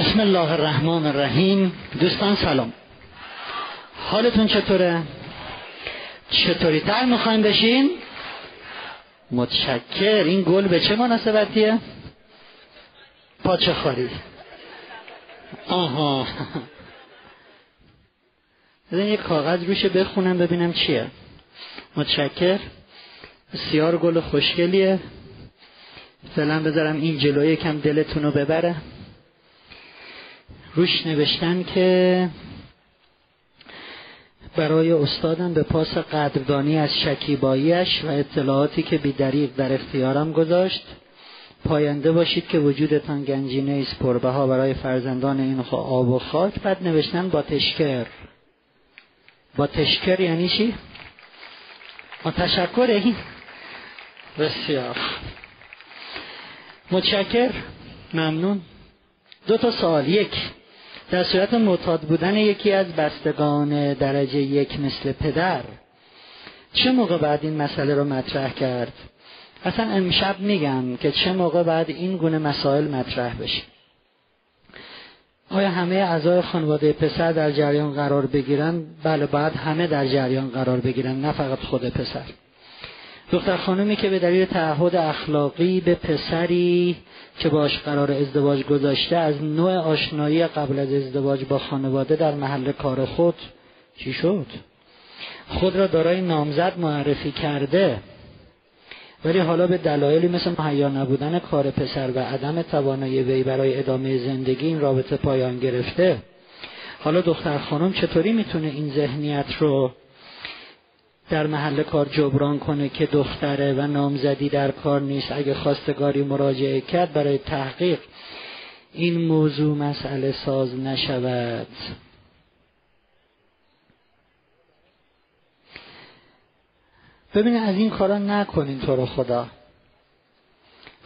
بسم الله الرحمن الرحیم. دوستان سلام. حالتون چطوره؟ چطوری تر می‌خوایم بشین؟ متشکر این گل به چه مناسبتیه؟ پاچه خاری آها. بزن یک کاغذ روشه بخونم ببینم چیه. متشکر بسیار گل خوشگلیه. فعلا بذارم این جلوی کم دلتون رو ببره. روش نوشتن که برای استادم به پاس قدردانی از شکیباییش و اطلاعاتی که بیدریق در اختیارم گذاشت پاینده باشید که وجودتان گنجینه ایست پربه ها برای فرزندان این آب و خاک. بعد نوشتن با تشکر. با تشکر یعنی چی؟ با تشکر این. بسیار. متشکر. ممنون. دو تا سوال. یک. در صورت معتاد بودن یکی از بستگان درجه یک مثل پدر. چه موقع بعد این مسئله رو مطرح کرد؟ اصلا امشب میگم که چه موقع بعد این گونه مسائل مطرح بشه. آیا همه اعضای خانواده پسر در جریان قرار بگیرن؟ بله بعد همه در جریان قرار بگیرن نه فقط خود پسر. دختر خانمی که به دلیل تعهد اخلاقی به پسری که باش قرار ازدواج گذاشته از نوع آشنایی قبل از ازدواج با خانواده در محل کار خود چی شد؟ خود را دارای نامزد معرفی کرده ولی حالا به دلایلی مثل مهیا نبودن کار پسر و عدم توانایی وی برای ادامه زندگی این رابطه پایان گرفته حالا دختر خانم چطوری می‌تونه این ذهنیت رو در محل کار جبران کنه که دختره و نامزدی در کار نیست. اگه خواستگاری مراجعه کرد برای تحقیق این موضوع مسئله ساز نشود. ببینید از این کارا نکنین تو رو خدا.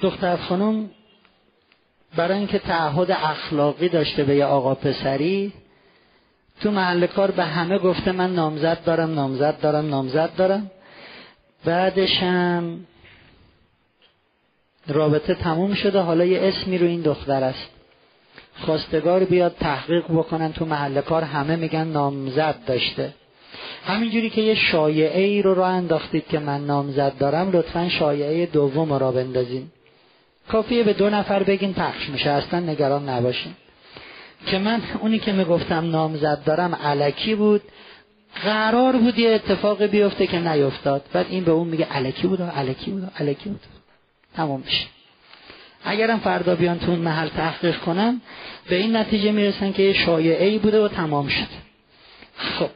دختر خانم برای اینکه تعهد اخلاقی داشته به یه آقا پسری تو محل کار به همه گفته من نامزد دارم نامزد دارم نامزد دارم. بعدشم رابطه تموم شده. حالا یه اسمی رو این دختر است. خواستگار بیاد تحقیق بکنن تو محل کار همه میگن نامزد داشته. همینجوری که یه شایعه ای رو را انداختید که من نامزد دارم لطفا شایعه دوم را بندازین. کافیه به دو نفر بگین پخش میشه. اصلا نگران نباشین. که من اونی که می‌گفتم نامزد دارم علکی بود. قرار بود یه اتفاق بیفته که نیفتاد. بعد این به اون میگه علکی بود و علکی بود علکی بود. تمام میشه. اگرم فردا بیان تو اون محل تحقیق کنن به این نتیجه می‌رسن که شایعه ای بوده و تمام شده خب.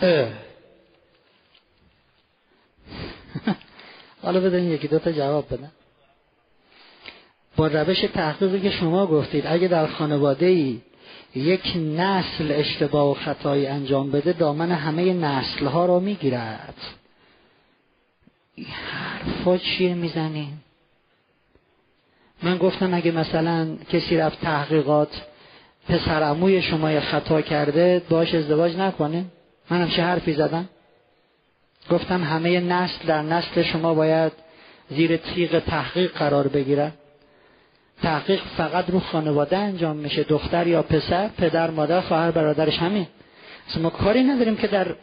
حالا بدن یکی دوتا جواب بدن. با روش تحقیقی که شما گفتید اگه در خانواده ای یک نسل اشتباه و خطایی انجام بده دامن همه نسل ها را می‌گیرد حرفا چیه می‌زنیم من گفتم اگه مثلا کسی رفت تحقیقات پسر شما خطا کرده باش ازدواج نکنه؟ من چه حرفی زدم؟ گفتم همه نسل در نسل شما باید زیر تیغ تحقیق قرار بگیرد. تحقیق فقط رو خانواده انجام میشه دختر یا پسر پدر مادر خواهر برادرش همین. ما کاری نداریم که در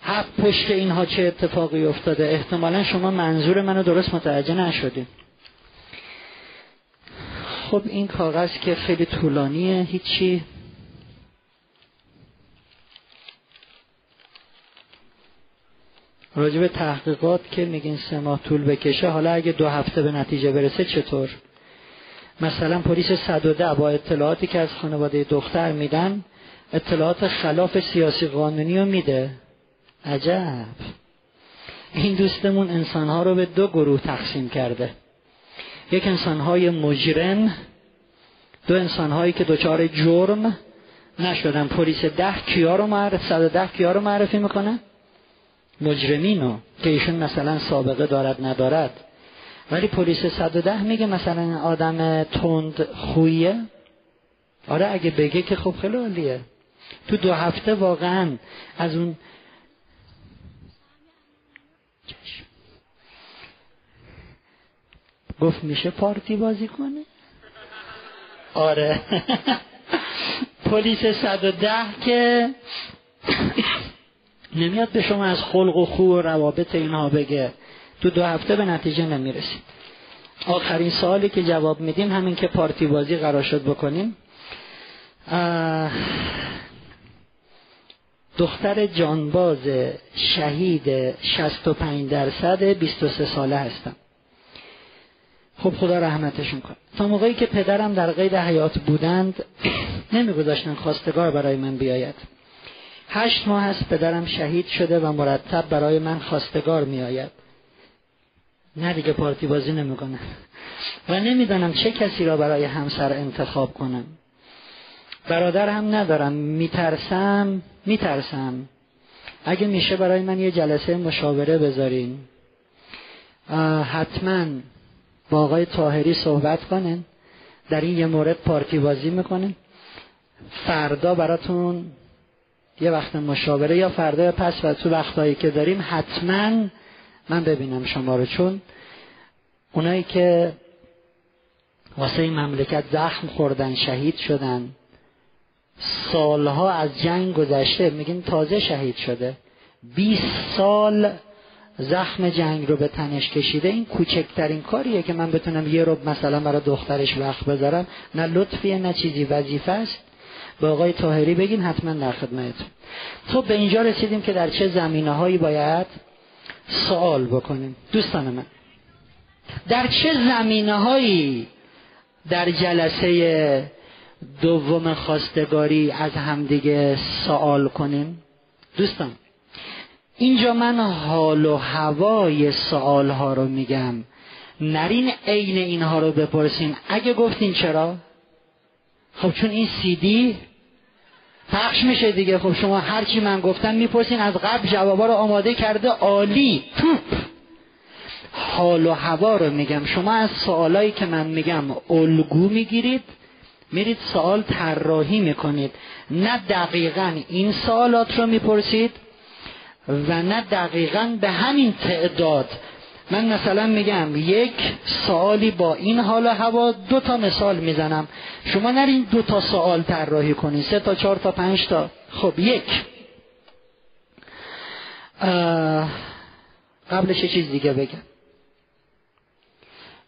حق پشت اینها چه اتفاقی افتاده. احتمالا شما منظور منو درست متوجه نشدیم خب این کاغذ که خیلی طولانیه هیچی. راجب تحقیقات که میگین سه ماه طول بکشه حالا اگه دو هفته به نتیجه برسه چطور؟ مثلا پلیس 110 با اطلاعاتی که از خانواده دختر میدن اطلاعات خلاف سیاسی قانونی رو میده. عجب. این دوستمون انسانها رو به دو گروه تقسیم کرده. یک انسانهای مجرم دو انسانهایی که دچار جرم نشدن. پلیس ده کیا رو معرف 110 کیا رو معرفی می‌کنه؟ مجرمینو که ایشون مثلا سابقه دارد ندارد. ولی پلیس 110 میگه مثلا آدم تند خویه. آره اگه بگه که خب خیلی عالیه. تو دو هفته واقعا از اون گفت میشه پارتی بازی کنه؟ آره. پلیس 110 که نمیاد به شما از خلق و خو و روابط اینها بگه. تو دو هفته به نتیجه نمی‌رسید آخرین سوالی که جواب میدیم همین که پارتی بازی قرار شد بکنیم. دختر جانباز شهید 65 درصد 23 ساله هستم. خب خدا رحمتشون کن تا موقعی که پدرم در قید حیات بودند نمیگذاشتن خواستگار برای من بیاید. هشت ماه است پدرم شهید شده و مرتب برای من خواستگار میآید. نه دیگه پارتی بازی نمی‌کنم و نمی‌دانم چه کسی را برای همسر انتخاب کنم. برادر هم ندارم. میترسم میترسم. اگه میشه برای من یه جلسه مشاوره بذارین. حتما با آقای تاهری صحبت کنن. در این یه مورد پارتی بازی می‌کنن. فردا براتون یه وقت مشاوره یا فردا یا پس و تو وقتهایی که داریم حتما من ببینم شما رو چون اونایی که واسه این مملکت زخم خوردن شهید شدن سالها از جنگ گذشته میگین تازه شهید شده. 20 سال زخم جنگ رو به تنش کشیده این کوچکترین کاریه که من بتونم یه رو مثلا برای دخترش وقت بذارم. نه لطفیه نه چیزی. وظیفه است. به آقای تاهری بگین حتما در خدمتتون. تو به اینجا رسیدیم که در چه زمینه هایی باید سوال بکنیم. دوستان من در چه زمینه هایی در جلسه دوم خواستگاری از همدیگه سوال کنیم؟ دوستان اینجا من حال و هوای سوال ها رو میگم. نرین عین اینها رو بپرسین. اگه گفتین چرا؟ خب چون این سیدی پخش میشه دیگه. خب شما هرچی من گفتم می‌پرسین از قبل جوابا رو آماده کرده عالی. توپ. حال و هوا رو میگم. شما از سوالایی که من میگم الگو می‌گیرید میرید سوال طراحی می‌کنید. نه دقیقا این سوالات رو می‌پرسید و نه دقیقا به همین تعداد من مثلا میگم یک سوالی با این حال و هوا دو تا مثال می‌زنم. شما نرین دو تا سوال طراحی کنید سه تا چهار تا پنج تا. خب یک. قبلش یه چیز دیگه بگم.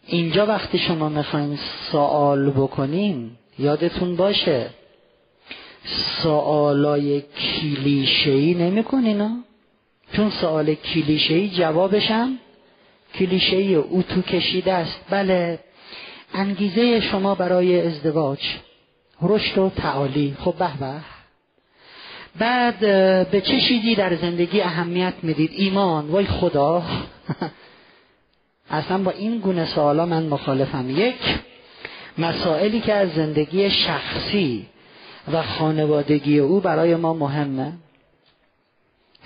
اینجا وقتی شما می‌خواین سوال بکنین یادتون باشه سوالای کلیشه‌ای نمی‌کنین چون سوال کلیشه‌ای جوابشم کلیشه‌ای او تو کشیده است. بله انگیزه شما برای ازدواج رشد و تعالی. خب به به. بعد به چه چیزی در زندگی اهمیت می‌دید؟ ایمان. وای خدا. اصلا با این گونه سوالا من مخالفم. یک مسائلی که از زندگی شخصی و خانوادگی او برای ما مهمه.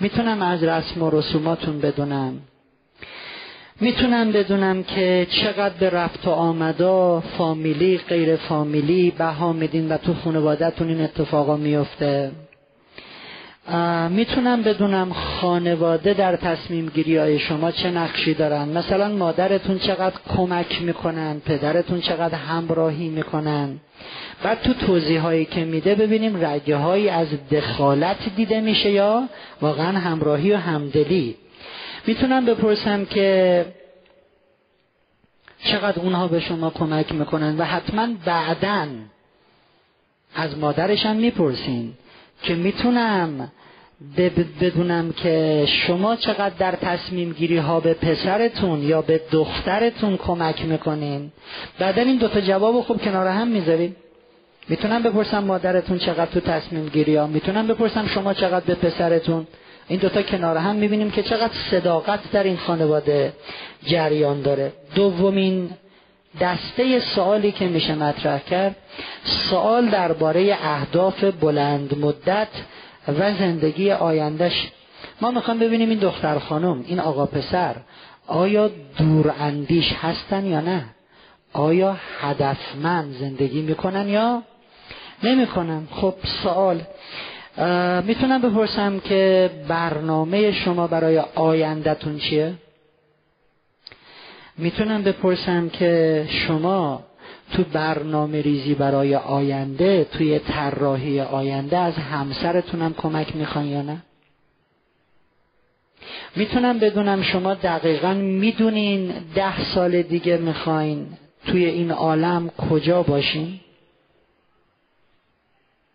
می‌تونم از رسم و رسوماتون بدونم. می‌تونم بدونم که چقدر به رفت و آمدا فامیلی غیر فامیلی بها میدین و تو خانوادهتون این اتفاقا میفته. می‌تونم بدونم خانواده در تصمیم گیری های شما چه نقشی دارن. مثلا مادرتون چقدر کمک می‌کنن پدرتون چقدر همراهی می‌کنن. بعد تو توضیح هایی که میده ببینیم رگه از دخالت دیده میشه یا واقعا همراهی و همدلی. می‌تونم بپرسم که چقدر اونها به شما کمک می‌کنن و حتما بعدا از مادرشم می‌پرسین که می‌تونم بدونم که شما چقدر در تصمیم گیری ها به پسرتون یا به دخترتون کمک می‌کنین. بعدا این دوتا جواب خوب کنار هم می‌ذارین. می‌تونم بپرسم مادرتون چقدر تو تصمیم گیری ها می‌تونم بپرسم شما چقدر به پسرتون؟ این دوتا کنار هم می‌بینیم که چقدر صداقت در این خانواده جریان داره. دومین دسته سوالی که میشه مطرح کرد سوال درباره اهداف بلند مدت و زندگی آیندهش. ما می‌خوام ببینیم این دختر خانم این آقا پسر آیا دور اندیش هستن یا نه؟ آیا هدفمند زندگی می‌کنن یا نمی‌کنن؟ خب سوال می‌تونم بپرسم که برنامه شما برای آیندهتون چیه؟ می‌تونم بپرسم که شما تو برنامه ریزی برای آینده توی طراحی آینده از همسرتونم کمک می‌خوان یا نه؟ می‌تونم بدونم شما دقیقا می‌دونین ده سال دیگه می‌خواین توی این عالم کجا باشین؟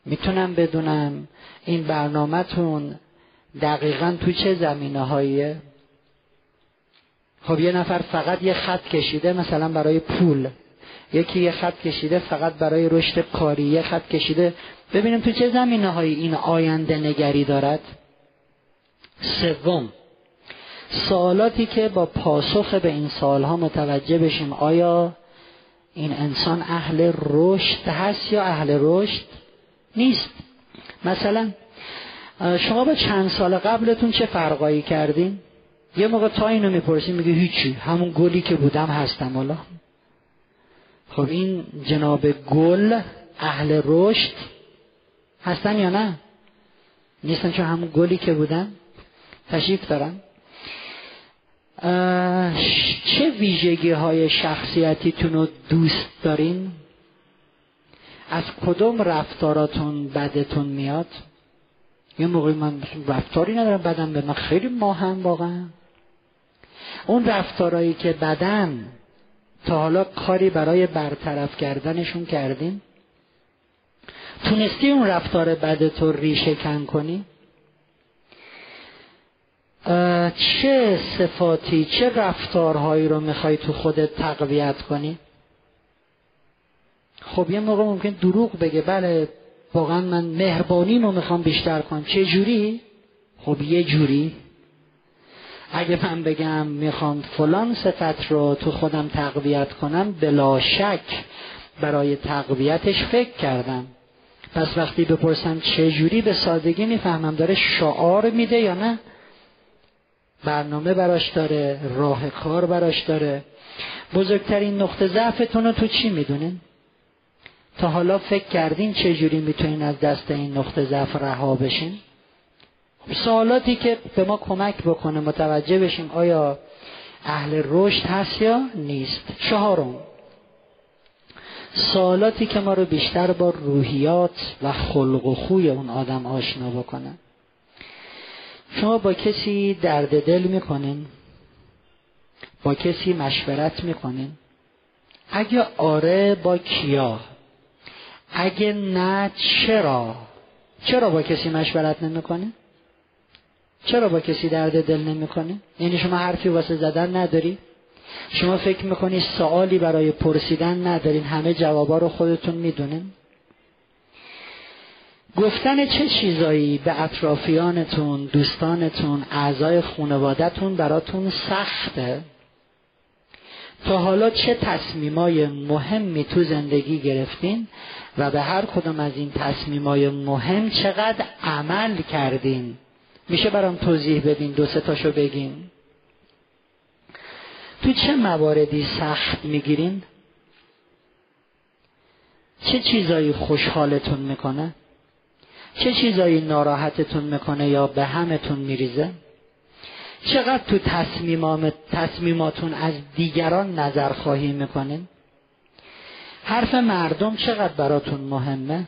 می‌تونم بدونم این برنامهتون دقیقا تو چه زمینه هاییه خب یه نفر فقط یه خط کشیده مثلا برای پول. یکی یه خط کشیده فقط برای رشد کاری. یه خط کشیده. ببینیم تو چه زمینه هایی این آینده نگری دارد. سوم سوالاتی که با پاسخ به این سوالها متوجه بشیم آیا این انسان اهل رشد هست یا اهل رشد نیست؟ مثلا شما با چند سال قبلتون چه فرقایی کردین؟ یه موقع تا اینو می‌پرسیم میگه هیچی. همون گلی که بودم هستم حالا. خب این جناب گل اهل رشد هستن یا نه؟ نیستن چون همون گلی که بودن؟ تشریف دارن. چه ویژگی های شخصیتیتون رو دوست دارین؟ از کدوم رفتاراتون بدتون میاد؟ یه موقعی من رفتاری ندارم بدم به من خیلی ماهم واقعا. اون رفتارهایی که بدن تا حالا کاری برای برطرف کردنشون کردین تونستی اون رفتار بدت رو ریشه کن کنی؟ چه صفاتی چه رفتارهایی رو می‌خوای تو خودت تقویت کنی؟ خب یه موقع ممکن دروغ بگه بله واقعا من مهربانی رو می‌خوام بیشتر کنم. چه جوری؟ خب یه جوری. اگه من بگم می‌خوام فلان صفت رو تو خودم تقویت کنم بلا شک برای تقویتش فکر کردم. پس وقتی بپرسم چه جوری به سادگی می‌فهمم داره شعار میده یا نه. برنامه براش داره راه کار براش داره. بزرگترین نقطه ضعفتون رو تو چی می‌دونین؟ تا حالا فکر کردین چه جوری می‌تونین از دست این نقطه ضعف رها بشین؟ سوالاتی که به ما کمک بکنه متوجه بشیم آیا اهل رشد هست یا نیست. چهارم سوالاتی که ما رو بیشتر با روحیات و خلق و خوی اون آدم آشنا بکنه. شما با کسی درد دل می‌کنین؟ با کسی مشورت می‌کنین؟ اگه آره با کیا؟ اگه نه چرا؟ چرا با کسی مشورت نمی‌کنه چرا با کسی درد دل نمی‌کنه یعنی شما حرفی واسه زدن نداری؟ شما فکر می‌کنی سوالی برای پرسیدن ندارین همه جوابا رو خودتون می‌دونین؟ گفتن چه چیزایی به اطرافیانتون دوستانتون اعضای خانوادهتون براتون سخته؟ تا حالا چه تصمیمای مهمی تو زندگی گرفتین؟ و به هر کدوم از این تصمیمای مهم چقدر عمل کردین. میشه برام توضیح بدین دو سه تاشو بگین. تو چه مواردی سخت می‌گیرین؟ چه چیزایی خوشحالتون می‌کنه؟ چه چیزایی ناراحتتون می‌کنه یا به همتون میریزه؟ چقدر تو تصمیماتون از دیگران نظر خواهی می‌کنین؟ حرف مردم چقدر براتون مهمه؟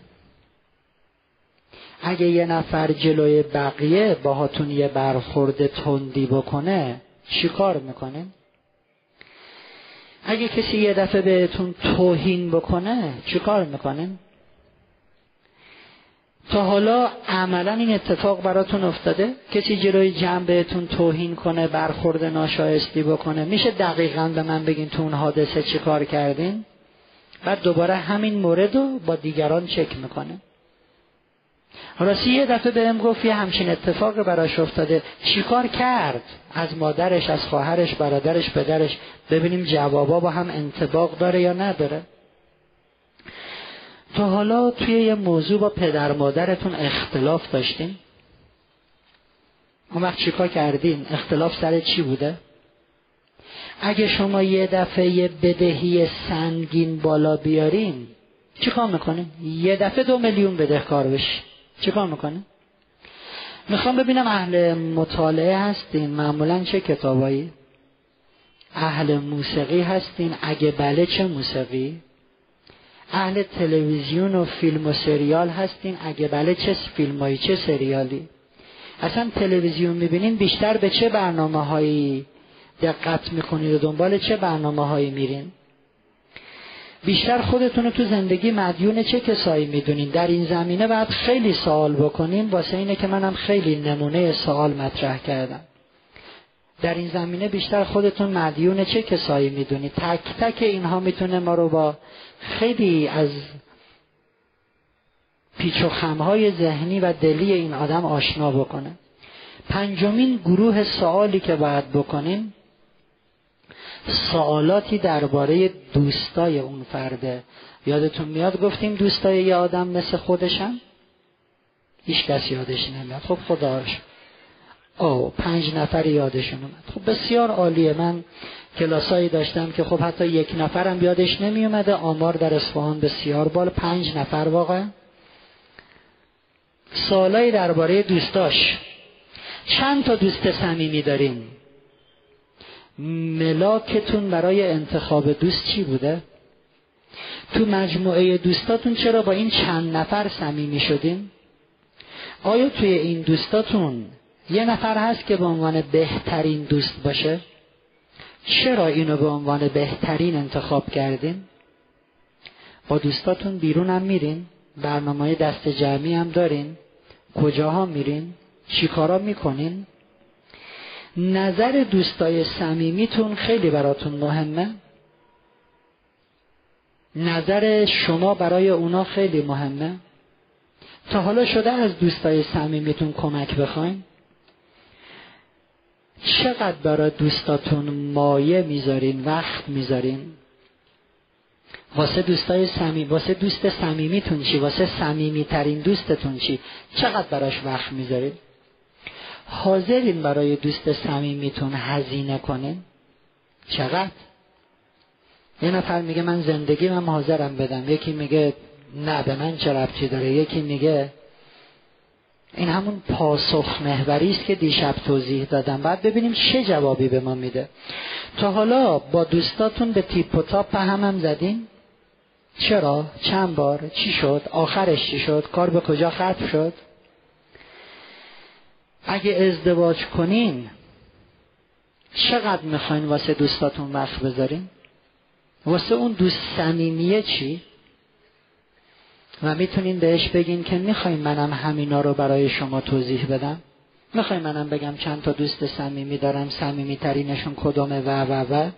اگه یه نفر جلوی بقیه باهاتون یه برخورد تندی بکنه چیکار می‌کنه اگه کسی یه دفعه بهتون توهین بکنه چیکار می‌کنه تا حالا عملا این اتفاق براتون افتاده؟ کسی جلوی جمع بهتون توهین کنه برخورد ناشایستی بکنه؟ میشه دقیقا به من بگین تو اون حادثه چیکار کردین؟ بعد دوباره همین مورد رو با دیگران چک می‌کنه. راستی یه دفعه بهم گفت یه همچین اتفاق براش افتاده. چیکار کرد؟ از مادرش از خواهرش برادرش پدرش. ببینیم جوابا با هم انتباق داره یا نداره. تا حالا توی یه موضوع با پدر مادرتون اختلاف داشتین؟ اون وقت چیکار کردین؟ اختلاف سر چی بوده؟ اگه شما یه دفعه بدهی سنگین بالا بیارین چیکار می‌کنین یه دفعه دو میلیون بدهکار بشین چیکار می‌کنه؟ می‌خوام ببینم اهل مطالعه هستین. معمولا چه کتابایی؟ اهل موسیقی هستین. اگه بله چه موسیقی؟ اهل تلویزیون و فیلم و سریال هستین. اگه بله چه فیلمایی چه سریالی؟ اصلا تلویزیون می‌بینین بیشتر به چه برنامه هایی دقت می‌کنید و دنبال چه برنامه هایی میرین؟ بیشتر خودتون رو تو زندگی مدیون چه کسایی می‌دونین؟ در این زمینه باید خیلی سوال بکنین واسه اینه که منم خیلی نمونه سوال مطرح کردم. در این زمینه بیشتر خودتون مدیون چه کسایی می‌دونید تک تک اینها می‌تونه ما رو با خیلی از پیچ و خمهای ذهنی و دلی این آدم آشنا بکنه. پنجمین گروه سوالی که باید بکنیم سوالاتی درباره دوستای اون فرده. یادتون میاد گفتیم دوستای یه آدم مثل خودشن؟ هیچ کس یادش نمیاد. خب خداش. او پنج نفر یادشون اومد. خب بسیار عالیه. من کلاسایی داشتم که خب حتی یک نفرم یادش نمی اومده آمار در اصفهان بسیار بال پنج نفر واقعا. سالایی درباره دوستاش. چند تا دوست صمیمی دارین ملاکتون برای انتخاب دوست چی بوده؟ تو مجموعه دوستاتون چرا با این چند نفر صمیمی شدین؟ آیا توی این دوستاتون یه نفر هست که به عنوان بهترین دوست باشه؟ چرا اینو به عنوان بهترین انتخاب کردین؟ با دوستاتون بیرون هم میرین برنامه دست جمعی هم دارین کجاها میرین چیکارا می‌کنین؟ نظر دوستای صمیمیتون خیلی براتون مهمه. نظر شما برای اونا خیلی مهمه. تا حالا شده از دوستای صمیمیتون کمک بخواین؟ چقدر برای دوستاتون مایه می‌ذارین وقت می‌ذارین؟ واسه دوستای صمیم واسه دوست صمیمیتون چی؟ واسه صمیمی ترین دوستتون چی؟ چقدر براش وقت می‌ذارین؟ حاضرین برای دوست صمیمیتون هزینه کنین؟ چقدر؟ یه نفر میگه من زندگی من حاضرم بدم. یکی میگه نه به من چه ربطی داره؟ یکی میگه این همون پاسخ محوری است که دیشب توضیح دادم. بعد ببینیم چه جوابی به ما میده. تا حالا با دوستاتون به تیپ و تاپ هم, هم زدین؟ چرا؟ چند بار؟ چی شد؟ آخرش چی شد؟ کار به کجا ختم شد؟ اگه ازدواج کنین چقدر می‌خواین واسه دوستاتون وقت بذارین؟ واسه اون دوست صمیمیه چی؟ و می‌تونین بهش بگین که می‌خواین منم همینا رو برای شما توضیح بدم؟ می‌خواین منم بگم چند تا دوست صمیمی دارم صمیمی ترینشون کدومه و و و؟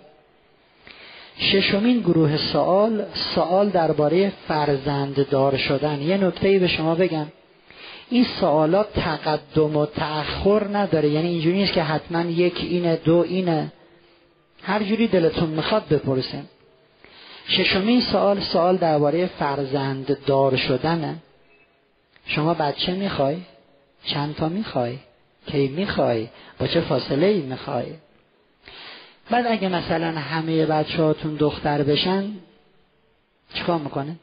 ششمین گروه سوال سوال درباره فرزند دار شدن. یه نکته به شما بگم. این سوالات تقدم و تأخر نداره. یعنی اینجوری نیست که حتما یک اینه دو اینه. هر جوری دلتون می‌خواد بپرسیم ششمین سوال سوال درباره فرزند دار شدنه. شما بچه می‌خوای؟ چند تا می‌خوای؟ کی می‌خوای؟ با چه فاصله ای می‌خوای؟ بعد اگه مثلا همه بچه هاتون دختر بشن چیکار می‌کنه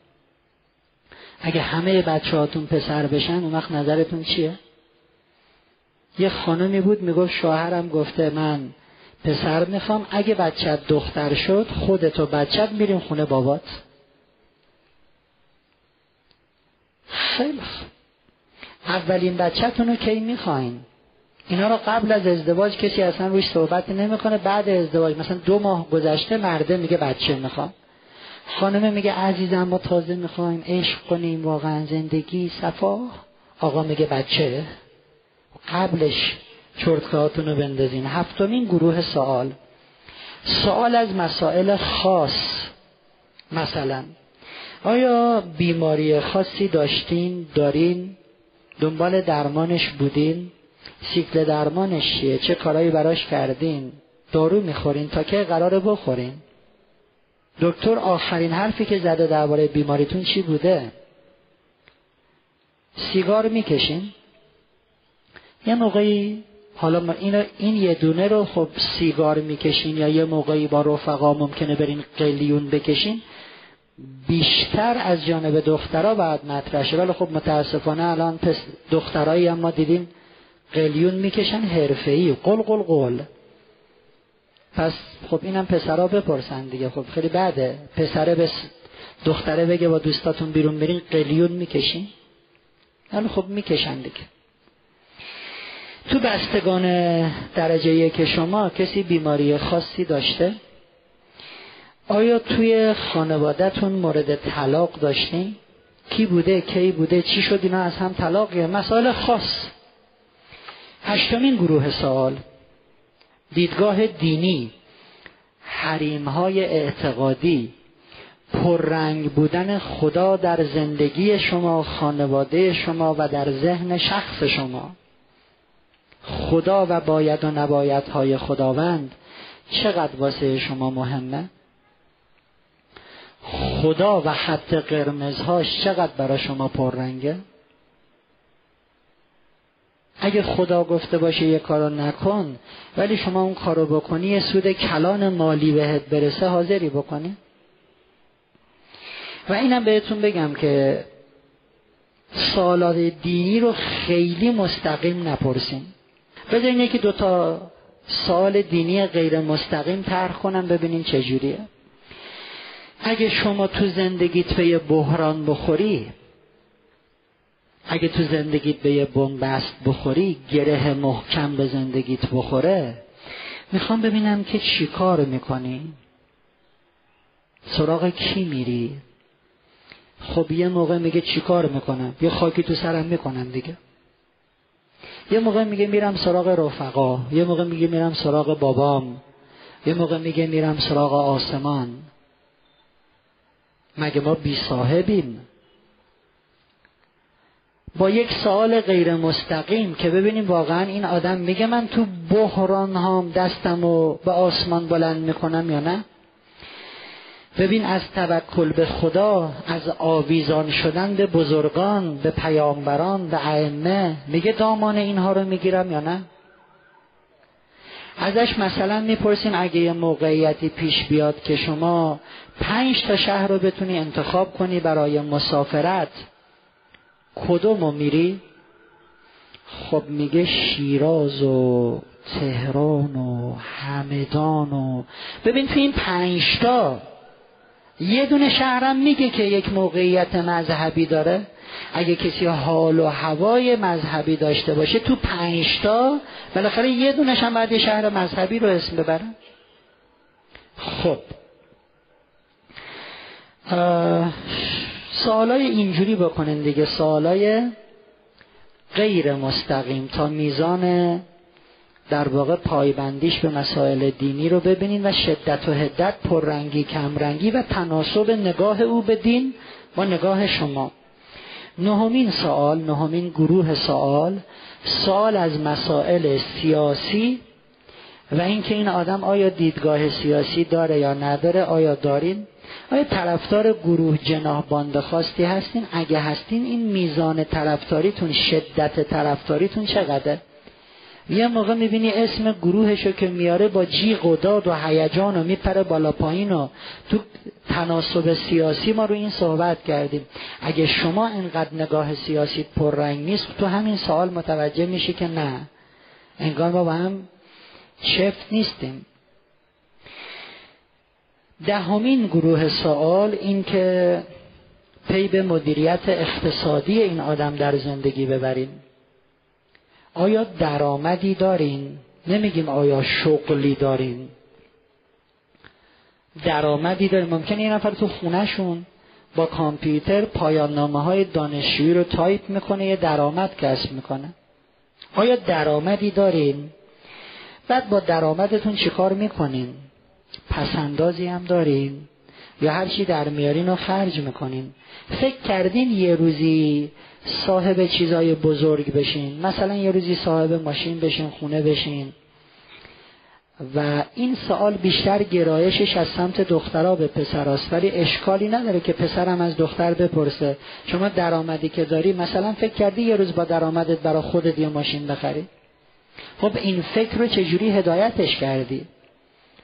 اگه همه بچه هاتون پسر بشن اون وقت نظرتون چیه؟ یه خانمی بود می‌گفت شوهرم گفته من پسر می‌خوام اگه بچت دختر شد خودت و بچت میریم خونه بابات. خیلی اولین بچهتون رو کی می‌خواین؟ اینا رو قبل از ازدواج کسی اصلا روش صحبت نمی‌کنه بعد ازدواج مثلا دو ماه گذشته مرده میگه بچه می‌خوام. خانم میگه عزیزم ما تازه می‌خوایم عشق کنیم واقعا زندگی صفا. آقا میگه بچه قبلش چرتکهاتون رو بندازین. هفتمین گروه سوال. سوال از مسائل خاص مثلا آیا بیماری خاصی داشتین دارین؟ دنبال درمانش بودین؟ سیکل درمانش چیه؟ چه کارایی براش کردین؟ دارو می‌خورین تا که قرار بخورین؟ دکتر آخرین حرفی که زده درباره بیماریتون چی بوده؟ سیگار می‌کشین؟ یه موقعی حالا ما این, این یه دونه رو خب سیگار می‌کشین یا یه موقعی با رفقا ممکنه برین قلیون بکشین بیشتر از جانب دخترها باید مطرح شه. ولی خب متاسفانه الان دخترایی هم ما دیدیم قلیون می‌کشن حرفه‌ای. قل قل قل. پس خب اینم پسرها بپرسن دیگه. خب خیلی بعده. پسره به دختره بگه با دوستاتون بیرون برین قلیون می‌کشین؟ ولی خب می‌کشن دیگه. تو بستگان درجه که شما کسی بیماری خاصی داشته؟ آیا توی خانوادهتون مورد طلاق داشتین؟ کی بوده کی بوده چی شد؟ اینا از هم طلاقیه. مسائل خاص. هشتمین گروه سوال. دیدگاه دینی حریم های اعتقادی پررنگ بودن خدا در زندگی شما خانواده شما و در ذهن شخص شما. خدا و باید و نباید های خداوند چقدر واسه شما مهمه؟ خدا و خط قرمزهاش چقدر برای شما پررنگه؟ اگه خدا گفته باشه یه کارو نکن ولی شما اون کارو بکنی یه سود کلان مالی بهت برسه حاضری بکنی؟ و اینم بهتون بگم که سوالات دینی رو خیلی مستقیم نپرسیم بذارین یکی دوتا سوال دینی غیر مستقیم طرح کنم ببینین چجوریه اگه شما تو زندگیت به بحران بخوری اگه تو زندگیت به یه بنبست بخوری گره محکم به زندگیت بخوره. می‌خوام ببینم که چی کار می‌کنی؟ سراغ کی میری؟ خب یه موقع میگه چی کار می‌کنم؟ یه خاکی تو سرم می‌کنم دیگه. یه موقع میگه میرم سراغ رفقا. یه موقع میگه میرم سراغ بابام. یه موقع میگه میرم سراغ آسمان. مگه ما بی صاحبیم؟ با یک سوال غیر مستقیم که ببینیم واقعا این آدم میگه من تو بحران هام دستم و به آسمان بلند می‌کنم یا نه؟ ببین از توکل به خدا از آویزان شدن به بزرگان به پیامبران به ائمه میگه دامان اینها رو می‌گیرم یا نه؟ ازش مثلا می‌پرسیم اگه یه موقعیتی پیش بیاد که شما پنج تا شهر رو بتونی انتخاب کنی برای مسافرت کدوم میری؟ خب میگه شیراز و تهران و همدان و ببین تو این پنجتا یه دونه شهرم میگه که یک موقعیت مذهبی داره. اگه کسی حال و هوای مذهبی داشته باشه تو پنجتا بالاخره یه دونش هم باید شهر مذهبی رو اسم ببرن. خب. سوالای اینجوری بکنین دیگه. سوالای غیر مستقیم تا میزان در واقع پایبندیش به مسائل دینی رو ببینین و شدت و هدت پررنگی کمرنگی و تناسب نگاه او به دین با نگاه شما. نهمین سوال نهمین گروه سوال سوال از مسائل سیاسی و اینکه این آدم آیا دیدگاه سیاسی داره یا نداره آیا دارین؟ آیا طرفدار گروه جناح باند خواستی هستین؟ اگه هستین این میزان طرفداریتون شدت طرفداریتون چقدره؟ یه موقع می‌بینی اسم گروهشو که میاره با جیغ و داد و هیجان و میپره بالا پایین و تو تناسب سیاسی ما رو این صحبت کردیم. اگه شما اینقدر نگاه سیاسی پررنگ نیست تو همین سوال متوجه میشی که نه. انگار ما با هم چفت نیستیم. دهمین گروه سوال این که پی به مدیریت اقتصادی این آدم در زندگی ببریم. آیا درآمدی دارین نمیگیم آیا شغلی دارین درآمدی دارین ممکنه یه نفر تو خونهشون با کامپیوتر پایان نامه های دانشجویی رو تایپ می‌کنه یه درآمد کسب می‌کنه. آیا درآمدی دارین بعد با درآمدتون چیکار می‌کنین؟ پسندازی هم دارین یا هر چی در میارین رو خرج می‌کنین. فکر کردین یه روزی صاحب چیزای بزرگ بشین. مثلا یه روزی صاحب ماشین بشین خونه بشین. و این سوال بیشتر گرایشش از سمت دخترها به پسراست. ولی اشکالی نداره که پسرم از دختر بپرسه. شما درآمدی که داری مثلا فکر کردی یه روز با درآمدت برا خودت یه ماشین بخری؟ خب این فکر رو چجوری هدایتش کردی؟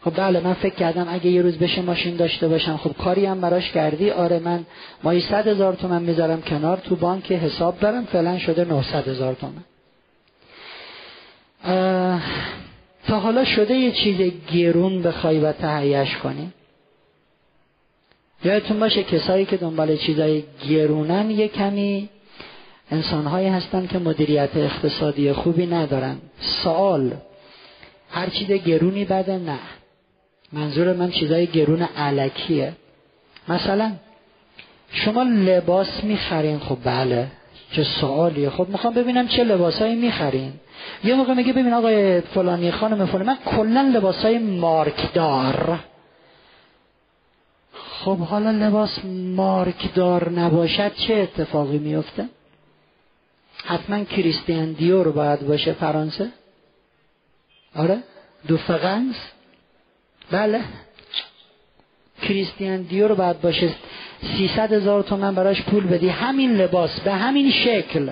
خب بله من فکر کردم اگه یه روز بشه ماشین داشته باشم. خب کاری هم براش کردی؟ آره من مایی صد هزار تومن می‌ذارم کنار تو بانک حساب دارم. فعلا شده 900 هزار تومن. تا حالا شده یه چیز گرون بخوای و تهیهش کنی؟ یادتون باشه کسایی که دنبال چیزای گرونن یه کمی انسانهایی هستن که مدیریت اقتصادی خوبی ندارن. سوال هر چیز گرونی بده نه. منظور من چیزای گرون علکیه. مثلا شما لباس می‌خرین خب بله چه سوالیه. خب می‌خوام ببینم چه لباسایی می‌خرین. یه موقع میگه ببین آقای فلانی خانم فلانی من کلا لباسای مارکدار. خب حالا لباس مارکدار نباشد چه اتفاقی میفته حتما کریستیان دیور باید باشه فرانسه. آره؟ دو فقنس بله. کریستیان دیور باید باشه. سیصد هزار تومن براش پول بدی. همین لباس به همین شکل.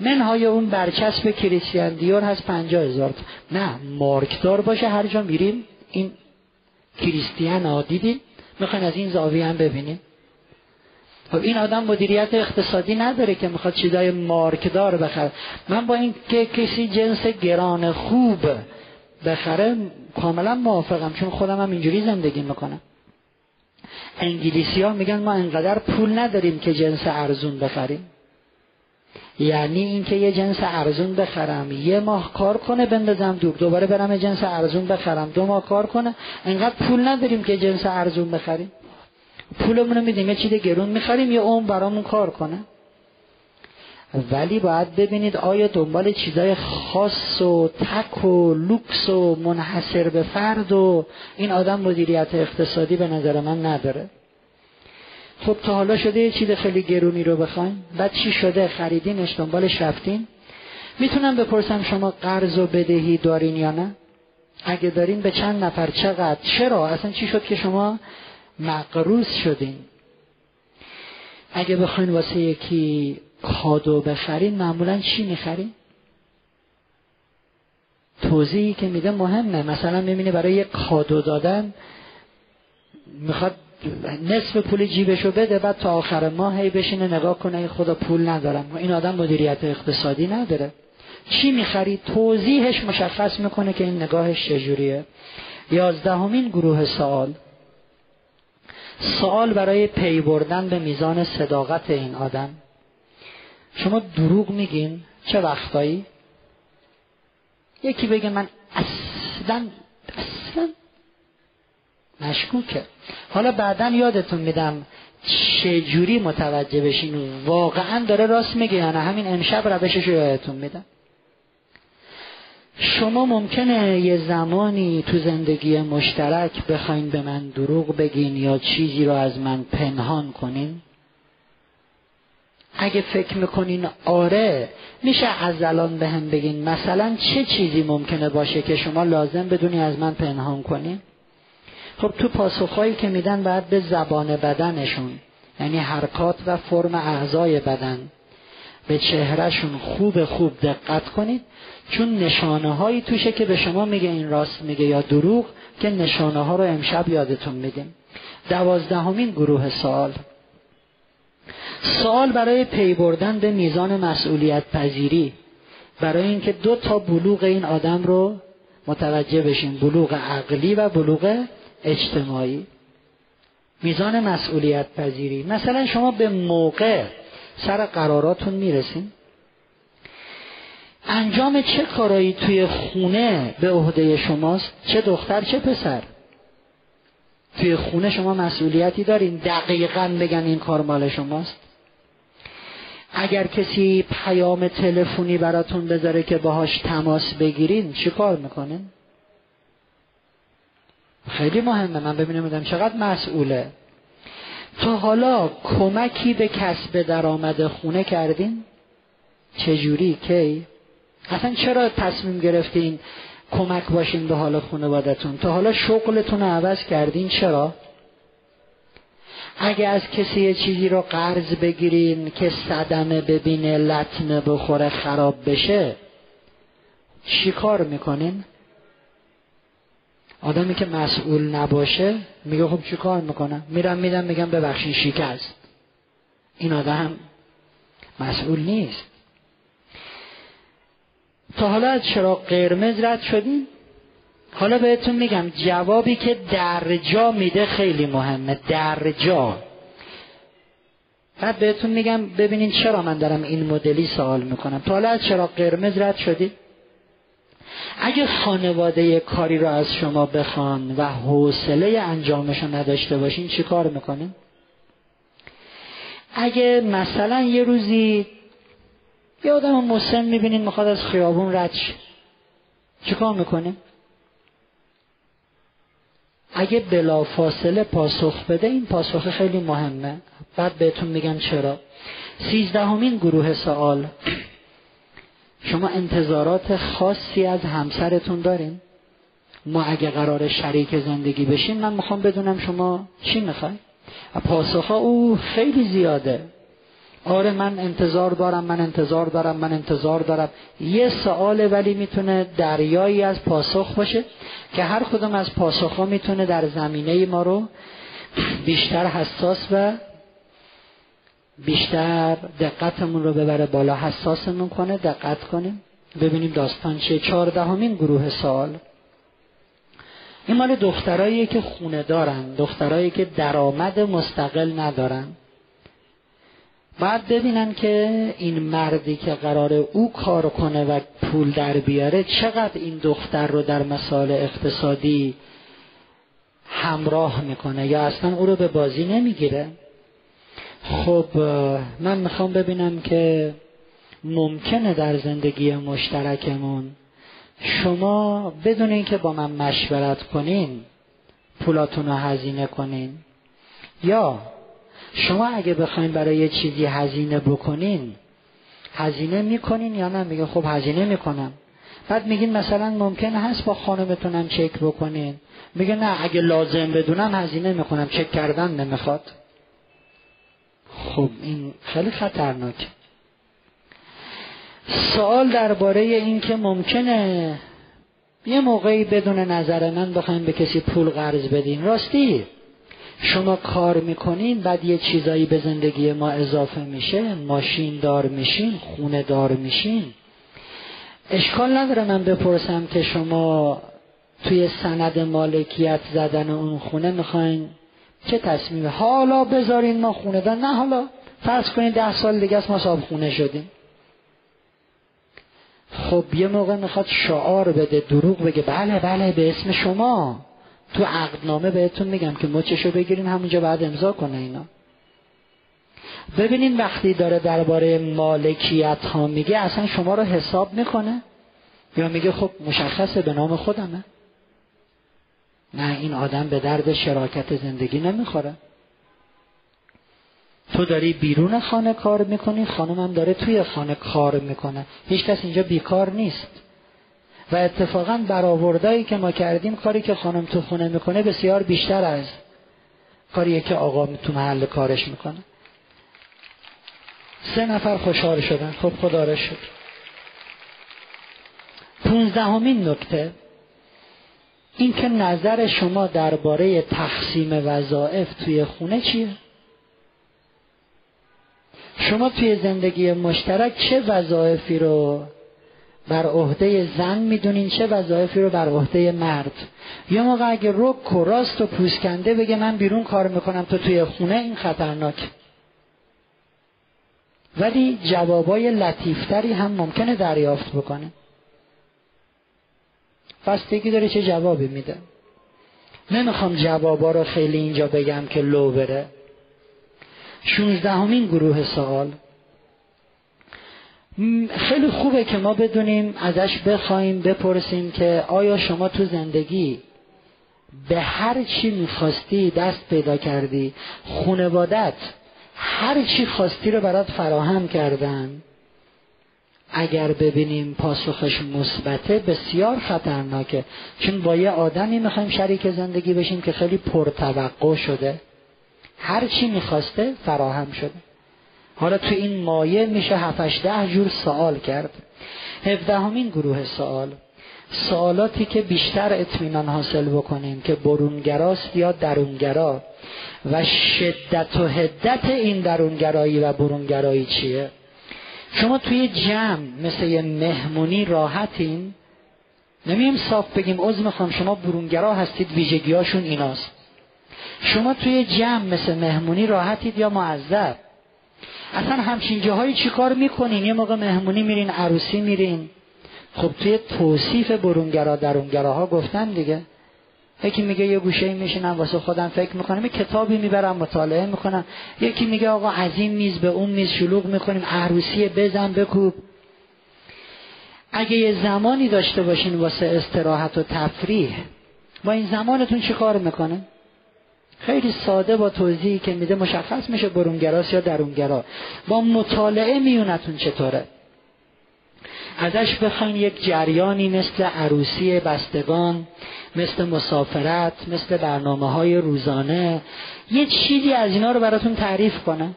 منهای اون برچسب کریستیان دیور هست پنجاه هزار نه مارکدار باشه هر جا میریم. این کریستیان ها دیدیم می‌خواین از این زاویه هم ببینیم خب این آدم مدیریت اقتصادی نداره که می‌خواد چیزای مارکدار بخره. من با این که کسی جنس گران خوب بخره کاملا موافقم چون خودم هم اینجوری زندگی می‌کنم. انگلیسی ها میگن ما انقدر پول نداریم که جنس ارزون بخریم. یعنی اینکه یه جنس ارزون بخرم یه ماه کار کنه بندازم دور دوباره برم جنس ارزون بخرم دو ماه کار کنه انقدر پول نداریم که جنس ارزون بخریم. پولمون رو میدیم یه چیز گرون می‌خریم یه اون برامون کار کنه. ولی باید ببینید آیا دنبال چیزای خاص و تک و لوکس و منحصر به فرد و این آدم مدیریت اقتصادی به نظر من نداره. خب تا حالا شده یه چیز خیلی گرونی رو بخواین بعد چی شده؟ خریدینش دنبالش رفتین. می‌تونم بپرسم شما قرض و بدهی دارین یا نه؟ اگه دارین به چند نفر؟ چقدر؟ چرا؟ اصلا چی شد که شما مقروض شدین؟ اگه بخواین واسه یکی کادو بخرین معمولا چی می‌خرین توضیحی که میده مهمه. مثلا می‌بینی برای یک کادو دادن می‌خواد نصف پول جیبشو بده بعد تا آخر ماه هی بشینه نگاه کنه خدا پول ندارم. این آدم مدیریت اقتصادی نداره. چی می‌خری؟ توضیحش مشخص می‌کنه که این نگاهش چجوریه. یازدهمین گروه سوال. سوال برای پی بردن به میزان صداقت این آدم. شما دروغ میگین؟ چه وقتایی؟ یکی بگه من اصلا اصلا مشکوکه. حالا بعدا یادتون میدم چجوری متوجه بشین؟ واقعا داره راست میگه یا نه؟ همین امشب روشش رو یادتون میدم. شما ممکنه یه زمانی تو زندگی مشترک بخواین به من دروغ بگین یا چیزی رو از من پنهان کنین؟ اگه فکر می‌کنین آره میشه از الان به هم بگین مثلا چه چیزی ممکنه باشه که شما لازم بدونی از من پنهان کنین؟ خب تو پاسخهایی که میدن باید به زبان بدنشون یعنی حرکات و فرم اعضای بدن. به چهرهشون خوب خوب دقت کنید چون نشانه هایی توشه که به شما میگه این راست میگه یا دروغ که نشانه ها رو امشب یادتون میدیم. دوازدهمین گروه سوال. سوال برای پی بردن به میزان مسئولیت پذیری. برای اینکه دو تا بلوغ این آدم رو متوجه بشین بلوغ عقلی و بلوغ اجتماعی. میزان مسئولیت پذیری. مثلا شما به موقع سر قراراتون می‌رسین انجام چه کارایی توی خونه به عهده شماست؟ چه دختر چه پسر؟ توی خونه شما مسئولیتی دارین؟ دقیقا بگن این کار مال شماست. اگر کسی پیام تلفنی براتون بذاره که باهاش تماس بگیرین چی کار می‌کنین؟ خیلی مهمه. من ببینم چقدر مسئوله. تا حالا کمکی به کسب درآمد خونه کردین؟ چجوری؟ کی؟ اصلا چرا تصمیم گرفتین کمک باشین به حال خانوادتون. تا حالا شغلتون رو عوض کردین چرا؟ اگه از کسی یه چیزی رو قرض بگیرین که صدمه ببینه لطمه بخوره خراب بشه چی کار می‌کنین؟ آدمی که مسئول نباشه میگه خب چی کار می‌کنم؟ میرم میدم میگم ببخشین شکست. این آدم مسئول نیست. تا حالا از چراغ قرمز رد شدین؟ حالا بهتون میگم جوابی که در جا میده خیلی مهمه در جا. بعد بهتون میگم ببینین چرا من دارم این مدلی سوال می‌کنم. تا حالا از چرا قرمز رد شدید اگه خانواده کاری رو از شما بخوان و حوصله انجامش رو نداشته باشین چی کار می‌کنین؟ اگه مثلا یه روزی یه آدم مسن می‌بینین می‌خواد از خیابون رد شه. چی کار می‌کنین؟ اگه بلافاصله پاسخ بده این پاسخ خیلی مهمه. بعد بهتون میگم چرا. سیزدهمین گروه سوال. شما انتظارات خاصی از همسرتون دارین؟ ما اگه قرار شریک زندگی بشین من می‌خوام بدونم شما چی می‌خوای. پاسخ او خیلی زیاده. آره من انتظار دارم من انتظار دارم من انتظار دارم. یه سوال ولی می‌تونه دریایی از پاسخ باشه که هر کدوم از پاسخ ها می‌تونه در زمینه ما رو بیشتر حساس و بیشتر دقتمون رو ببره بالا. حساسمون کنه دقت کنیم. ببینیم داستان چیه. چهاردهمین گروه سوال. این مال دخترایی که خونه دارن دخترایی که درآمد مستقل ندارن. بعد ببینن که این مردی که قرار او کار کنه و پول در بیاره چقدر این دختر رو در مسائل اقتصادی همراه می‌کنه یا اصلا او رو به بازی نمی‌گیره؟ خب من می‌خوام ببینم که ممکنه در زندگی مشترکمون شما بدون اینکه با من مشورت کنین پولاتون رو هزینه کنین یا شما اگه بخواین برای یه چیزی هزینه بکنین هزینه می‌کنین یا نه؟ میگه خب هزینه می‌کنم. بعد میگین مثلا ممکن هست با خانمتونم چک بکنین. میگه نه اگه لازم بدونم هزینه می‌کنم. چک کردن نمی‌خواد. خب این خیلی خطرناکه سوال درباره این که ممکنه یه موقعی بدون نظر من بخوایم به کسی پول قرض بدین. راستی؟ شما کار می‌کنین بعد یه چیزایی به زندگی ما اضافه میشه ماشین دار میشین خونه دار میشین. اشکال نداره من بپرسم که شما توی سند مالکیت زدن اون خونه می‌خواین چه تصمیمه حالا بذارین ما خونه دار. نه حالا فرض کنین ده سال دیگه است ما صاحب خونه شدیم. خب یه موقع می‌خواد شعار بده دروغ بگه. بله بله به اسم شما. تو عقدنامه بهتون میگم که مچشو بگیرین همونجا بعد امضا کنه اینا. ببینین وقتی داره درباره مالکیت ها میگه اصلا شما رو حساب می‌کنه؟ یا میگه خب مشخصه به نام خودمه؟ نه این آدم به درد شراکت زندگی نمی‌خوره. تو داری بیرون خانه کار می‌کنی خانمم داره توی خانه کار می‌کنه. هیچ کس اینجا بیکار نیست. و اتفاقا برآوردهایی که ما کردیم کاری که خانم تو خونه می‌کنه بسیار بیشتر از کاریه که آقا تو محل کارش می‌کنه. سه نفر خوشحال شدن. خب خدا را شد پونزدهمین نکته. این که نظر شما درباره تقسیم وظایف توی خونه چیه؟ شما توی زندگی مشترک چه وظایفی رو بر عهده زن می‌دونین چه وظایفی رو بر عهده مرد. یه موقع اگه رک و راست و پوسکنده بگه من بیرون کار می‌کنم تو توی خونه این خطرناک. ولی جوابای لطیفتری هم ممکنه دریافت بکنه. بستگی داره چه جوابی میده؟ نمی‌خوام جوابا رو خیلی اینجا بگم که لو بره. شونزدهمین گروه سوال. خیلی خوبه که ما بدونیم ازش بخوایم بپرسیم که آیا شما تو زندگی به هر چی می‌خواستی دست پیدا کردی؟ خونوادت هر چی خواستی رو برات فراهم کردن. اگر ببینیم پاسخش مثبته بسیار خطرناکه. چون با یه آدمی می‌خوایم شریک زندگی بشیم که خیلی پرتوقع شده. هر چی می‌خواسته فراهم شده. حالا تو این مایه میشه هفتش ده جور سوال کرد. هفدهمین گروه سوال. سوالاتی که بیشتر اطمینان حاصل بکنیم که برونگراست یا درونگرا و شدت و هدت این درونگرایی و برونگرایی چیه؟ شما توی جمع مثل یه مهمونی راحتین؟ نمیم صاف بگیم عضو می‌خوام شما برونگرا هستید ویژگیاشون ایناست. شما توی جمع مثل مهمونی راحتید یا معذب؟ اصلا همچین جاهایی چی کار می‌کنین؟ یه موقع مهمونی میرین عروسی میرین. خب توی توصیف برونگرا درونگراها گفتن دیگه. یکی میگه یه گوشه میشینم واسه خودم فکر می‌کنم. یه کتابی می‌برم مطالعه می‌کنم. یکی میگه آقا از این میز به اون میز شلوغ می‌کنیم. عروسی بزن بکوب. اگه یه زمانی داشته باشین واسه استراحت و تفریح با این زمانتون چی کار می‌کنه خیلی ساده با توضیحی که میده مشخص میشه برونگراست یا درونگرا. با مطالعه میونتون چطوره؟ ازش بخواین یک جریانی مثل عروسی بستگان مثل مسافرت مثل برنامه های روزانه. یه چیزی از اینا رو براتون تعریف کنه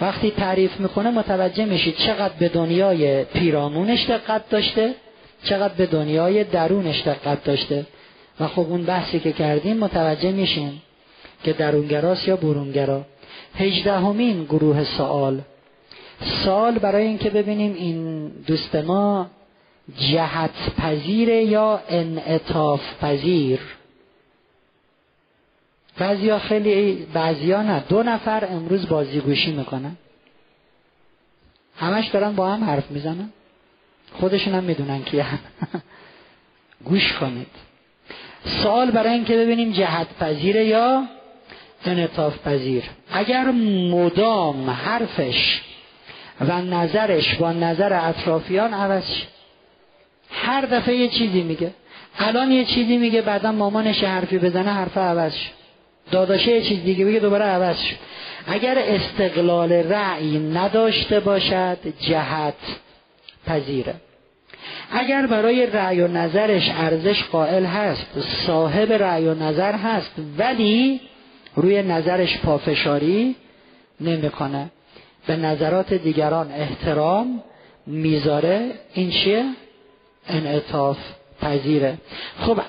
وقتی تعریف می‌کنه متوجه میشید چقدر به دنیای پیرامونش دقت داشته چقدر به دنیای درونش دقت داشته. و خب اون بحثی که کردیم متوجه میشین که درونگراست یا برونگرا؟ هجدهمین گروه سوال. سال برای اینکه ببینیم این دوست ما جهت پذیر یا انعطاف پذیر بعضیا خیلی بعضیا نه دو نفر امروز بازیگوشی می‌کنن. همش دارن با هم حرف می‌زنن. خودشون هم می‌دونن کیه. گوش کنید. سوال برای اینکه ببینیم جهت پذیره یا انعطاف پذیر اگر مدام حرفش و نظرش با نظر اطرافیان عوض هر دفعه یه چیزی میگه. الان یه چیزی میگه بعدا مامانش حرفی بزنه حرف عوض داداشه یه چیز دیگه بگه دوباره عوض اگر استقلال رأی نداشته باشد جهت پذیره. اگر برای رأی و نظرش ارزش قائل هست صاحب رأی و نظر هست ولی روی نظرش پافشاری نمی‌کنه. به نظرات دیگران احترام می‌ذاره. این چیه؟ انعطاف پذیره. خب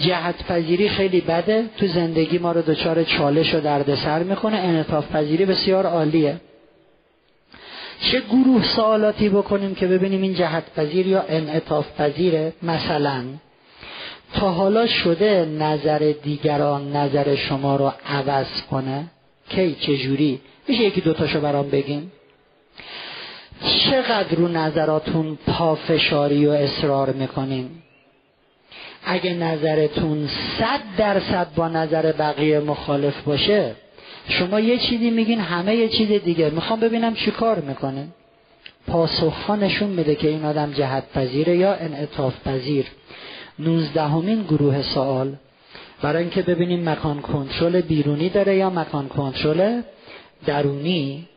جهت پذیری خیلی بده. تو زندگی ما رو دچار چالش و دردسر می‌کنه. انعطاف پذیری بسیار عالیه. چه گروه سوالاتی بکنیم که ببینیم این جهت پذیر یا انعطاف پذیره؟ مثلا تا حالا شده نظر دیگران نظر شما رو عوض کنه؟ کی؟ چجوری میشه یکی دوتاشو برام بگین؟ چقدر رو نظراتون پافشاری و اصرار می‌کنین؟ اگه نظرتون صد درصد با نظر بقیه مخالف باشه شما یه چیزی میگین همه یه چیز دیگه. می‌خوام ببینم چی کار می‌کنه پاسخها نشون میده که این آدم جهت پذیره یا انعطاف پذیر نوزدهمین گروه سوال. برای اینکه ببینیم مکان کنترل بیرونی داره یا مکان کنترل درونی.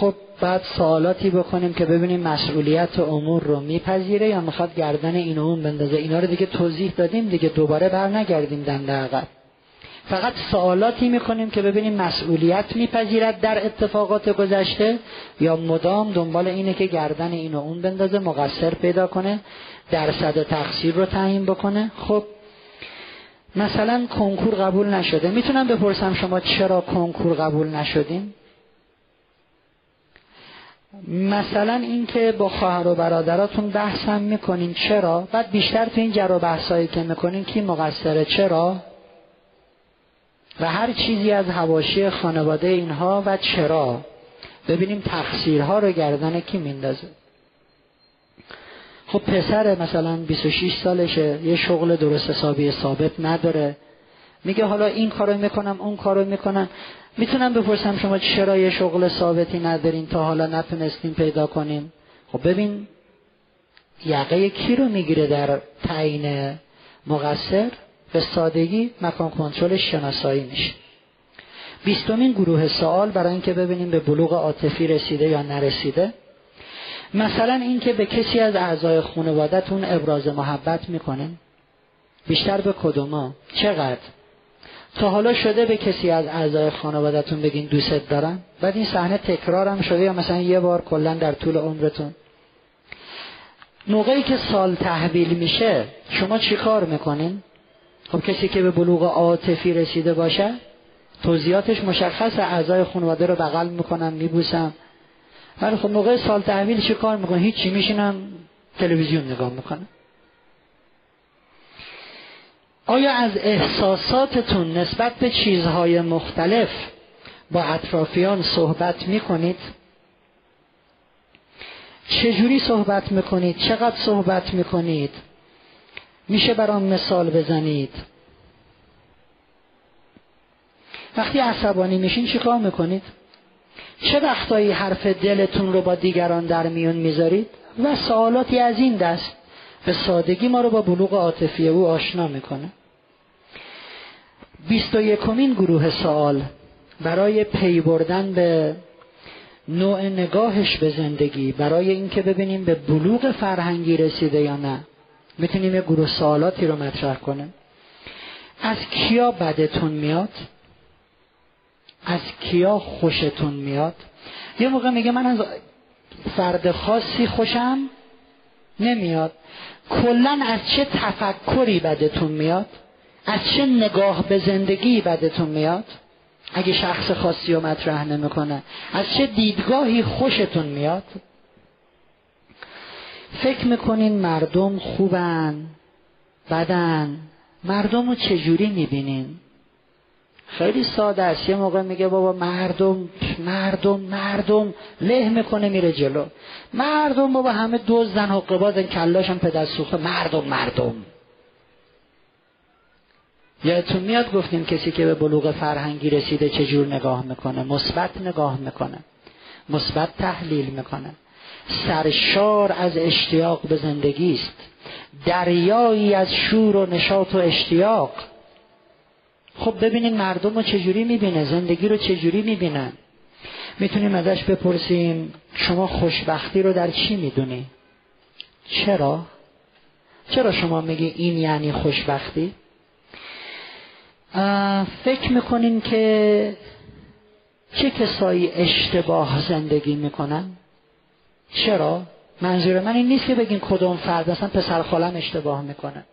خب بعد سوالاتی بکنیم که ببینیم مسئولیت امور رو میپذیره یا می‌خواد گردن این اون بندازه. اینا رو دیگه توضیح دادیم دیگه دوباره بر نگردیم دنده عقب. فقط سوالاتی می‌کنیم که ببینیم مسئولیت میپذیرد در اتفاقات گذشته یا مدام دنبال اینه که گردن این و اون بندازه مقصر پیدا کنه. درصد تقصیر رو تعیین بکنه. خب مثلا کنکور قبول نشده. می‌تونم بپرسم شما چرا کنکور قبول نشدین؟ مثلا اینکه با خواهر و برادراتون بحثم می‌کنین. چرا؟ بعد بیشتر تو این جر و بحثایی که می‌کنین کی مقصره؟ چرا؟ و هر چیزی از هواشی خانواده اینها و چرا؟ ببینیم تقصیرها رو گردن کی میندازه. خب پسر مثلا 26 سالشه یه شغل درست حسابی ثابت نداره. میگه حالا این کارو می‌کنم اون کارو می‌کنم می‌تونم بپرسم شما چرا یه شغل ثابتی ندارین تا حالا نتونستین پیدا کنین؟ خب ببین یقه کی رو می‌گیره در تعیین مقصر؟ به سادگی مکان کنترل شناسایی میشه. بیستمین گروه سوال برای اینکه ببینیم به بلوغ عاطفی رسیده یا نرسیده. مثلا اینکه به کسی از اعضای خانوادهتون ابراز محبت می‌کنن بیشتر به کدوما چقدر؟ تا حالا شده به کسی از اعضای خانوادهتون بگین دوست دارن؟ بعد این صحنه تکرارم شده یا مثلا یه بار کلا در طول عمرتون؟ موقعی که سال تحویل میشه شما چی کار می‌کنین؟ خب کسی که به بلوغ عاطفی رسیده باشه توضیحاتش مشخص اعضای خانواده رو بغل می‌کنم میبوسم. ولی خب موقع سال تحویل چی کار می‌کنن هیچی میشینن تلویزیون نگاه می‌کنه آیا از احساساتتون نسبت به چیزهای مختلف با اطرافیان صحبت می‌کنید؟ چجوری صحبت می‌کنید؟ چقدر صحبت می‌کنید؟ میشه برام مثال بزنید؟ وقتی عصبانی میشین چیکار می‌کنید؟ چه وقتایی حرف دلتون رو با دیگران در میون می‌ذارید؟ و سوالاتی از این دست. به سادگی ما رو با بلوغ عاطفی او آشنا می‌کنه. بیست و یکمین گروه سوال. برای پی بردن به نوع نگاهش به زندگی برای اینکه ببینیم به بلوغ فرهنگی رسیده یا نه می‌تونیم یه گروه سوالاتی رو مطرح کنیم. از کیا بدتون میاد؟ از کیا خوشتون میاد؟ یه موقع میگه من از فرد خاصی خوشم نمیاد. کلا از چه تفکری بدتون میاد؟ از چه نگاه به زندگی بدتون میاد؟ اگه شخص خاصی رو مطرح نمی‌کنه از چه دیدگاهی خوشتون میاد؟ فکر می‌کنین مردم خوبن بدن مردم رو چجوری می‌بینین؟ خیلی ساده است. یه موقع میگه بابا مردم مردم مردم له می‌کنه میره جلو. مردم بابا همه دزدن حقه بازن کلاشم پدر سوخه مردم مردم. یادتون میاد گفتیم کسی که به بلوغ فرهنگی رسیده چجور نگاه می‌کنه؟ مثبت نگاه می‌کنه. مثبت تحلیل می‌کنه. سرشار از اشتیاق به زندگی است. دریایی از شور و نشاط و اشتیاق. خب ببینین مردم رو چجوری می‌بینه؟ زندگی رو چجوری می‌بینن می‌تونیم ازش بپرسیم شما خوشبختی رو در چی می‌دونی؟ چرا؟ چرا شما میگی این یعنی خوشبختی؟ فکر می‌کنین که چه کسایی اشتباه زندگی می‌کنن؟ چرا؟ منظور من این نیست که بگین کدوم فرد مثلا پسر خالم اشتباه می‌کنه.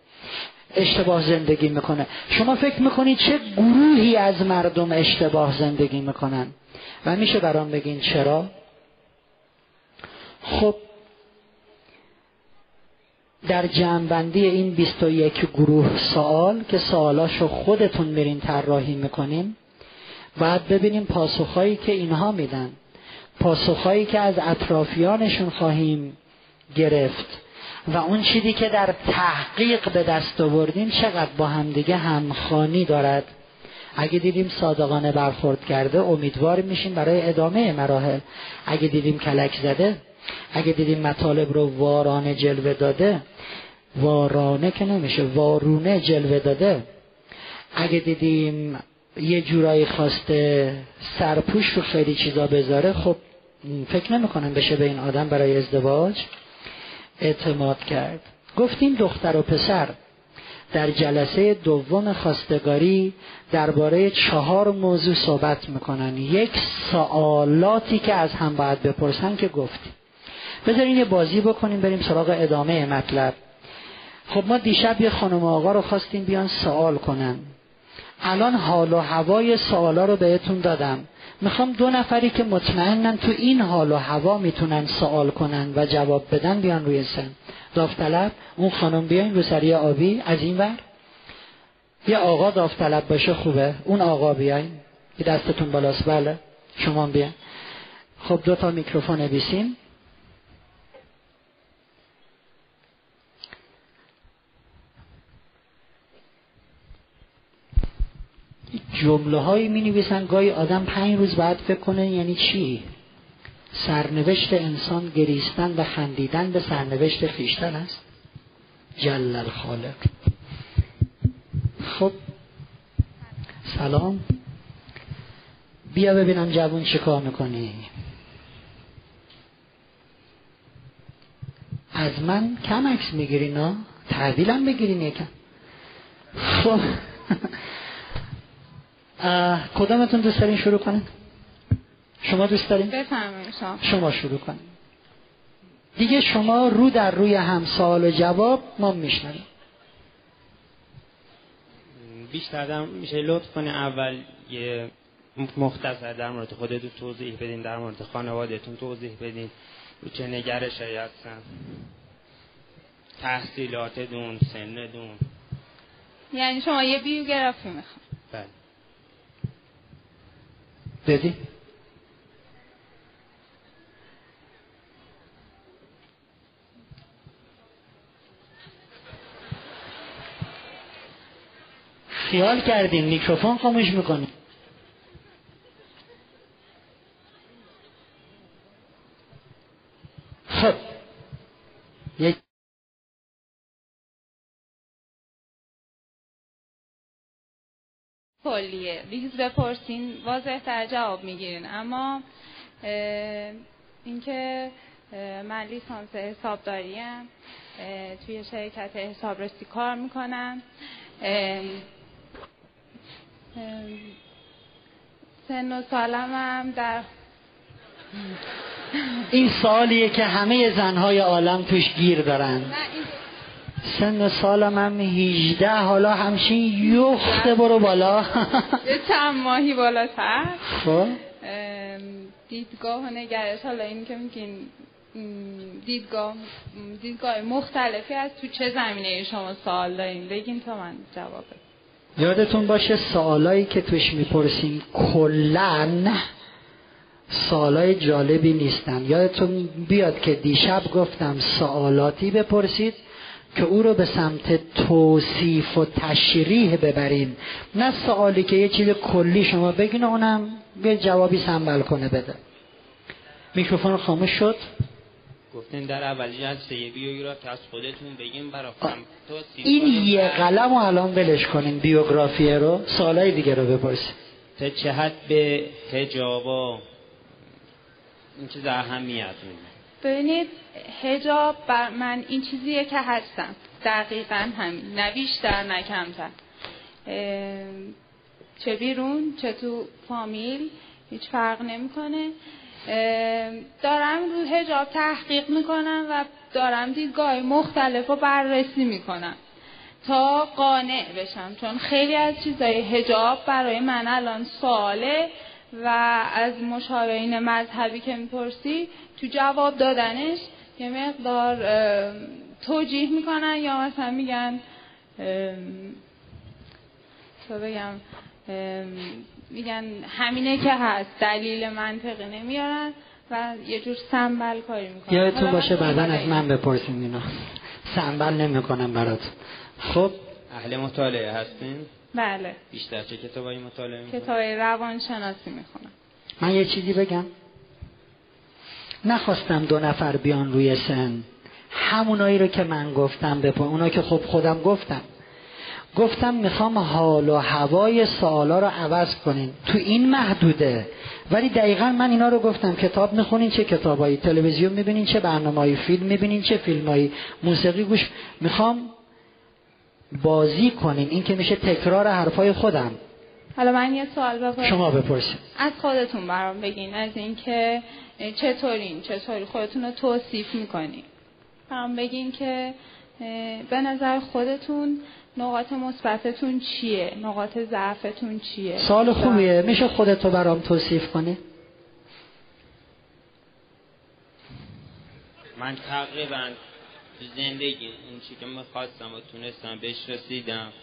اشتباه زندگی می‌کنه. شما فکر می‌کنید چه گروهی از مردم اشتباه زندگی می‌کنن؟ و میشه برام بگین چرا؟ خب در جمعبندی این 21 گروه سوال که سوالاشو خودتون میرین طراحی می‌کنیم باید ببینیم پاسخهایی که اینها میدن. پاسخهایی که از اطرافیانشون خواهیم گرفت. و اون چیزی که در تحقیق به دست آوردیم چقدر با همدیگه همخانی دارد. اگه دیدیم صادقانه برخورد کرده امیدوار میشیم برای ادامه مراحل. اگه دیدیم کلک زده اگه دیدیم مطالب رو وارانه جلوه داده وارانه که نمیشه وارونه جلوه داده. اگه دیدیم یه جورایی خواسته سرپوش رو خیلی چیزا بذاره خب فکر نمی‌کنم بشه به این آدم برای ازدواج. اعتماد کرد. گفتیم دختر و پسر. در جلسه دوم خواستگاری درباره چهار موضوع صحبت می‌کنن. یک سوالاتی که از هم باید بپرسن که گفتیم. بذارین یه بازی بکنیم بریم سراغ ادامه مطلب. خب ما دیشب یه خانم آقا رو خواستیم بیان سوال کنن. الان حال و هوای سوالا رو بهتون دادم. می‌خوام دو نفری که مطمئنن تو این حال و هوا می‌تونن سوال کنن و جواب بدن بیان روی سن. داوطلب اون خانم بیاین رو سری آبی از این ور. یه آقا داوطلب باشه خوبه. اون آقا بیاین. که دستتون بالاست. بله. شما بیاین. خب دو تا میکروفون بیسیم جمله هایی می نویسن گاهی آدم پنج روز بعد فکر کنه یعنی چی؟ سرنوشت انسان گریستن و خندیدن به سرنوشت خیشتن است. جل الخالق. خب سلام. بیا ببینم جوون چه کار می‌کنی. از من کم عکس می‌گیری نه؟ تحویلم بگیرین یکم خب کدامتون دوست دارین شروع کنین؟ شما دوست دارین؟ شما. شروع کنین. دیگه شما رو در روی هم سوال و جواب ما میشنویم. بیشتر در میشه لطف کنه اول یه مختصر در مورد خودتون توضیح بدین در مورد خانوادهتون توضیح بدین. رو چه نگرش هستن؟ تحصیلات دون سن دون یعنی شما یه بیوگرافی می‌خوام بله. بدی خیال کردین میکروفون خاموش می‌کنی. خب. یک کلیه. ریز بپرسین واضح تر جواب می‌گیرین. اما اینکه من لیسانس حسابداریم توی شرکت حسابرسی کار می‌کنم. سن و سالم هم در این سوالیه که همه زنهای عالم توش گیر دارن. نه این سن و سالم هم 18 حالا همچین یخته برو بالا. یه چند ماهی بالاتر. خب. دیدگاه و نگرش حالا این که میگین دیدگاه دیدگاه مختلفی از تو چه زمینه شما سوال دارین؟ بگین تا من جواب. یادتون باشه سوالایی که توش می‌پرسیم کلن سوالای جالبی نیستن. یادتون بیاد که دیشب گفتم سوالاتی بپرسید. که او رو به سمت توصیف و تشریح ببرین. نه سوالی که یه چیز کلی شما بگین اونم یه جوابی سنبل کنه بده. میکروفون خاموش شد. گفتین در اولی جلسه یه بیوگرافی از خودتون بگیم برای این کنیم. یه قلم رو الان ولش کنین بیوگرافی رو. سوالای دیگه رو بپرسید. تا چه حد به حجابا این چیز اهمیت میده. ببینید هجاب بر من این چیزیه که هستم. دقیقا همین. نه بیشتر نه کمتر. چه بیرون چه تو فامیل هیچ فرق نمی‌کنه. دارم رو هجاب تحقیق می‌کنم و دارم دیدگاه مختلف رو بررسی می‌کنم. تا قانع بشم. چون خیلی از چیزای هجاب برای من الان سواله. و از مشاورین مذهبی که می‌پرسی تو جواب دادنش یه مقدار توجیه می‌کنن یا مثلا میگن تا بگم میگن همینه که هست دلیل منطقی نمیارن و یه جور سنبل کاری می‌کنن. یادتون باشه بعدا از من بپرسین اینا. سنبل نمی‌کنم برات. خب؟ اهل مطالعه هستین؟ بله. بیشتر چه کتابایی مطالعه می‌کنین کتاب روانشناسی می‌خونم. من یه چیزی بگم. نخواستم دو نفر بیان روی سن. همونایی رو که من گفتم بپا اونا که خب خودم گفتم. گفتم می‌خوام حال و هوای سوالا رو عوض کنین. تو این محدوده. ولی دقیقا من اینا رو گفتم. کتاب می‌خونین چه کتابایی؟ تلویزیون می‌بینین چه برنامه فیلم می‌بینین چه فیلمایی؟ موسیقی گوش می‌خوام بازی کنین. این که میشه تکرار حرفای خودم. حالا من یه سوال بپرسم. شما بپرسید. از خودتون برام بگین. از اینکه چطورین؟ چطوری خودتون رو توصیف می‌کنین؟ برام بگین که به نظر خودتون نقاط مثبتتون چیه؟ نقاط ضعفتون چیه؟ سوال خوبیه. میشه خودتو برام توصیف کنی؟ من تقریبا تو زندگی اون چی که می‌خواستم و تونستم بهش رسیدم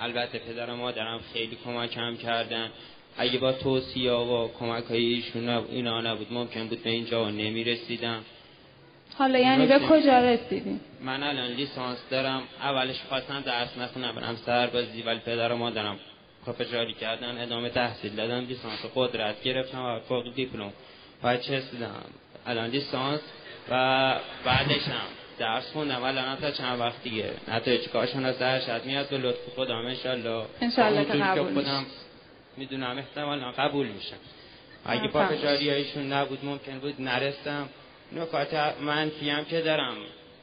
البته پدر و مادرم خیلی کمکم کردن. اگه با توصیه و کمک های ایشون اینا نبود ممکن بود به اینجا نمی‌رسیدم. حالا یعنی به کجا رسیدین من الان لیسانس دارم. اولش خواستم درس نخونم برم سربازی ولی پدر و مادرم کافه کردن ادامه تحصیل دادم لیسانس قدرت گرفتم و فوق دیپلم. و چه الان لیسانس و بعدش هم درس خوندم الان هم تا چند وقت دیگه؟ نتایج کارشون از درشت میاد به لطف خودم انشالله. انشالله که قبول خودم می‌دونم احتمالا قبول میشم اگه پافشاری هایشون نبود ممکن بود نرسم نکات منفی هم که دارم.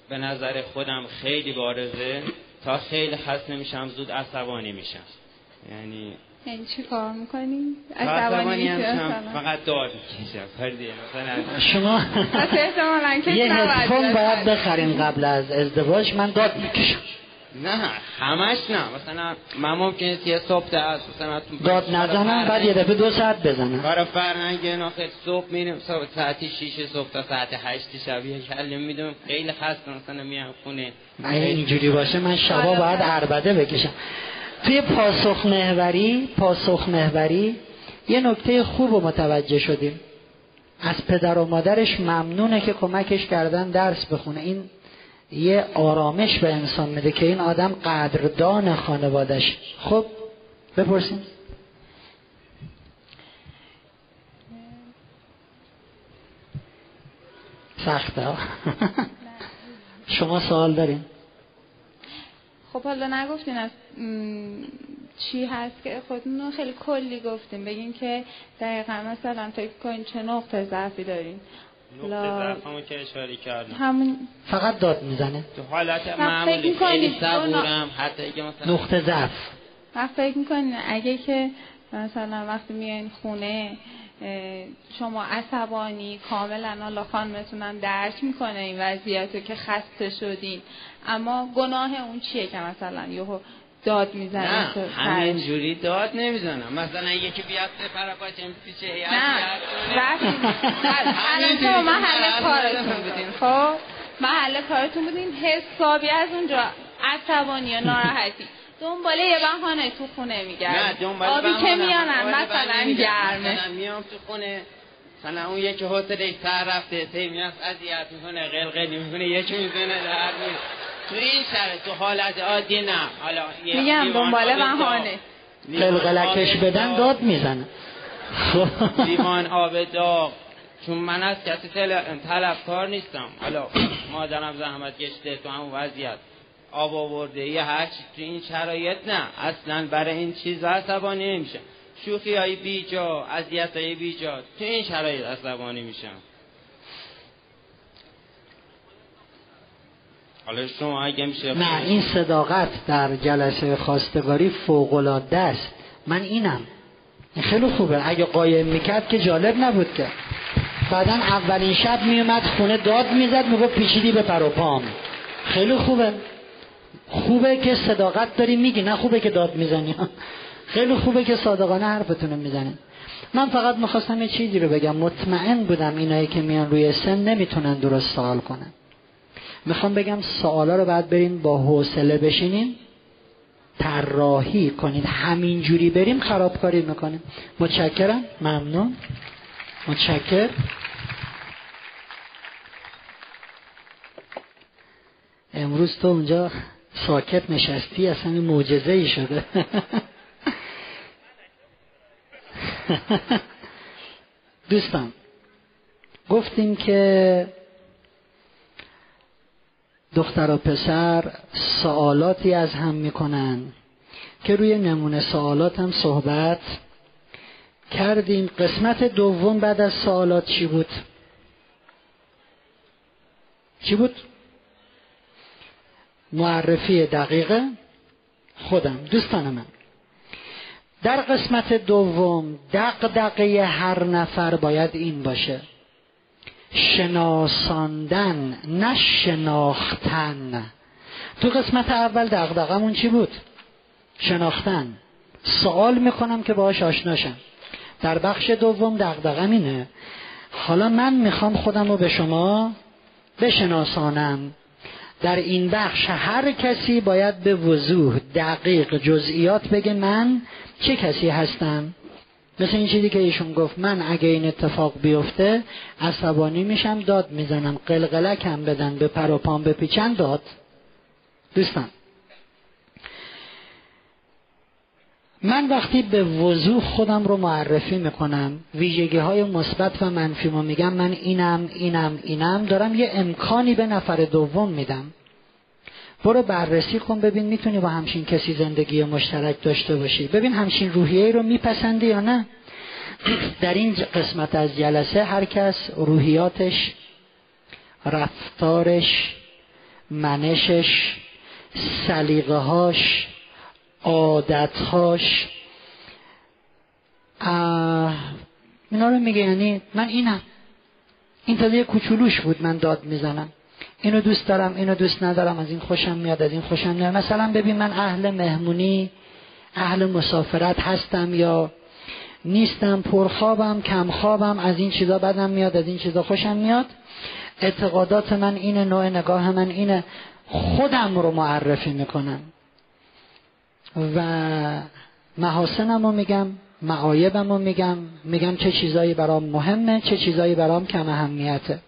به نظر خودم خیلی بارزه. تا خیلی خسته میشم زود عصبانی میشم. یعنی یعنی چی کار هم میشی شم مثلا؟ فقط داد می‌کشم. شما که یه هدفون باید. بخرین قبل از ازدواج من داد می‌کشم. نه همش نه. مثلا من ممکنه یه صبح از مثلا داد نزنم بعد یه دفعه دو ساعت بزنم. کار فرهنگ ناخد صبح میریم صبح ساعت 6 صبح تا ساعت 8 شب یه کلمه میدم خیلی خسته مثلا میام خونه. اگه اینجوری باشه من شبا باید عربده بکشم. توی پاسخ محوری پاسخ محوری یه نکته خوب و متوجه شدیم. از پدر و مادرش ممنونه که کمکش کردن درس بخونه. این یه آرامش به انسان میده که این آدم قدردان خانوادش خب بپرسیم سخته شما سوال دارین. خب حالا نگفتین از چی هست که خودمون خیلی کلی گفتیم. بگین که دقیقا مثلا فکر کنین چه نقطه ضعفی دارین. نقطه که اشاره کردم همون فقط داد می‌زنه. تو حالت معمولی خیلی صبورم. حتی اگه مثلا نقطه ضعف. وقت فکر می‌کنین اگه که مثلا وقتی میایین خونه شما عصبانی کاملا حالا خانمتونم درک می‌کنه این وضعیت که خسته شدین. اما گناه اون چیه که مثلا یهو داد می‌زنه نه همین جوری داد نمی‌زنم مثلا یکی بیاد سفر پاچم پیچه نه الان تو محل کارتون بودین. خب محل کارتون بودین حسابی از اونجا عصبانی یا ناراحتی. دنباله یه بهانه تو خونه میگرد. آبی که میانن مثلا گرمه. میام تو خونه مثلا اون یکی حوصله سر رفته سی میاد اذیت می‌کنه قلقلی می‌کنه یکی می‌زنه در تو این سر تو حالت عادی نه. حالا میگم دنباله بهانه. قلقلکش بدن داد می‌زنه. لیوان آب داغ چون من از کسی طلبکار نیستم. حالا مادرم زحمت کشته تو همون وضعیت. آب آورده. یه هرچی تو این شرایط نه. اصلا برای این چیز عصبانی نمیشه شوخی های بیجا اذیت های بیجا تو این شرایط عصبانی میشم. حالا شما اگه میشه نه این صداقت در جلسه خواستگاری فوق العاده است. من اینم. این خیلی خوبه. اگه قایم می‌کرد که جالب نبود که. بعدا اولین شب میومد خونه داد می‌زد می‌گفت پیچیدی به پر و پام. خیلی خوبه. خوبه که صداقت داری میگی نه خوبه که داد می‌زنی. خیلی خوبه که صادقانه حرفتون می‌زنی. من فقط می‌خواستم یه چیزی رو بگم. مطمئن بودم اینایی که میان روی سن نمی‌تونن درست سوال کنن. می‌خوام بگم سوالا رو بعد برین با حوصله بشینین طراحی کنید همین جوری بریم خرابکاری می‌کنیم. متشکرم. ممنون. متشکر. امروز تو اونجا ساکت نشستی اصلا این معجزه ای شده. دوستان گفتیم که دختر و پسر سوالاتی از هم می‌کنن که روی نمونه سوالات هم صحبت کردیم. قسمت دوم بعد از سوالات چی بود؟ چی بود؟ معرفی دقیقه خودم دوستان من. در قسمت دوم دقدقه هر نفر باید این باشه. شناساندن نه شناختن. تو قسمت اول دقدقمون چی بود؟ شناختن. سوال می‌کنم که باهاش آشناشم در بخش دوم دقدقم اینه. حالا من می‌خوام خودم رو به شما بشناسانم. در این بخش هر کسی باید به وضوح دقیق جزئیات بگه من چه کسی هستم؟ مثل این چیزی که ایشون گفت من اگه این اتفاق بیفته عصبانی میشم داد می‌زنم قلقلکم بدن به پر و پام بپیچن داد. دوستان من وقتی به وضوح خودم رو معرفی می‌کنم ویژگی های مثبت و منفی ما میگم من اینم اینم اینم دارم یه امکانی به نفر دوم میدم. برو بررسی کن ببین می‌تونی با همچین کسی زندگی مشترک داشته باشی. ببین همچین روحیه رو میپسندی یا نه. در این قسمت از جلسه هر کس روحیاتش رفتارش منشش سلیقه هاش عادتهاش اینا رو میگه یعنی من اینم این تازه کوچولوش بود من داد می‌زنم. اینو دوست دارم اینو دوست ندارم از این خوشم میاد از این خوشم میاد. مثلا ببین من اهل مهمونی اهل مسافرت هستم یا نیستم پرخوابم کمخوابم از این چیزا بدم میاد از این چیزا خوشم میاد. اعتقادات من اینه نوع نگاه من اینه. خودم رو معرفی می‌کنم. و محاسنم رو میگم معایبم رو میگم میگم چه چیزایی برام مهمه چه چیزایی برام کم اهمیته.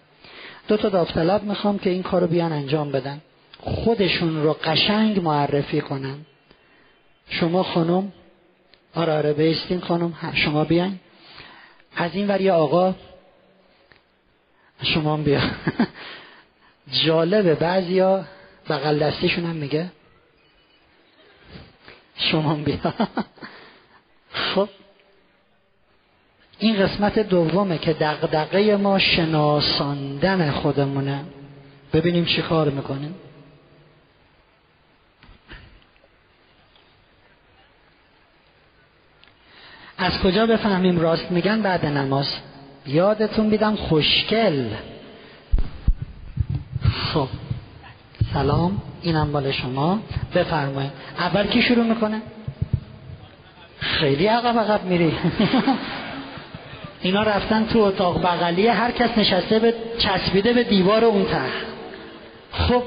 دو تا داوطلب می‌خوام که این کارو بیان انجام بدن. خودشون رو قشنگ معرفی کنن. شما خانم آره آره بیستین خانم شما بیاین. از این ور آقا شما بیا. جالبه بعضیا بغل دستیشون هم میگه. شما بیا خب. این قسمت دومه که دقدقه ما شناساندن خودمونه. ببینیم چی کار می‌کنیم. از کجا بفهمیم؟ راست میگن بعد نماز. یادتون بیدم خوشگل. خب. سلام. اینم بال شما. بفرمایید. اول کی شروع می‌کنه؟ خیلی عقب عقب میری. اینا رفتن تو اتاق بغلی. هر کس نشسته به چسبیده به دیوار اون ته خب.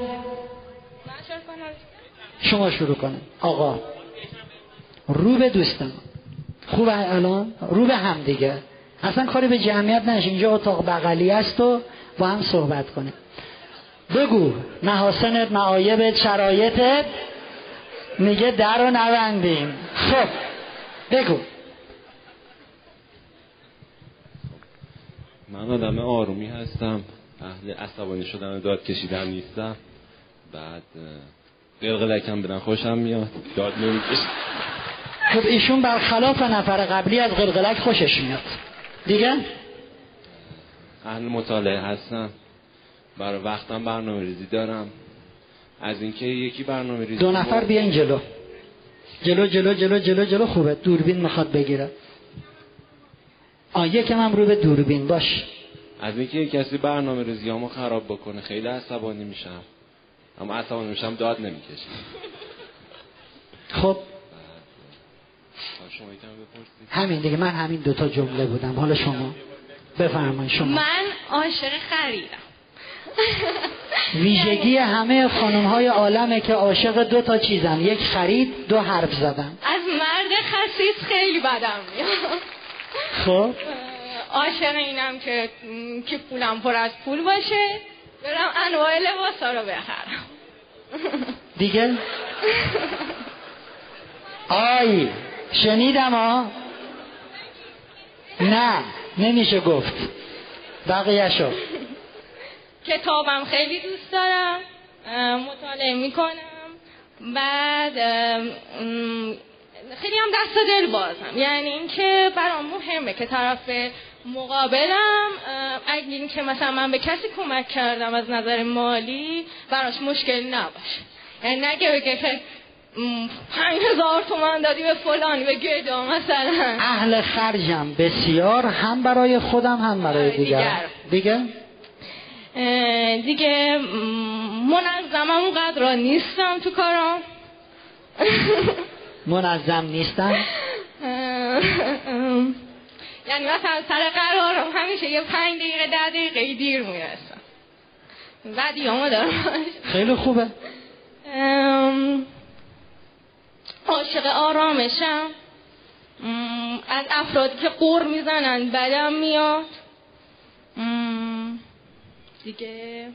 شما شروع کنه. آقا. رو به دوستم خوبه الان؟ رو به هم دیگه. اصلا کاری به جمعیت نشه. اینجا اتاق بغلی است و با هم صحبت کنه بگو. محاسنت معایبت شرایطت میگه در رو نبندیم. خب بگو. من آدم آرومی هستم. اهل عصبانی شدن و داد کشیدن نیستم. بعد قلقلکم بدن خوشم میاد. داد نمی‌کشم خب ایشون برخلاف نفر قبلی از قلقلک خوشش میاد. دیگه؟ اهل مطالعه هستم. برای وقتم برنامه ریزی دارم. از اینکه یکی برنامه ریزی دو نفر بیاین جلو. جلو جلو جلو جلو جلو. خوبه. دوربین می‌خواد بگیره. آ یکم هم رو به دوربین. باش. از اینکه کسی برنامه ریزی خراب بکنه خیلی عصبانی میشم. اما عصبانی میشم داد نمی‌کشم خب. همین دیگه. من همین دوتا جمله بودم. حالا شما بفرمایید شما. من عاشق خریدم. ویژگی همه خانم های عالمه که عاشق دو تا چیزن. یک خرید دو حرف زدن. از مرد خصیص خیلی بدم میاد. خب. عاشق اینم که که پولم پر از پول باشه. برم انواع لباس ها رو بخرم. دیگه؟ آی شنیدم ها نه نمیشه گفت. بقیه شو کتابم خیلی دوست دارم مطالعه می‌کنم. بعد خیلی هم دست دل بازم. یعنی اینکه برام مهمه که طرف مقابلم اگه این که مثلا من به کسی کمک کردم از نظر مالی براش مشکل نباشه. یعنی نگه بگه که پنج هزار تومن دادی به فلانی به گدا مثلا. اهل خرجم. بسیار هم برای خودم هم برای دیگر دیگه؟ دیگه منظمم اونقدر نیستم تو کارم منظم نیستم؟ یعنی مثلا سر قرارم همیشه یه پنج دقیقه ده دقیقه دیر می‌رسم. بعدی دارم. خیلی خوبه. عاشق آرامشم. از افرادی که قور می‌زنن بدم میاد. دیگه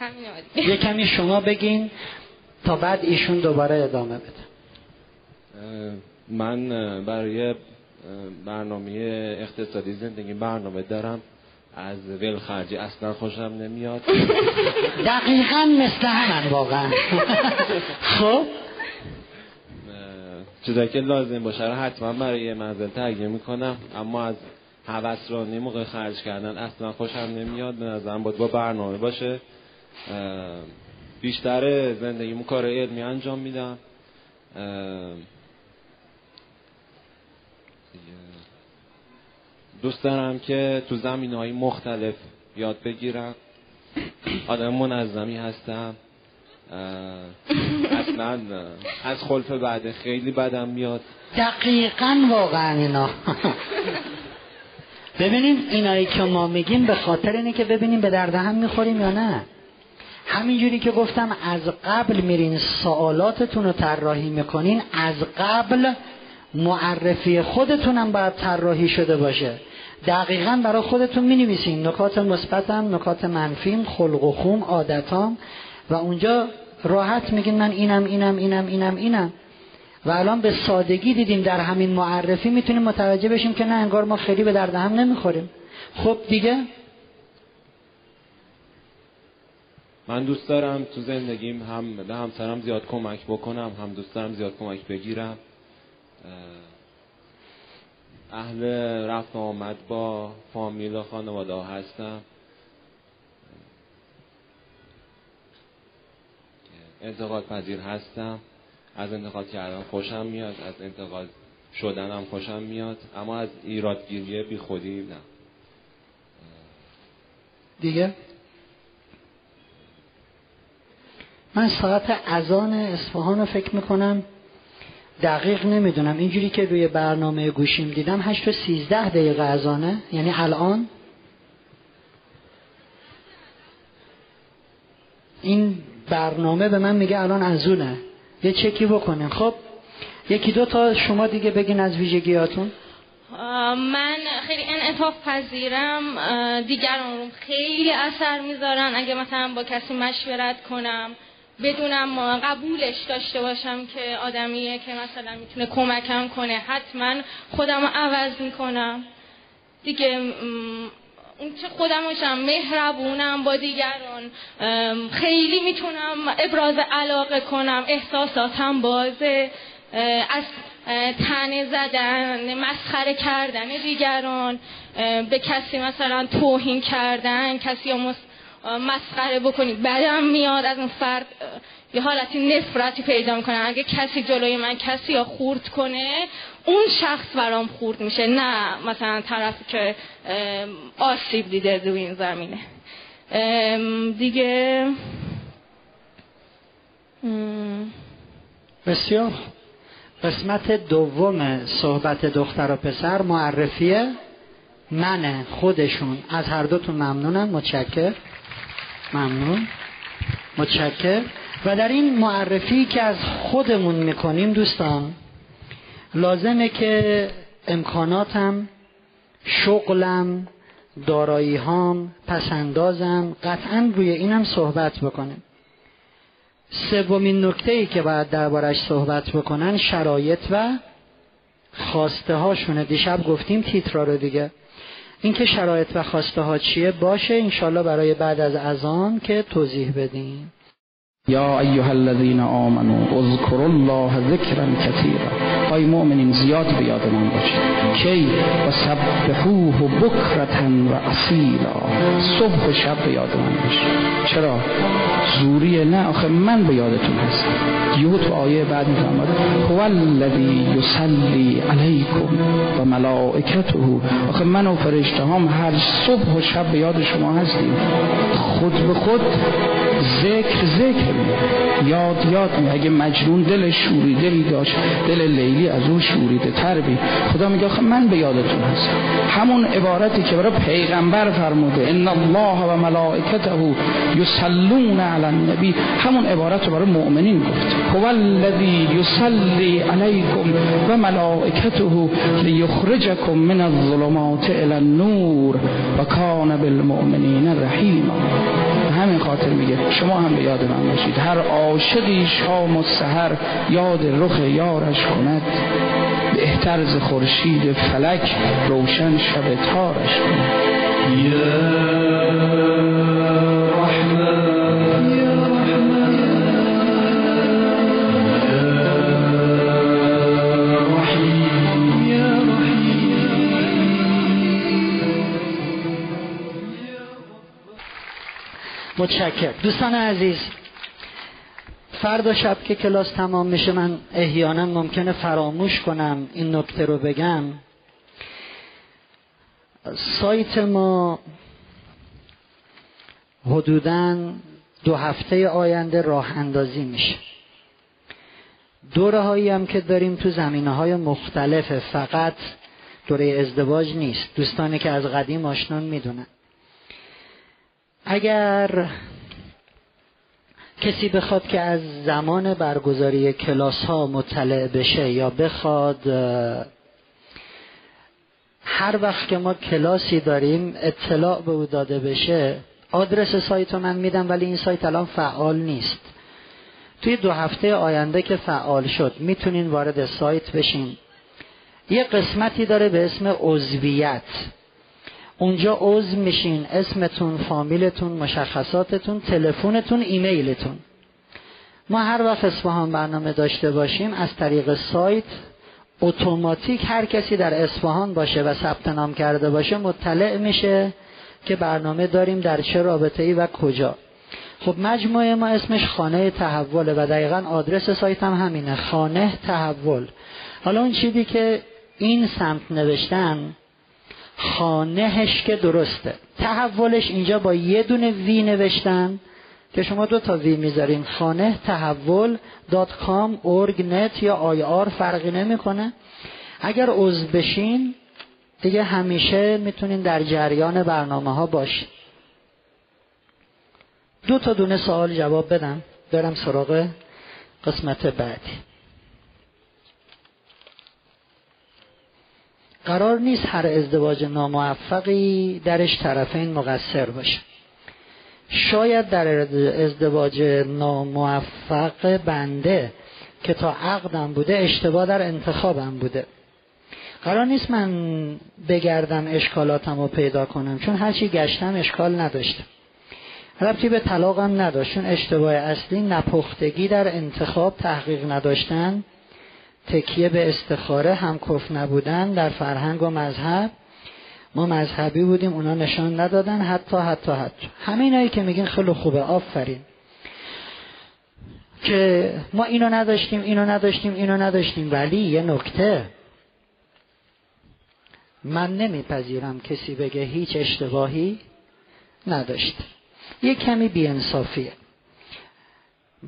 همین یه کمی شما بگین تا بعد ایشون دوباره ادامه بده. من برای برنامه اقتصادی زندگی برنامه دارم. از ول خرجی اصلا خوشم نمیاد. دقیقا مثل همن واقعا. خب؟ چیزایی که لازم باشه رو حتما برای منزل تهیه می‌کنم. اما از هوسرانی موقع خرج کردن. اصلا خوشم نمیاد به نظرم باید با برنامه باشه. بیشتر زندگیمو کار علمی انجام میدم. دوست دارم که تو زمین های مختلف یاد بگیرم. آدم منظمی هستم. اصلا از خلف بعد خیلی بدم میاد. دقیقا واقعا اینا. ببینیم اینایی که ما میگیم به خاطر اینه که ببینیم به درد هم می‌خوریم یا نه. همینجوری که گفتم از قبل میرین سوالاتتون رو طراحی می‌کنین از قبل معرفی خودتونم باید طراحی شده باشه. دقیقا برای خودتون می نویسین نکات مثبتم نکات منفیم خلق و خوم عادتام. و اونجا راحت میگین من اینم اینم اینم اینم اینم. و الان به سادگی دیدیم در همین معرفی می‌تونیم متوجه بشیم که نه انگار ما خیلی به درد هم نمی‌خوریم. خب دیگه؟ من دوست دارم تو زندگیم هم به همسرم زیاد کمک بکنم هم دوست دارم زیاد کمک بگیرم. اهل رفت آمد با فامیل و خانواده هستم. انتقاد پذیر هستم. از انتقاد کردن خوشم میاد از انتقاد شدنم خوشم میاد اما از ایرادگیری بی خودی نه. دیگه؟ من ساعت اذان اصفهان رو فکر می‌کنم دقیق نمی‌دونم. اینجوری که روی برنامه گوشیم دیدم هشت و سیزده دقیقه ازانه یعنی الان؟ این برنامه به من میگه الان ازونه یه چکی بکنین. خب یکی دو تا شما دیگه بگین از ویژگیاتون. من خیلی انعطاف پذیرم. دیگران خیلی اثر می‌ذارن. اگه مثلا با کسی مشورت کنم بدونم قبولش داشته باشم که آدمیه که مثلا می‌تونه کمکم کنه. حتما خودم رو عوض می‌کنم. دیگه اون چه خودم باشم مهربونم با دیگران خیلی می‌تونم ابراز علاقه کنم احساساتم بازه از تنه زدن مسخره کردن دیگران به کسی مثلا توهین کردن کسی مسخره بکنی. بعدم میاد از اون فرد یه حالتی نفرتی پیدا می‌کنه. اگه کسی جلوی من کسی یا خورد کنه اون شخص برام خورد میشه نه مثلا طرفی که آسیب دیده دو این زمینه. دیگه بسیار. قسمت دوم صحبت دختر و پسر معرفیه. من خودشون. از هر دوتون ممنونم. متشکر. ممنون. متشکر. و در این معرفی که از خودمون می‌کنیم دوستان لازمه که امکاناتم شغلم دارایی هام پسندازم قطعا روی اینم صحبت بکنیم سومین نکته ای که باید دربارش صحبت بکنن شرایط و خواسته هاشونه دیشب گفتیم تیترا رو دیگه. اینکه شرایط و خواسته ها چیه؟ باشه انشالله برای بعد از اذان که توضیح بدیم. یا ایها الذین آمنوا اذکروا الله ذکرا کثیرا. ای مؤمنین زیاد به یاد من باشید. کی و سبحوه بکرتن و اصیلا. صبح و شب به یاد من باشید. چرا؟ زوری نه آخه من به یادتون هستم. یهو تو آیه بعد میفرماد هو الذی یصلی علیکم و ملائکته. آخه من و فرشته هم هر صبح و شب به یاد شما هستیم. خود به خود ذکر ذکر یاد یاد می اگه مجنون دل شوری دلی داشت دل لیلی از اون شوریده تر بی. خدا میگه آخه من به یادتون هستم. همون عبارتی که برای پیغمبر فرموده ان الله و ملائکته یصلون علی النبی. همون عبارت رو برای مؤمنین گفت هو الذی یصلی علیکم و ملائکته لیخرجکم من الظلمات الى النور و کان بالمؤمنین رحیما. همین خاطر میگه. شما هم به یاد من باشید. هر عاشقی شام و سحر یاد رخ یارش کند. بهتر ز خورشید فلک روشن شب تارش کند. متشکر دوستان عزیز فردا شب که کلاس تمام میشه من احیانا ممکنه فراموش کنم این نکته رو بگم. سایت ما حدوداً دو هفته آینده راه اندازی میشه. دوره هایی هم که داریم تو زمینه های مختلف فقط دوره ازدواج نیست. دوستانی که از قدیم آشنان می‌دونن. اگر کسی بخواد که از زمان برگزاری کلاس ها مطلع بشه یا بخواد هر وقت که ما کلاسی داریم اطلاع به او داده بشه آدرس سایت رو من میدم ولی این سایت الان فعال نیست. توی دو هفته آینده که فعال شد می‌تونین وارد سایت بشین. یه قسمتی داره به اسم عضویت. اونجا عضو میشین. اسمتون فامیلتون مشخصاتتون تلفنتون ایمیلتون. ما هر وقت اصفهان برنامه داشته باشیم از طریق سایت اتوماتیک هر کسی در اصفهان باشه و ثبت نام کرده باشه مطلع میشه که برنامه داریم در چه رابطه ای و کجا. خب مجموعه ما اسمش خانه تحوله و دقیقا آدرس سایت هم همینه خانه تحول. حالا اون چیزی که این سمت نوشتن خانه‌ش که درسته. تحولش اینجا با یه دونه V نوشتن که شما دو تا V می‌ذارین. خانه تحول dot com org net یا IR فرقی نمی‌کنه. اگر عضو بشین دیگه همیشه می‌تونین در جریان برنامه ها باشین. دو تا دونه سوال جواب بدم. برم سراغ قسمت بعدی. قرار نیست هر ازدواج ناموفقی درش طرفین مقصر باشه. شاید در ازدواج ناموفق بنده که تا عقدم بوده اشتباه در انتخابم بوده. قرار نیست من بگردم اشکالاتم رو پیدا کنم چون هرچی گشتم اشکال نداشتم. ربطی به طلاقم نداشت چون اشتباه اصلی نپختگی در انتخاب تحقیق نداشتن تکیه به استخاره هم کف نبودن در فرهنگ و مذهب. ما مذهبی بودیم اونا نشان ندادن حتی حتی حتی. همینایی که میگین خیلی خوبه آفرین. که ما اینو نداشتیم اینو نداشتیم اینو نداشتیم ولی یه نکته. من نمیپذیرم کسی بگه هیچ اشتباهی نداشت. یه کمی بیانصافیه.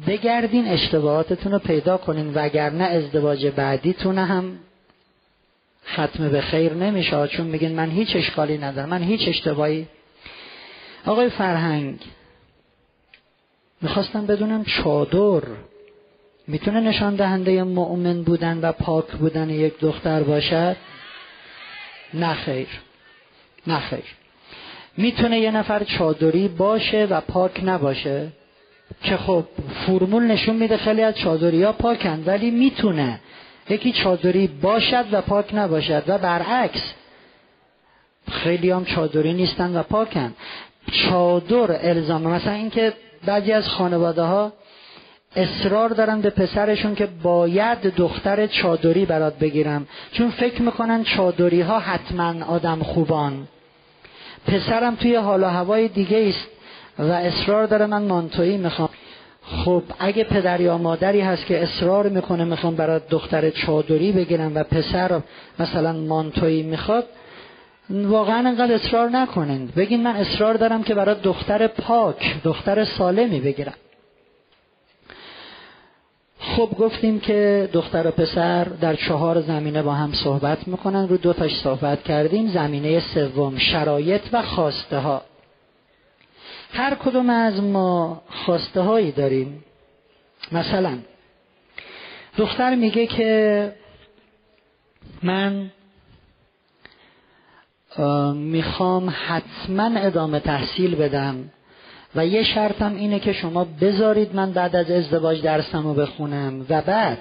بگردین اشتباهاتتون رو پیدا کنین وگرنه ازدواج بعدیتون هم ختم به خیر نمیشه. چون میگین من هیچ اشکالی ندارم من هیچ اشتباهی. آقای فرهنگ می‌خواستم بدونم چادر می‌تونه نشان دهنده مؤمن بودن و پاک بودن یک دختر باشد؟ نه خیر نه خیر. می‌تونه یه نفر چادری باشه و پاک نباشه؟ که خب فرمول نشون میده خیلی از چادری ها پاکن ولی می‌تونه یکی چادری باشد و پاک نباشد و برعکس خیلی هم چادری نیستن و پاکن. چادر الزامه مثلا اینکه بعضی از خانواده ها اصرار دارن به پسرشون که باید دختر چادری برات بگیرم چون فکر می‌کنن چادری ها حتما آدم خوبان. پسرم توی حال و هوای دیگه است و اصرار داره من مانتویی می‌خوام. خب اگه پدر یا مادری هست که اصرار می‌کنه می‌خوام برای دختر چادری بگیرم و پسر مثلا مانتویی می‌خواد واقعا انقدر اصرار نکنین. بگین من اصرار دارم که برای دختر پاک دختر سالمی بگیرم. خب گفتیم که دختر و پسر در چهار زمینه با هم صحبت می‌کنن. رو دو تاش صحبت کردیم. زمینه سوم شرایط و خواسته ها. هر کدوم از ما خواسته هایی داریم. مثلا دختر میگه که من می‌خوام حتما ادامه تحصیل بدم و یه شرطم اینه که شما بذارید من بعد از ازدواج درسم رو بخونم. و بعد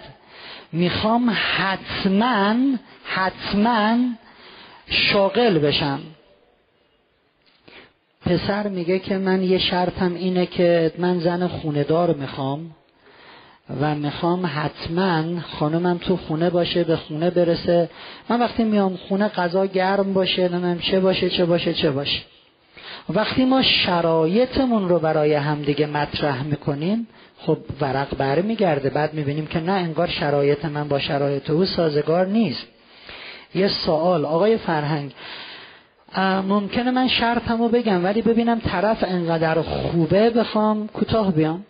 می‌خوام حتما حتما شاغل بشم. پسر میگه که من یه شرطم اینه که من زن خونه دار می‌خوام و می‌خوام حتما خانمم تو خونه باشه به خونه برسه. من وقتی میام خونه غذا گرم باشه نمیم چه باشه چه باشه چه باشه. وقتی ما شرایطمون رو برای همدیگه مطرح می‌کنیم خب ورق برمیگرده. بعد می‌بینیم که نه انگار شرایط من با شرایط او سازگار نیست. یه سوال آقای فرهنگ ممکنه من شرطمو بگم ولی ببینم طرف انقدر خوبه بخوام کوتاه بیام.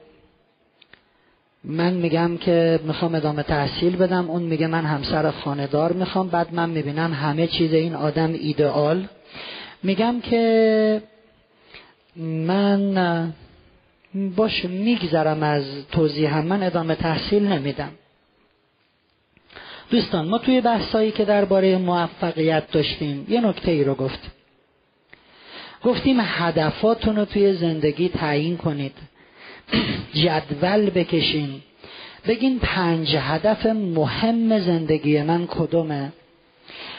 من میگم که می‌خوام ادامه تحصیل بدم اون میگه من همسر خاندار می‌خوام بعد من می‌بینم همه چیز این آدم ایدئال. میگم که من باش میگذرم از توضیحم من ادامه تحصیل نمیدم. دوستان ما توی بحثایی که درباره موفقیت داشتیم یه نکته ای رو گفتیم. گفتیم هدفاتون رو توی زندگی تعیین کنید. جدول بکشین بگین پنج هدف مهم زندگی من کدومه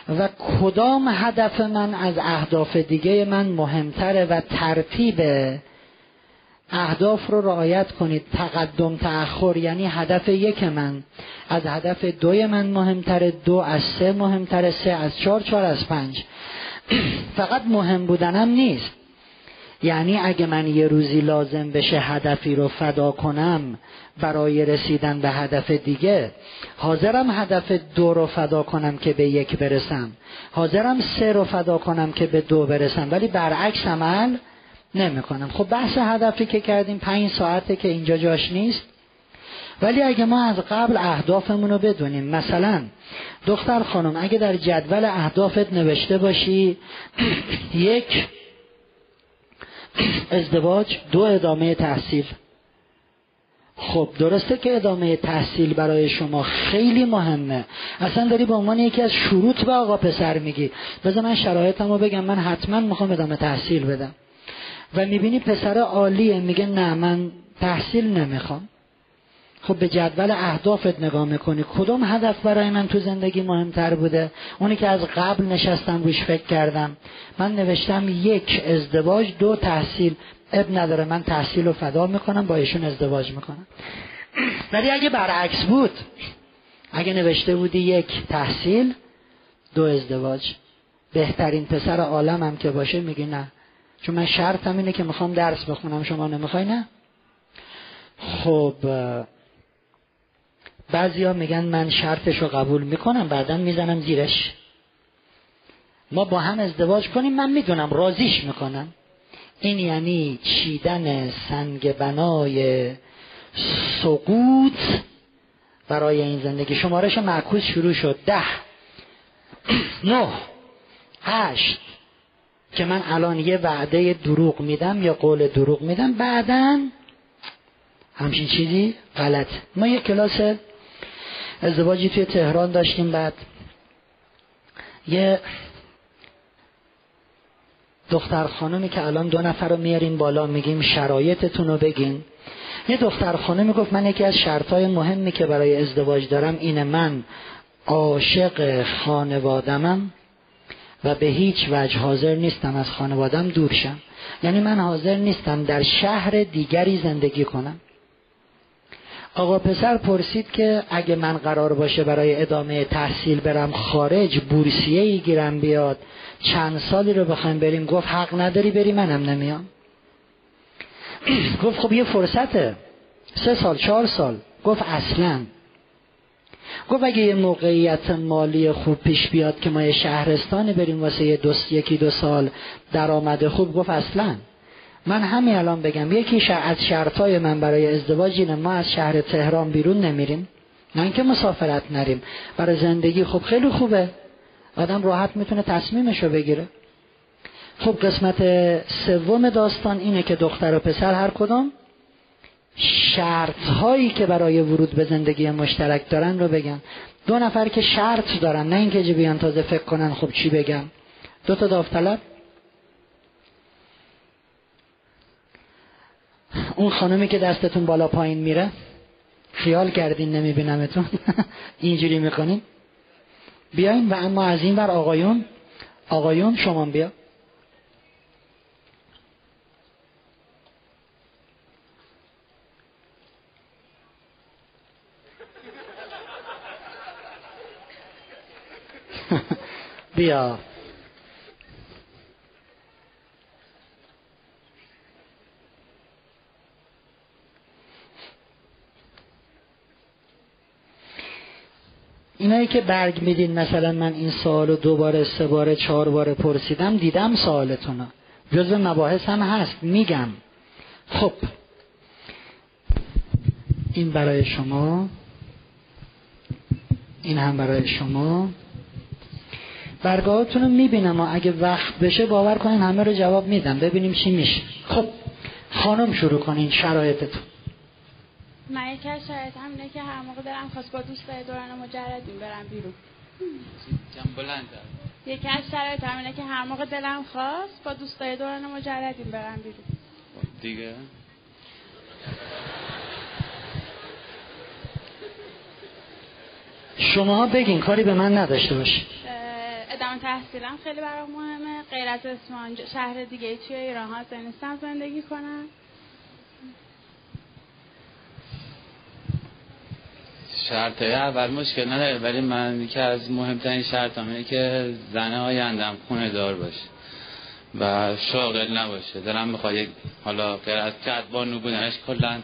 و کدام هدف من از اهداف دیگه من مهمتره و ترتیب اهداف رو رعایت کنید. تقدم تأخر یعنی هدف یک من. از هدف دوی من مهمتره دو از سه مهمتره سه از چهار چهار از پنج. فقط مهم بودنم نیست. یعنی اگه من یه روزی لازم بشه هدفی رو فدا کنم برای رسیدن به هدف دیگه حاضرم هدف دو رو فدا کنم که به یک برسم. حاضرم سه رو فدا کنم که به دو برسم. ولی برعکس عمل نمی کنم خب بحث هدفی که کردیم پنج ساعته که اینجا جاش نیست. ولی اگه ما از قبل اهدافمون رو بدونیم مثلا دختر خانم اگه در جدول اهدافت نوشته باشی یک ازدواج دو ادامه تحصیل. خب درسته که ادامه تحصیل برای شما خیلی مهمه. اصلا داری به عنوان یکی از شروط به آقا پسر میگی. بذار من شرایطم رو بگم. من حتما می‌خوام ادامه تحصیل بدم. و می‌بینی پسر عالیه میگه نه من تحصیل نمی‌خوام. خب به جدول اهدافت نگاه می‌کنی. کدوم هدف برای من تو زندگی مهمتر بوده؟ اونی که از قبل نشستم روش فکر کردم. من نوشتم یک ازدواج دو تحصیل. اب نداره من تحصیل رو فدا می‌کنم با ایشون ازدواج می‌کنم. ولی اگه برعکس بود اگه نوشته بودی یک تحصیل دو ازدواج. بهترین پسر عالمم که باشه میگی نه. چون من شرطم اینه که می‌خوام درس بخونم. شما نمی‌خوای نه؟ خب بعضیا میگن من شرطش رو قبول می‌کنم بعدا می‌زنم زیرش. ما با هم ازدواج کنیم من می‌دونم راضیش می‌کنم. این یعنی چیدن سنگ بنای سقوط برای این زندگی. شمارش معکوس شروع شد. ده نه هشت. که من الان یه وعده دروغ میدم یا قول دروغ میدم بعدا همچین چیزی غلط. ما یه کلاس ازدواجی توی تهران داشتیم بعد یه دختر خانمی که الان دو نفر رو میاریم بالا میگیم شرایطتون رو بگین. یه دختر خانمی گفت من یکی از شرطهای مهمی که برای ازدواج دارم اینه من عاشق خانوادمم و به هیچ وجه حاضر نیستم از خانوادم دور شم. یعنی من حاضر نیستم در شهر دیگری زندگی کنم. آقا پسر پرسید که اگه من قرار باشه برای ادامه تحصیل برم خارج بورسیه ای گیرم بیاد چند سالی رو بخوایم بریم؟ گفت حق نداری بری منم نمیام. گفت خب یه فرصته. سه سال چهار سال. گفت اصلا. گفت اگه یه موقعیت مالی خوب پیش بیاد که ما یه شهرستانی بریم واسه یه دوست یکی دو سال درآمد خوب گفت اصلا. من همین الان بگم یکی از شرطای من برای ازدواج اینه ما از شهر تهران بیرون نمیریم. نه اینکه مسافرت نریم. برای زندگی خب خیلی خوبه. آدم راحت می‌تونه تصمیمشو بگیره. خب قسمت سوم داستان اینه که دختر و پسر هر کدام شرط هایی که برای ورود به زندگی مشترک دارن رو بگن دو نفر که شرط دارن نه اینکه بیان تازه فکر کنن خب چی بگم. دو تا داوطلب. اون خانمی که دستتون بالا پایین میره. خیال کردین نمیبینمتون. اینجوری می‌کنین بیاین و اما از این بر آقایون. آقایون شما بیا. بیا. اینایی که برگ میدین مثلا من این سوال رو دو بار سه بار چهار بار پرسیدم دیدم سوالتون رو جزو مباحث هم هست میگم. خب. این برای شما. این هم برای شما. برگاهاتون رو می‌بینم و اگه وقت بشه باور کنین همه رو جواب میدم. ببینیم چی میشه. خب خانم شروع کنین شرایطتون. من یکی از شرایط هم اینه که هر موقع دارم خواست با دوستای دوران مجردیم برم بیرون. بلند یکی از شرایط هم اینه که هر موقع دلم خواست با دوستای دوران مجردیم برم بیرون. دیگه؟ شما بگین کاری به من نداشته باشین اه، ادامه تحصیلم خیلی برام مهمه. غیر از ج- شهر دیگه توی ایران ها نیستم زندگی کنم. شرط اول مشکل نداره ولی من یکی از مهمترین شرط اینه که زن آیندم خونه دار باشه و شاغل نباشه. دلم می‌خواد یک حالا غیر از کدبانو بودنش کلا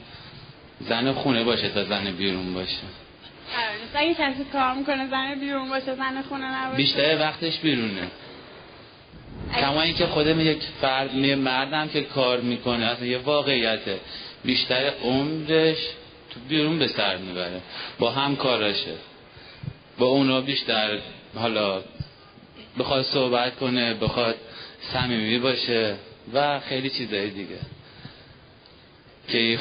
زن خونه باشه تا زن بیرون باشه. قرار نیست اگه کسی کار می‌کنه زن بیرون باشه زن خونه نباشه. بیشتر وقتش بیرونه. کما اینکه خودم یک فرد یه مردم که کار می‌کنه اصلا یه واقعیته. بیشتر عمرش تو بیرون به سر می‌بره. با همکاراشه با اونا بیشتر حالا بخواد صحبت کنه بخواد صمیمی باشه و خیلی چیزای دیگه. که این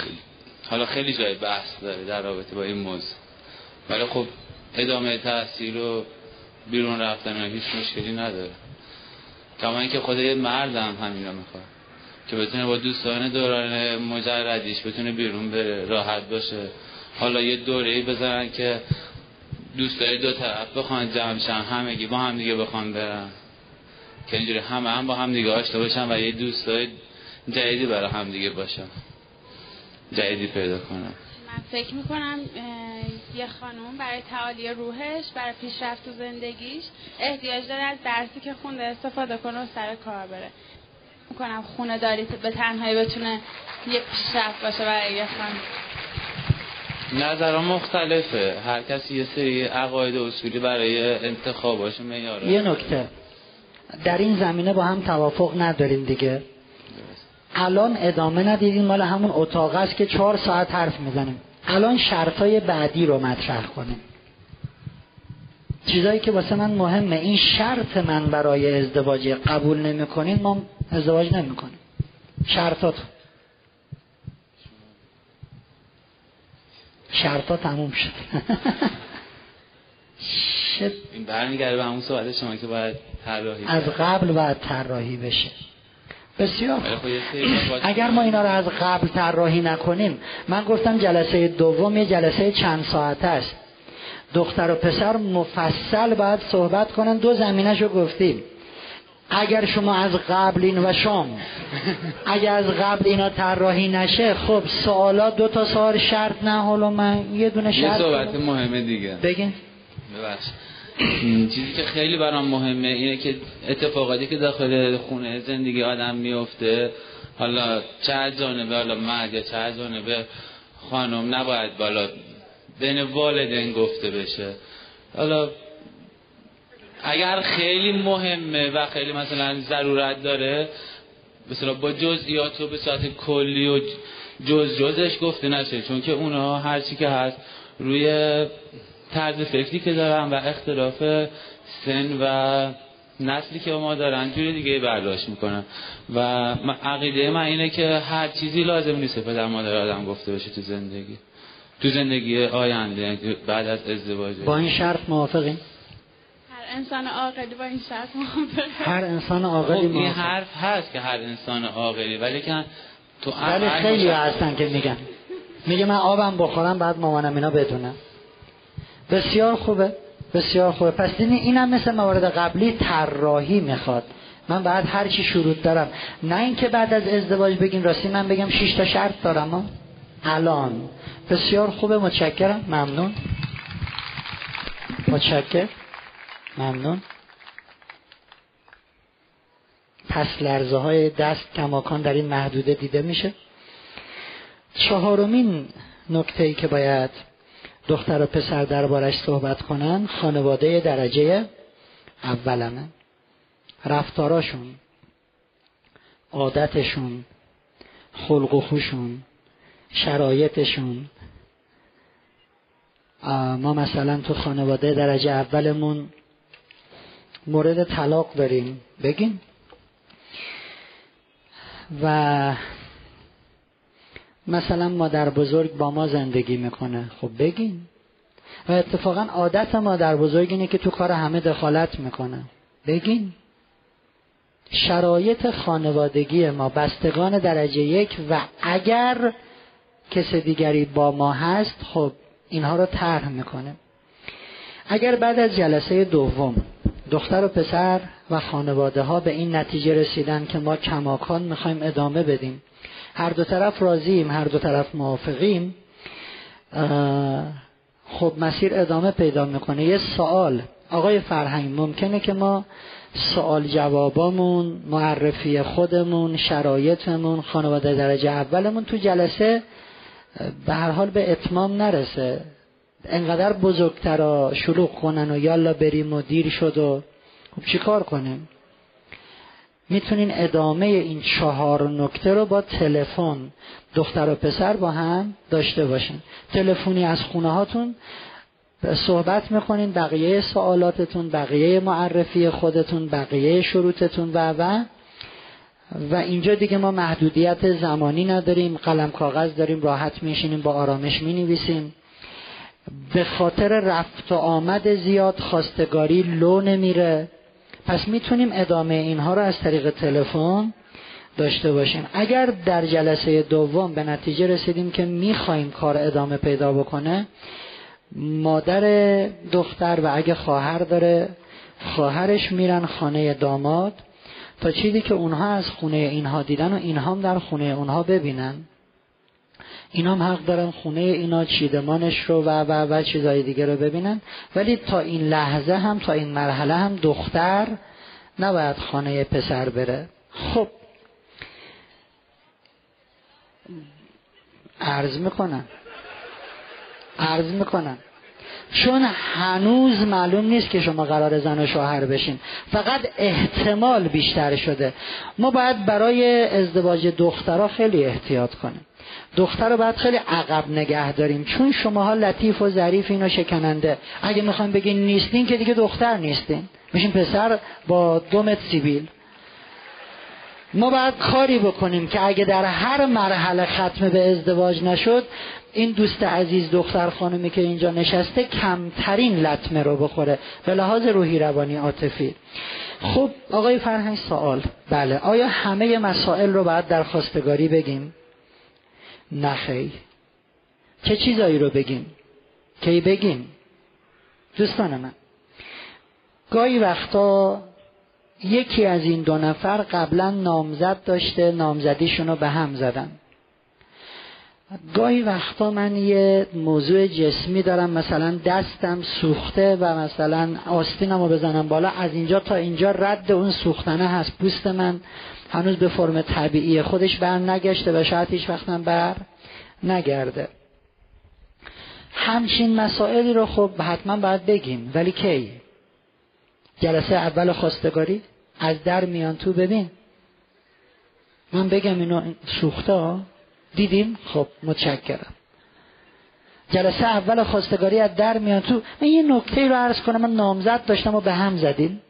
حالا خیلی جای بحث داره در رابطه با این موضوع. ولی خب ادامه تحصیل و بیرون رفتن هیچ مشکلی نداره. کما اینکه خود یه مردم همین رو می‌خواد. که بتونه با دوستان دوران مجردیش بتونه بیرون بره راحت باشه. حالا یه دوره ای بذارن که دوستای دو طرف بخوان جمع شن همگی با هم دیگه بخوان برن. که اینجوری همه هم با هم دیگه آشنا باشن و یه دوستای جدیدی برای هم دیگه باشن. جدیدی پیدا کنن. فکر می‌کنم یه خانوم برای تعالی روحش برای پیشرفت تو زندگیش احتیاج داره از درسی که خونده استفاده کنه و سر کار بره. می‌کنم خونه داری به تنهایی بتونه یه پیشرفت باشه برای یه خانوم نظرها مختلفه. هر کسی یه سری عقاید و اصولی برای انتخاباش میاره یه نکته. در این زمینه با هم توافق نداریم دیگه. الان ادامه ندیدیم مال همون اتاق است که چهار ساعت حرف می‌زنیم. الان شرطای بعدی رو مطرح کنیم. چیزایی که واسه من مهمه این شرط من برای ازدواج قبول نمی‌کنین ما ازدواج نمی‌کنیم. شرطاتو. شرطا تموم شد. شد این برمیگرده به همون صحبت شما که باید طراحی از. قبل باید طراحی بشه. بسیار. خب یه اگر ما اینا رو از قبل طراحی نکنیم من گفتم جلسه دوم یه جلسه چند ساعت است. دختر و پسر مفصل باید صحبت کنن دو زمینش رو گفتیم. اگر شما از قبل این و شام اگر از قبل اینا طراحی نشه خب سوالات دو تا سوال شرط نه حالا من یه دونه یه شرط صحبت مهمه دیگه. بگین. ببخش چیزی که خیلی برام مهمه اینه که اتفاقاتی که داخل خونه زندگی آدم میفته حالا چه از جانبه حالا مرد یا چه از جانبه خانم نباید بالا بین والدین گفته بشه. حالا اگر خیلی مهمه و خیلی مثلا ضرورت داره مثلا با جزئیات و به صورت کلی و جز جزش گفته نشه چون که اونها هر چی که هست روی طرز فکری که دارن و اختلاف سن و نسلی که ما دارن جوری دیگه برداشت می‌کنن. و من- عقیده من اینه که هر چیزی لازم نیست پدر مادر آدم گفته بشه تو زندگی. تو زندگی آینده یعنی بعد از ازدواج. با این شرط موافقین؟ هر انسان عاقلی با این شرط موافقه. هر انسان خب عاقلی این موافق حرف هست که هر انسان عاقلی ولی که تو ولی خیلی هستن که میگن. میگه من آبم بخورم بعد مامانم اینا بدونم بسیار خوبه بسیار خوبه. پس این اینم مثل موارد قبلی طراحی می‌خواد. من بعد هر چی شروط دارم. نه اینکه بعد از ازدواج بگین راستی من بگم شش تا شرط دارم ها. الان. بسیار خوبه متشکرم. ممنون. متشکر ممنون. پس لرزه های دست کماکان در این محدوده دیده میشه. چهارمین نکته ای که باید دختر و پسر دربارش صحبت کنن خانواده درجه اولمه. رفتاراشون عادتشون خلق و خوشون شرایطشون. ما مثلا تو خانواده درجه اولمون مورد طلاق داریم بگیم و مثلا مادر بزرگ با ما زندگی می‌کنه. خب بگین. و اتفاقا عادت مادر بزرگ اینه که تو کار همه دخالت می‌کنه. بگین. شرایط خانوادگی ما بستگان درجه یک و اگر کس دیگری با ما هست خب اینها رو طرح می‌کنه. اگر بعد از جلسه دوم دختر و پسر و خانواده ها به این نتیجه رسیدن که ما کماکان می‌خوایم ادامه بدیم هر دو طرف راضیم هر دو طرف موافقیم. خب مسیر ادامه پیدا می‌کنه. یه سوال. آقای فرهنگ ممکنه که ما سوال جوابامون معرفی خودمون شرایطمون خانواده درجه اولمون تو جلسه به هر حال به اتمام نرسه. انقدر بزرگترا شلوغ کنن و یالا بریم و دیر شد و خب چیکار کنیم؟ می‌تونین ادامه این چهار نکته رو با تلفن دختر و پسر با هم داشته باشین. تلفنی از خونه هاتون صحبت می‌کنین بقیه سوالاتتون بقیه معرفی خودتون بقیه شروطتون و و. و اینجا دیگه ما محدودیت زمانی نداریم قلم کاغذ داریم راحت میشینیم با آرامش می‌نویسیم. به خاطر رفت و آمد زیاد خواستگاری لو نمیره. پس می‌تونیم ادامه اینها رو از طریق تلفن داشته باشیم. اگر در جلسه دوم به نتیجه رسیدیم که می‌خوایم کار ادامه پیدا بکنه مادر دختر و اگه خواهر داره خواهرش میرن خانه داماد تا چیزی که اونها از خونه اینها دیدن و اینها هم در خونه اونها ببینن. اینا هم حق دارن خونه اینا چیدمانش رو و و و چیزای دیگه رو ببینن. ولی تا این لحظه هم تا این مرحله هم دختر نباید خانه پسر بره. خب. عرض می‌کنم. عرض می‌کنم. چون هنوز معلوم نیست که شما قرار زن و شوهر بشین. فقط احتمال بیشتر شده. ما باید برای ازدواج دخترها خیلی احتیاط کنیم. دختر رو باید خیلی عقب نگه داریم. چون شماها لطیف و ظریف اینا شکننده. اگه می‌خوایم بگین نیستین که دیگه دختر نیستین. میشین پسر با دومت سیبیل. ما باید کاری بکنیم که اگه در هر مرحله ختم به ازدواج نشد این دوست عزیز دختر خانمی که اینجا نشسته کمترین لطمه رو بخوره. به لحاظ روحی روانی عاطفی. خب آقای فرهنگ سوال. بله. آیا همه مسائل رو باید در خواستگاری بگیم؟ نخی چه چیزایی رو بگیم کی بگیم دوستان من. گاهی وقتا یکی از این دو نفر قبلا نامزد داشته نامزدیشون رو به هم زدن. گاهی وقتا من یه موضوع جسمی دارم مثلا دستم سوخته و مثلا آستینم رو بزنم بالا از اینجا تا اینجا رد اون سوختنه هست. پوست من هنوز به فرم طبیعی خودش بر نگشته و شاید هیچ وقتم بر نگرده. همچین مسائلی رو خب حتما باید بگیم. ولی کی؟ جلسه اول خواستگاری؟ از در میان تو ببین. من بگم اینو سوخته دیدیم؟ خب متشکرم. جلسه اول خواستگاری از در میان تو. من یه نکته رو عرض کنم. من نامزد داشتم و به هم زدیم.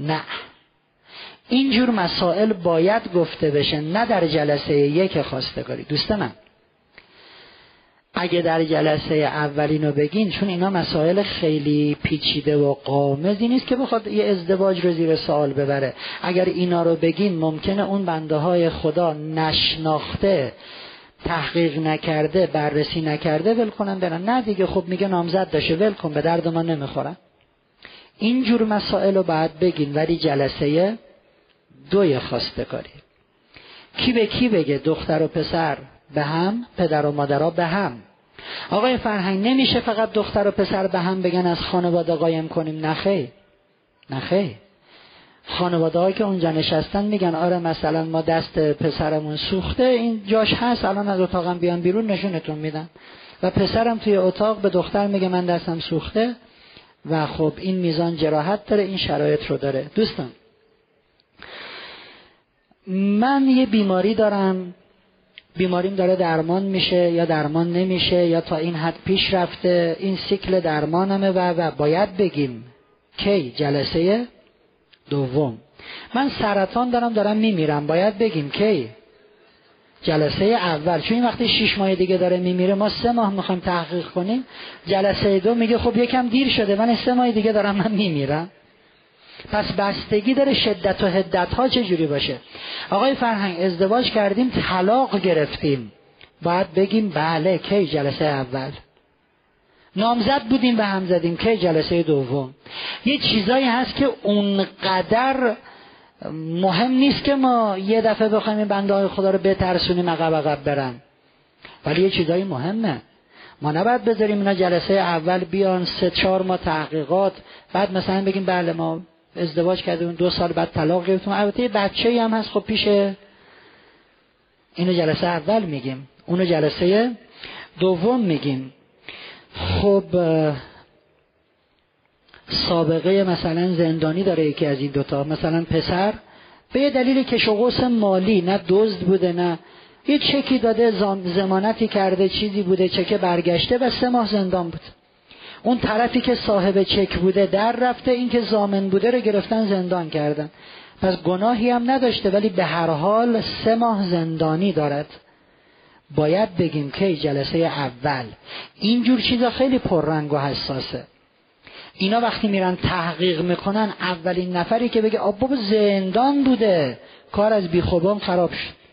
نه. اینجور مسائل باید گفته بشه نه در جلسه یک خواستگاری. دوست من اگه در جلسه اولینو بگین چون اینا مسائل خیلی پیچیده و قامزی نیست که بخواد یه ازدواج رو زیر سوال ببره. اگر اینا رو بگین ممکنه اون بنده های خدا نشناخته تحقیق نکرده بررسی نکرده ول کنن برن. نه دیگه خب میگه نامزد داشته ول کن به درد ما نمی‌خورن اینجور مسائل رو باید بگین. ولی جلسه دوی خواستگاری. کی به کی بگه دختر و پسر به هم پدر و مادرها به هم؟ آقای فرهنگ نمیشه فقط دختر و پسر به هم بگن از خانواده قایم کنیم؟ نخی نخی خانواده هایی که اونجا نشستن میگن آره مثلا ما دست پسرمون سوخته این جاش هست الان از اتاقم بیان بیرون نشونتون میدن و پسرم توی اتاق به دختر میگه من دستم سوخته و خب این میزان جراحت داره این شرایط رو داره. دوستان من یه بیماری دارم. بیماریم داره درمان میشه یا درمان نمیشه یا تا این حد پیش رفته. این سیکل درمانمه و, و باید بگیم کی؟ جلسه دوم. من سرطان دارم دارم میمیرم. باید بگیم کی؟ جلسه اول. چون این وقتی شیش ماه دیگه داره میمیره ما سه ماه می‌خوایم تحقیق کنیم. جلسه دو میگه خب یکم دیر شده من سه ماه دیگه دارم من میمیرم. پس بستگی داره شدت و هدت ها چجوری باشه. آقای فرهنگ ازدواج کردیم طلاق گرفتیم. باید بگیم بله کی جلسه اول؟ نامزد بودیم به هم زدیم کی جلسه دوم؟ یه چیزایی هست که اونقدر مهم نیست که ما یه دفعه بخوایم این بنده های خدا رو بترسونیم عقب عقب برن. ولی یه چیزایی مهمه. ما نباید بذاریم اینا جلسه اول بیان سه چهار ما تحقیقات بعد مثلا بگیم بله ما ازدواج کردیم دو سال بعد طلاق گرفتیم. البته بچه هم هست خب پیش اینو جلسه اول میگیم اونو جلسه دوم میگیم. خب سابقه مثلا زندانی داره یکی از این دوتا مثلا پسر به یه دلیل کشوقوس مالی نه دزد بوده نه یه چکی داده زمانتی کرده چیزی بوده چکه برگشته و سه ماه زندان بود. اون طرفی که صاحب چک بوده در رفته این که زامن بوده رو گرفتن زندان کردن. پس گناهی هم نداشته ولی به هر حال سه ماه زندانی دارد. باید بگیم که جلسه اول اینجور چیزا خیلی پررنگ و حساسه. اینا وقتی میرن تحقیق می‌کنن اولین نفری که بگه آب زندان بوده کار از بیخوبان خراب شد.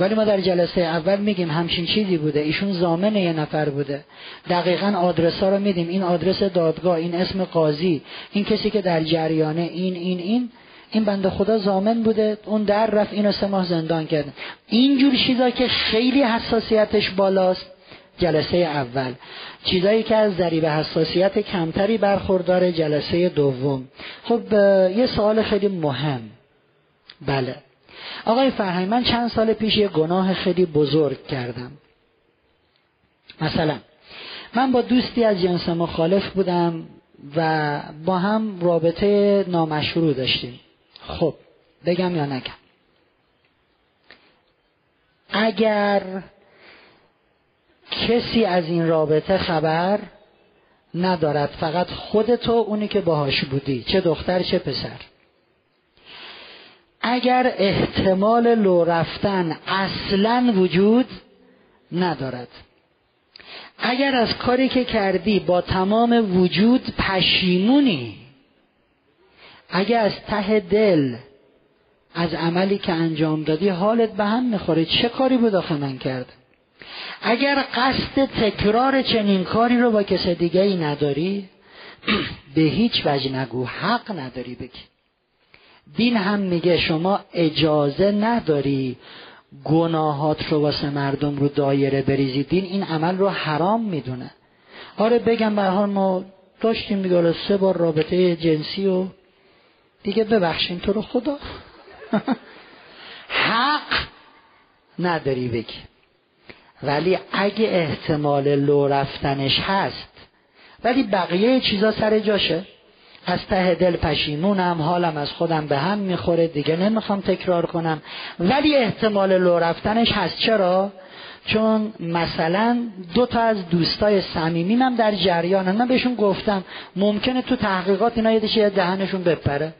ولی ما در جلسه اول میگیم همچین چیزی بوده. ایشون زامن یه نفر بوده. دقیقا آدرس ها رو میدیم. این آدرس دادگاه این اسم قاضی این کسی که در جریانه این این این این بنده خدا زامن بوده. اون در رفت اینو سه ماه زندان کرد. اینجور چیزا که خیلی حساسیتش بالاست. جلسه اول. چیزایی که از ذریب حساسیت کمتری برخوردار جلسه دوم. خب یه سوال خیلی مهم. بله. آقای فرهنگ من چند سال پیش یه گناه خیلی بزرگ کردم. مثلا من با دوستی از جنس مخالف بودم و با هم رابطه نامشروع داشتیم. خب بگم یا نگم. اگر کسی از این رابطه خبر ندارد فقط خودتو اونی که باهاش بودی چه دختر چه پسر. اگر احتمال لو رفتن اصلا وجود ندارد. اگر از کاری که کردی با تمام وجود پشیمونی اگر از ته دل از عملی که انجام دادی حالت به هم می‌خوره چه کاری بود آخه من کرد؟ اگر قصد تکرار چنین کاری رو با کس دیگه ای نداری به هیچ وجه نگو حق نداری بگی. دین هم میگه شما اجازه نداری گناهات رو واسه مردم رو دایره بریزی. دین این عمل رو حرام می‌دونه. آره بگم به حال ما داشتیم دیگه سه بار رابطه جنسی و دیگه ببخشین تو رو خدا. حق نداری بگی. ولی اگه احتمال لو رفتنش هست ولی بقیه چیزا سر جاشه. از ته دل پشیمونم حالم از خودم به هم می‌خوره دیگه نمی‌خوام تکرار کنم. ولی احتمال لو رفتنش هست. چرا؟ چون مثلا دو تا از دوستای صمیمیم در جریانن. من بهشون گفتم ممکنه تو تحقیقات اینا یه دهنشون بپره.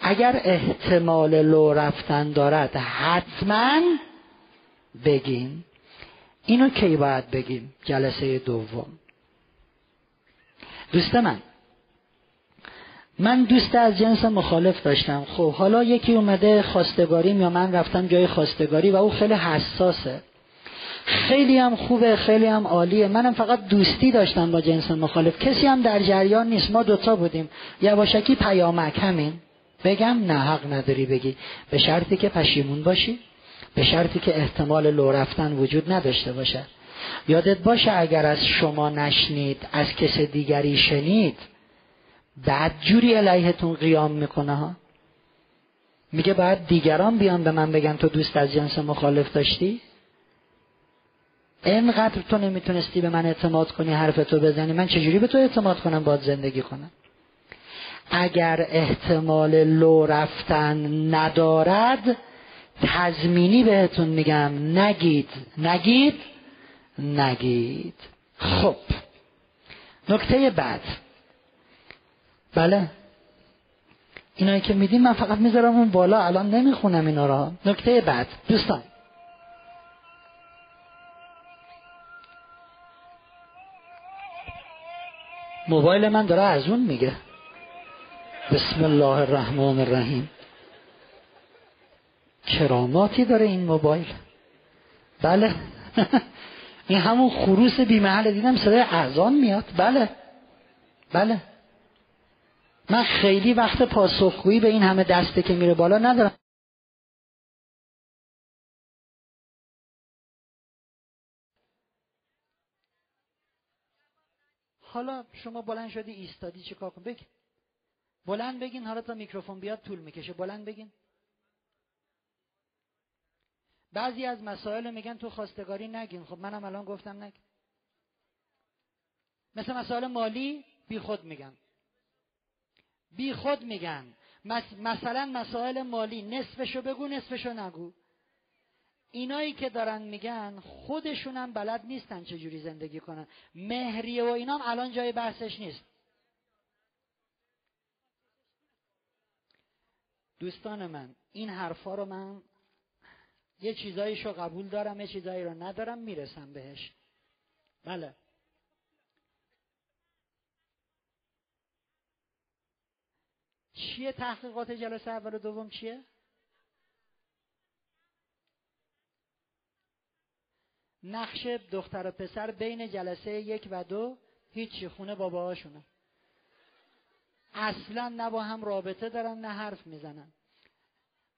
اگر احتمال لو رفتن دارد حتما بگیم اینو کی باید بگیم؟ جلسه دوم. دوست من من دوست از جنس مخالف داشتم. خب حالا یکی اومده خواستگاریم یا من رفتم جای خواستگاری و او خیلی حساسه. خیلی هم خوبه خیلی هم عالیه. منم فقط دوستی داشتم با جنس مخالف. کسی هم در جریان نیست. ما دوتا بودیم. یواشکی پیامک همین. بگم نه حق نداری بگی. به شرطی که پشیمون باشی. به شرطی که احتمال لو رفتن وجود نداشته باشه. یادت باشه اگر از شما نشنید از کس دیگری شنید بعد جوری علیهتون قیام می‌کنه ها؟ میگه باید دیگران بیان به من بگن تو دوست از جنس مخالف داشتی؟ اینقدر تو نمی‌تونستی به من اعتماد کنی حرف تو بزنی من چجوری به تو اعتماد کنم باد زندگی کنم؟ اگر احتمال لو رفتن ندارد تزمینی بهتون میگم نگید. نگید؟ نگید. خب. نکته بعد. بله. اینایی که میدیم من فقط می‌ذارم اون بالا الان نمی‌خونم اینا را. نکته بعد. دوستان. موبایل من داره از اون میگه. بسم الله الرحمن الرحیم. کراماتی داره این موبایل. بله. این همون خروس بیمحل. دیدم صدای اذان میاد. بله. بله. من خیلی وقت پاسخگویی به این همه دسته که میره بالا ندارم. حالا شما بلند شدی ایستادی چیکار کن؟ بگی. بلند بگین حالا تا میکروفون بیاد طول می‌کشه. بلند بگین. بعضی از مسائل میگن تو خواستگاری نگین. خب منم الان گفتم نگین. مثل مسائل مالی بی خود میگن. بی خود میگن. مثلا مسائل مالی نصفشو بگو نصفشو نگو. اینایی که دارن میگن خودشونم بلد نیستن چجوری زندگی کنن. مهریه و اینام الان جای بحثش نیست. دوستان من این حرفا رو من یه چیزایش رو قبول دارم یه چیزایی رو ندارم می‌رسم بهش. بله. چیه تحقیقات جلسه اول و دوم چیه؟ نقش دختر و پسر بین جلسه یک و دو هیچی خونه باباهاشونه اصلا نه با هم رابطه دارن نه حرف می‌زنن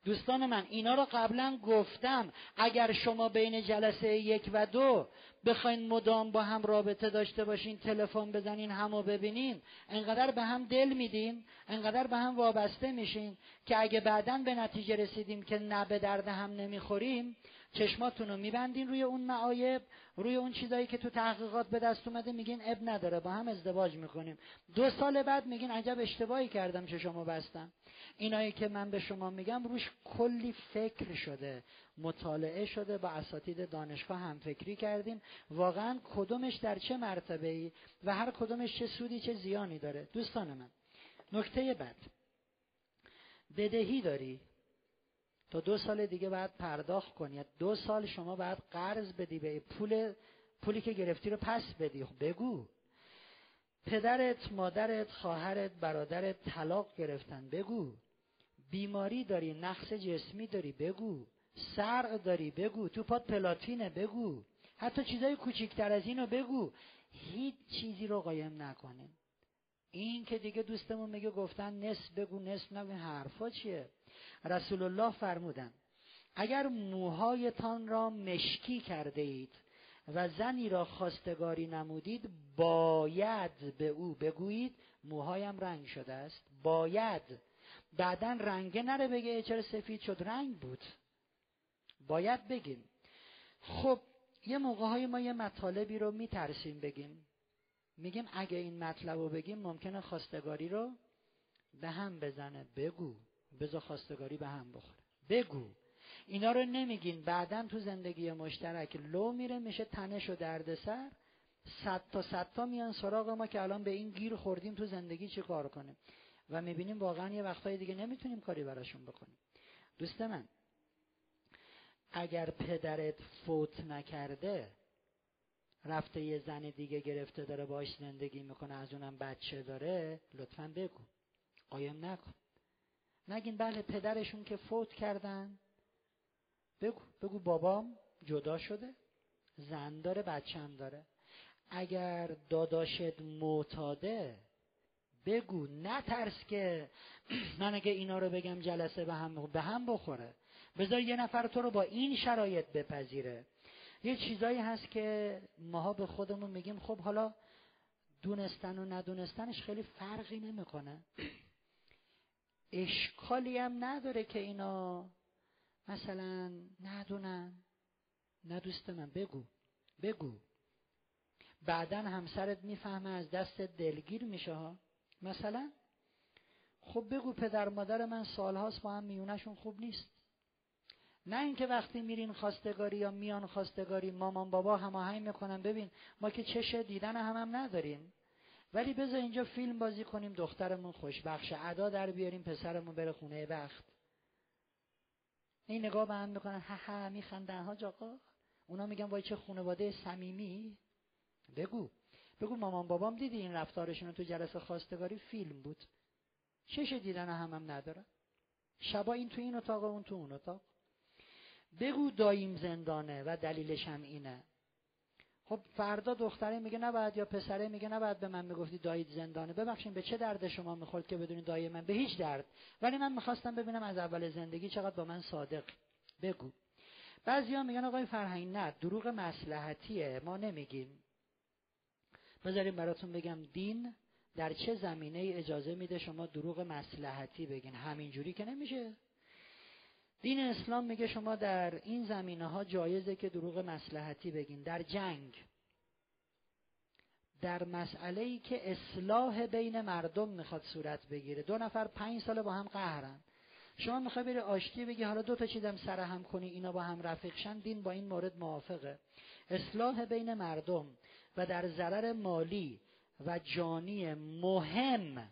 دوستان من اینا رو قبلا گفتم. اگر شما بین جلسه یک و دو بخواین مدام با هم رابطه داشته باشین تلفن بزنین همو ببینین انقدر به هم دل میدین انقدر به هم وابسته میشین که اگه بعدا به نتیجه رسیدیم که نه به درد هم نمی‌خوریم چشماتون رو میبندین روی اون معایب روی اون چیزایی که تو تحقیقات به دست اومده میگین اب نداره با هم ازدواج می‌کنیم. دو سال بعد میگین عجب اشتباهی کردم چشمو بستم. اینایی که من به شما میگم روش کلی فکر شده مطالعه شده با اساتید دانشگاه هم فکری کردیم. واقعا کدومش در چه مرتبه ای و هر کدومش چه سودی چه زیانی داره؟ دوستان من نکته بعد. بدهی داری؟ تا دو سال دیگه باید پرداخت کنی. دو سال شما باید قرض بدی به پول پولی که گرفتی رو پس بدی. خب بگو. پدرت مادرت خواهرت برادرت طلاق گرفتن. بگو. بیماری داری نقص جسمی داری. بگو. سرع داری. بگو. تو پات پلاتینه. بگو. حتی چیزای کوچیکتر از اینو بگو. هیچ چیزی رو قایم نکنین. این که دیگه دوستمون میگه گفتن نصف بگو نصف نگو حرفا چیه؟ رسول الله فرمودن اگر موهایتان را مشکی کرده اید و زنی را خواستگاری نمودید باید به او بگویید موهایم رنگ شده است. باید. بعدا رنگه نره بگه چرا سفید شد. رنگ بود. باید بگیم. خب یه موقع های ما یه مطالبی رو میترسیم بگیم. میگیم اگه این مطلب رو بگیم ممکنه خواستگاری رو به هم بزنه. بگو. بذار خواستگاری به هم بخوره. بگو. اینا رو نمیگین. بعدا تو زندگی مشترک لو میره میشه تنش و دردسر. صد تا صد تا میان سراغ ما که الان به این گیر خوردیم تو زندگی چی کار کنیم؟ و می‌بینیم واقعا یه وقتهای دیگه نمی‌تونیم کاری براشون بکنیم. دوست من اگر پدرت فوت نکرده رفته یه زن دیگه گرفته داره باش زندگی می‌کنه از اونم بچه داره لطفا بگو. قایم نکن. نگین بله پدرشون که فوت کردن. بگو بگو بابام جدا شده؟ زن داره بچم داره. اگر داداشت معتاده بگو نترس که من اگه اینا رو بگم جلسه به هم به هم بخوره. بذار یه نفر تو رو با این شرایط بپذیره. یه چیزایی هست که ماها به خودمون میگیم خب حالا دونستن و ندونستنش خیلی فرقی نمی‌کنه. اشکالی هم نداره که اینا مثلا ندونن. نه من بگو بگو. بعدا همسرت می‌فهمه از دست دلگیر میشه ها. مثلا خب بگو پدر مادر من سالهاست با هم میونشون خوب نیست. نه اینکه وقتی میرین خواستگاری یا میان خواستگاری مامان بابا هماهنگ می‌کنن ببین ما که چش دیدن هم, هم نداریم. ولی بذار اینجا فیلم بازی کنیم دخترمون خوشبخش ادا در بیاریم پسرمون بره خونه وقت. این نگاه به هم می‌کنن. ها ها میخندن. ها جاقا اونا میگن وای چه خانواده صمیمی. بگو. بگو مامان بابام دیدی این رفتارشون تو جلسه خواستگاری؟ فیلم بود. چش دیدن هم هم نداره. شبا این تو این اتاق و اون تو اون اتاق. بگو داییم زندانه و دلیلش هم اینه. خب فردا دختره میگه نباید یا پسره میگه نباید به من می‌گفتی دایید زندانه. ببخشید به چه درد شما می‌خورد که بدونی دایی من؟ به هیچ درد. ولی من می‌خواستم ببینم از اول زندگی چقدر با من صادق. بگو. بعضیا میگن آقای فرهنگ نه دروغ مسلحتیه ما نمیگیم. بذاریم براتون بگم دین در چه زمینه اجازه میده شما دروغ مسلحتی بگین؟ همینجوری که نمیشه. دین اسلام میگه شما در این زمینه ها جایزه که دروغ مسلحتی بگین. در جنگ. در مسئله ای که اصلاح بین مردم می‌خواد صورت بگیره. دو نفر پنج سال با هم قهرن. شما می‌خوای بری آشتی بگی حالا دو تا چیزم سر هم کنی اینا با هم رفیقشن دین با این مورد موافقه. اصلاح بین مردم و در ضرر مالی و جانی مهم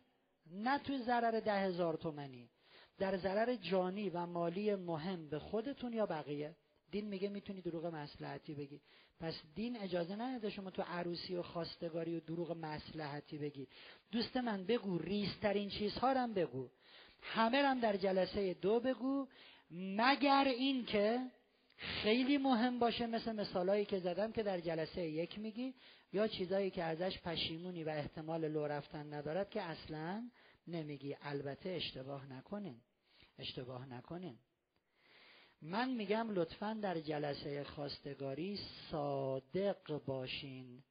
نه تو ضرر ده هزار تومنی. در ضرر جانی و مالی مهم به خودتون یا بقیه؟ دین میگه می‌تونی دروغ مسلحتی بگی. پس دین اجازه نداده شما تو عروسی و خواستگاری و دروغ مسلحتی بگی. دوست من بگو ریسترین چیزها رم بگو. همه رم در جلسه دو بگو مگر این که خیلی مهم باشه مثل مثالایی که زدم که در جلسه یک میگی یا چیزایی که ازش پشیمونی و احتمال لو رفتن ندارد که اصلا نمیگی. البته اشتباه نکنین. اشتباه نکنین. من میگم لطفا در جلسه خواستگاری صادق باشین.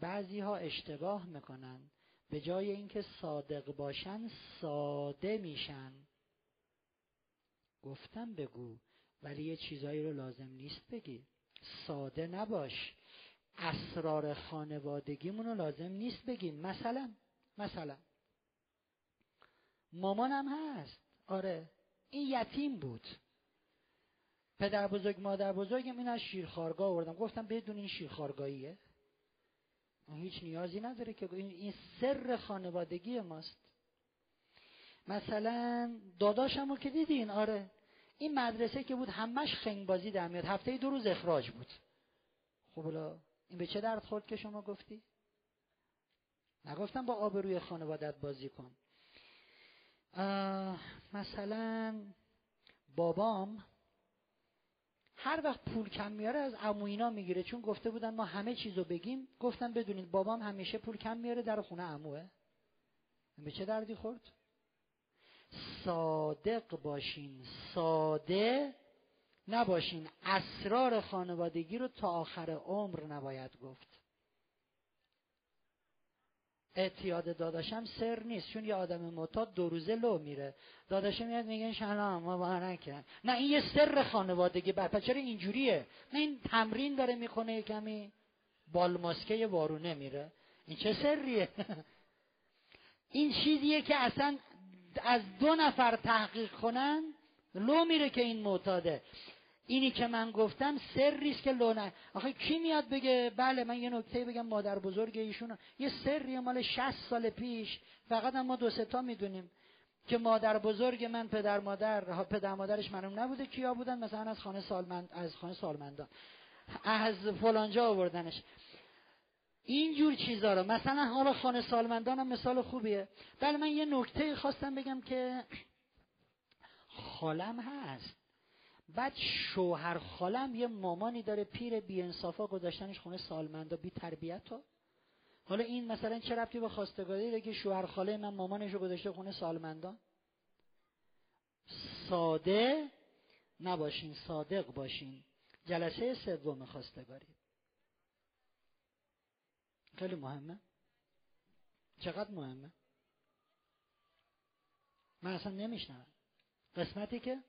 بعضی ها اشتباه می‌کنن. به جای اینکه صادق باشن ساده میشن. گفتم بگو ولی یه چیزایی رو لازم نیست بگی. ساده نباش. اسرار خانوادگیمون رو لازم نیست بگیم مثلا مثلا. مامانم هست. آره. این یتیم بود. پدر بزرگ مادر بزرگم این از شیرخارگاه آوردم. گفتم بدون این شیرخارگاهیه هیچ نیازی نداره که این سر خانوادگی ماست. مثلا داداشمو که دیدین؟ آره. این مدرسه که بود همش خنگبازی در میاد. هفته دو روز اخراج بود. خب این به چه درد خورد که شما گفتی؟ نگفتم با آبروی خانوادت بازی کن. مثلا بابام هر وقت پول کم میاره از عموینا می‌گیره. چون گفته بودن ما همه چیزو بگیم. گفتم بدونید بابام همیشه پول کم میاره در خونه عموه. به چه دردی خورد؟ صادق باشین. ساده نباشین. اسرار خانوادگی رو تا آخر عمر نباید گفت. اعتیاد داداشم سر نیست چون یه آدم معتاد دو روزه لو میره. داداشم میاد میگه سلام مبارکه نه این یه سر خانوادگی بعد چرا اینجوریه؟ نه این تمرین داره می‌کنه کمی. بالماسکه وارونه میره. این چه سریه؟ این چیزیه که اصلا از دو نفر تحقیق کنن لو میره که این معتاده. اینی که من گفتم سریست که لونه آخه کی میاد بگه بله من یه نکته بگم مادر بزرگ ایشون یه سری مال 60 سال پیش فقط ما دو ستا می‌دونیم که مادر بزرگ من پدر مادر پدر مادرش منم نبوده کیا بودن مثلا از خانه سالمند از خانه سالمندان از فلانجا آوردنش. این جور چیزا رو. مثلا حالا خانه سالمندان هم مثال خوبیه. بله من یه نکته خواستم بگم که خالم هست. بعد شوهر خالم یه مامانی داره پیر بی انصافا گذاشتنش خونه سالمندا بی تربیت ها. حالا این مثلا چه ربطی به خواستگاری داره که شوهر خاله من مامانش رو گذاشته خونه سالمندا؟ ساده نباشین صادق باشین. جلسه سوم خواستگاری. خیلی مهمه. چقدر مهمه؟ من اصلا نمیشنم قسمتی که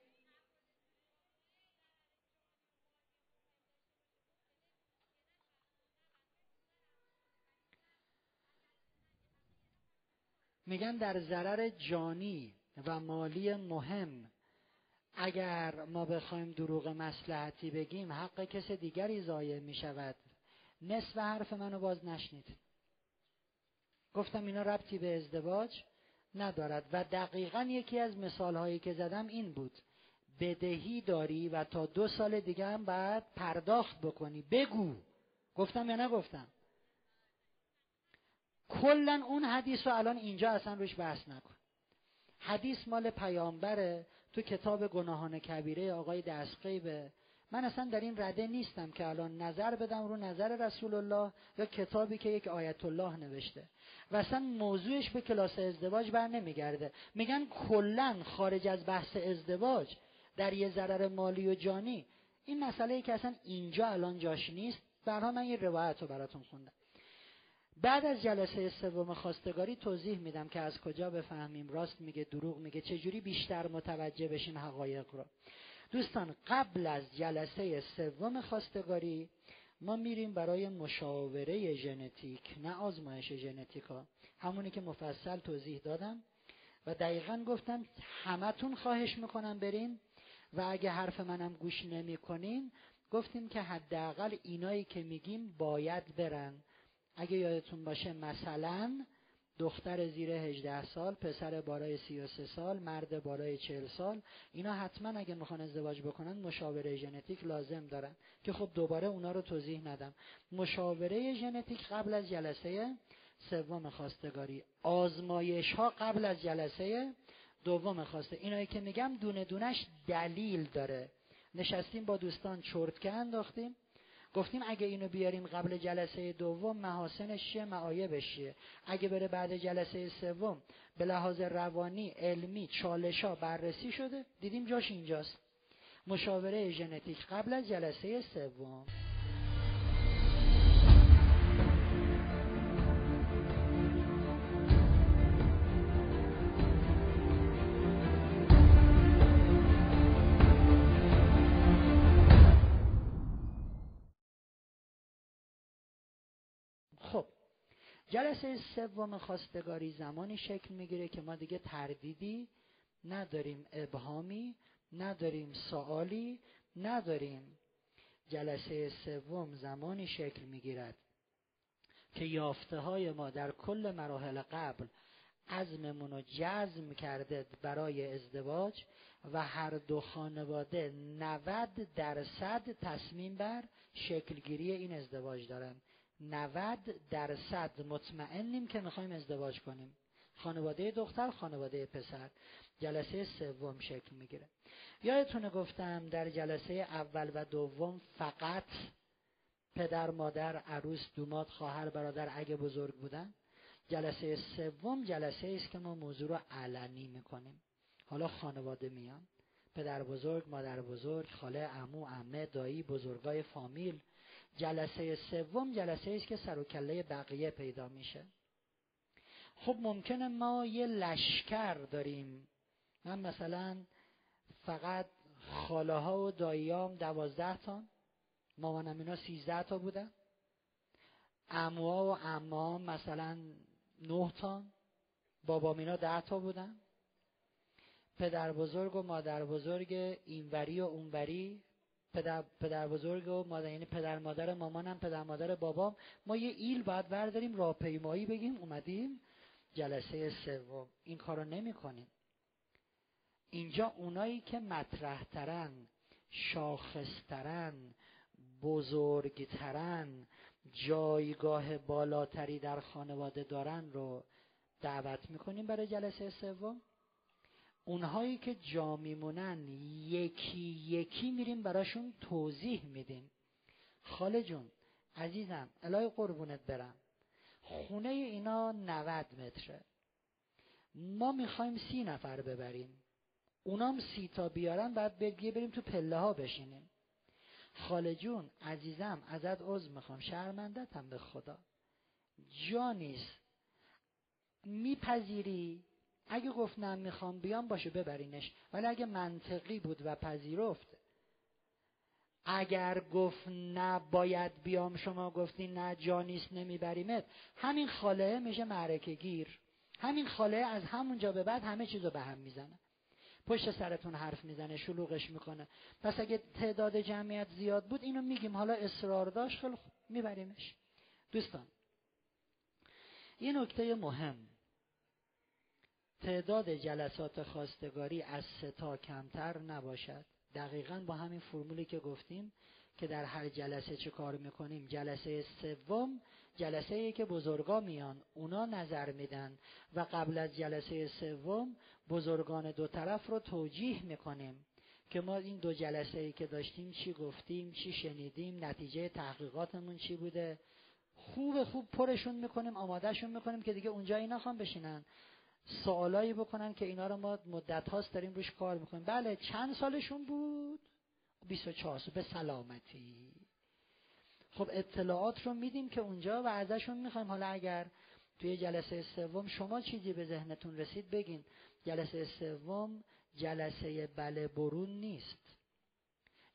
میگن در ضرر جانی و مالی مهم. اگر ما بخوایم دروغ مسلحتی بگیم حق کس دیگری ضایع می شود نصف حرف منو باز نشنید. گفتم اینا ربطی به ازدواج ندارد و دقیقا یکی از مثال هایی که زدم این بود. بدهی داری و تا دو سال دیگه هم باید پرداخت بکنی. بگو. گفتم یا نگفتم؟ کلا اون حدیث رو الان اینجا اصلا روش بحث نکن. حدیث مال پیامبره. تو کتاب گناهان کبیره آقای دستقیبه. من اصلا در این رده نیستم که الان نظر بدم رو نظر رسول الله یا کتابی که یک آیت الله نوشته. و اصلا موضوعش به کلاس ازدواج بر نمیگرده. میگن کلا خارج از بحث ازدواج در یه ضرر مالی و جانی. این مسئله ای که اصلا اینجا الان جاش نیست. برها من یه روایت رو براتون خوندم. بعد از جلسه سوم خواستگاری توضیح میدم که از کجا بفهمیم. راست میگه دروغ میگه. چجوری بیشتر متوجه بشیم حقایق رو؟ دوستان قبل از جلسه سوم خواستگاری ما میریم برای مشاوره ژنتیک نه آزمایش ژنتیکا. همونی که مفصل توضیح دادم و دقیقا گفتم همتون خواهش می‌کنم برین و اگه حرف منم گوش نمی‌کنین گفتیم که حداقل اینایی که میگیم باید برن. اگه یادتون باشه مثلا دختر زیر 18 سال پسر بالای 33 سال مرد بالای 40 سال اینا حتما اگه می‌خوان ازدواج بکنن مشاوره ژنتیک لازم دارن. که خب دوباره اونا رو توضیح ندم. مشاوره ژنتیک قبل از جلسه سوم خواستگاری. آزمایش ها قبل از جلسه دوم خواسته. اینایی که میگم دونه دونش دلیل داره. نشستیم با دوستان چرتکه انداختیم. گفتیم اگه اینو بیاریم قبل جلسه دوم محاسنش چیه؟ معایبش چیه؟ اگه بره بعد جلسه سوم به لحاظ روانی علمی چالشا بررسی شده دیدیم جاش اینجاست. مشاوره ژنتیک قبل از جلسه سوم. جلسه سوم خواستگاری زمانی شکل می‌گیره که ما دیگه تردیدی نداریم ابهامی نداریم سوالی نداریم. جلسه سوم زمانی شکل می‌گیرد که یافته های ما در کل مراحل قبل عزممون رو جزم کرده برای ازدواج و هر دو خانواده 90 درصد تصمیم بر شکلگیری این ازدواج دارن. 90 درصد مطمئنیم که می‌خوایم ازدواج کنیم. خانواده دختر خانواده پسر. جلسه سوم شکل می‌گیره. یادتونه گفتم در جلسه اول و دوم فقط پدر مادر عروس دوماد خواهر برادر اگه بزرگ بودن. جلسه سوم جلسه است که ما موضوع رو علنی می‌کنیم. حالا خانواده میان. پدر بزرگ مادر بزرگ خاله عمو عمه دایی بزرگای فامیل جلسه سوم جلسه است که سر و کله بقیه پیدا میشه. خب ممکنه ما یه لشکر داریم. من مثلا فقط خاله ها و داییام دوازده تا مامانم اینا سیزده تا بودن. اموها و امام مثلا نه تا بابام اینا ده تا بودن. پدر بزرگ و مادر بزرگ اینوری و اونوری پدر, پدر بزرگ و مادر یعنی پدر مادر مامانم پدر مادر بابام. ما یه ایل باید برداریم راهپیمایی بگیم اومدیم جلسه سوم. این کارو نمی کنیم اینجا اونایی که مطرح ترن شاخصترن بزرگترن جایگاه بالاتری در خانواده دارن رو دعوت می‌کنیم برای جلسه سوم. اونهایی که جا میمونن یکی یکی میریم براشون توضیح میدیم. خاله جون عزیزم الهی قربونت برم. خونه اینا 90 متره. ما می‌خوایم سی نفر ببریم. اونام سی تا بیارن بعد بگیه بریم تو پله ها بشینیم. خاله جون عزیزم ازت عضو می‌خوام. شرمندتم به خدا. جا نیست میپذیری؟ اگه گفت نه می‌خوام بیام باشه ببرینش. ولی اگه منطقی بود و پذیرفت اگر گفت نه باید بیام. شما گفتی نه جا نیست نمیبریمت. همین خاله میشه معرکه گیر. همین خاله از همونجا به بعد همه چیزو به هم می‌زنه. پشت سرتون حرف می‌زنه شلوغش می‌کنه. پس اگه تعداد جمعیت زیاد بود اینو میگیم. حالا اصرار داشت خیلی میبریمش. دوستان یه نکته مهم. تعداد جلسات خواستگاری از سه تا کمتر نباشد. دقیقا با همین فرمولی که گفتیم که در هر جلسه چه کار می‌کنیم؟ جلسه سوم جلسه ای که بزرگا میان اونا نظر میدن و قبل از جلسه سوم بزرگان دو طرف رو توجیه می‌کنیم که ما این دو جلسه ای که داشتیم چی گفتیم چی شنیدیم نتیجه تحقیقاتمون چی بوده؟ خوب خوب پرشون می‌کنیم آمادهشون می‌کنیم که دیگه اونجا اینا خوان بشینن. سوالایی بکنن که اینا رو ما مدت هاست داریم روش کار می‌کنیم. بله چند سالشون بود؟ 24 سال. به سلامتی. خب اطلاعات رو میدیم که اونجا و ازشون می‌خوایم. حالا اگر توی جلسه سوم شما چیزی به ذهنتون رسید بگین. جلسه سوم جلسه بله برون نیست.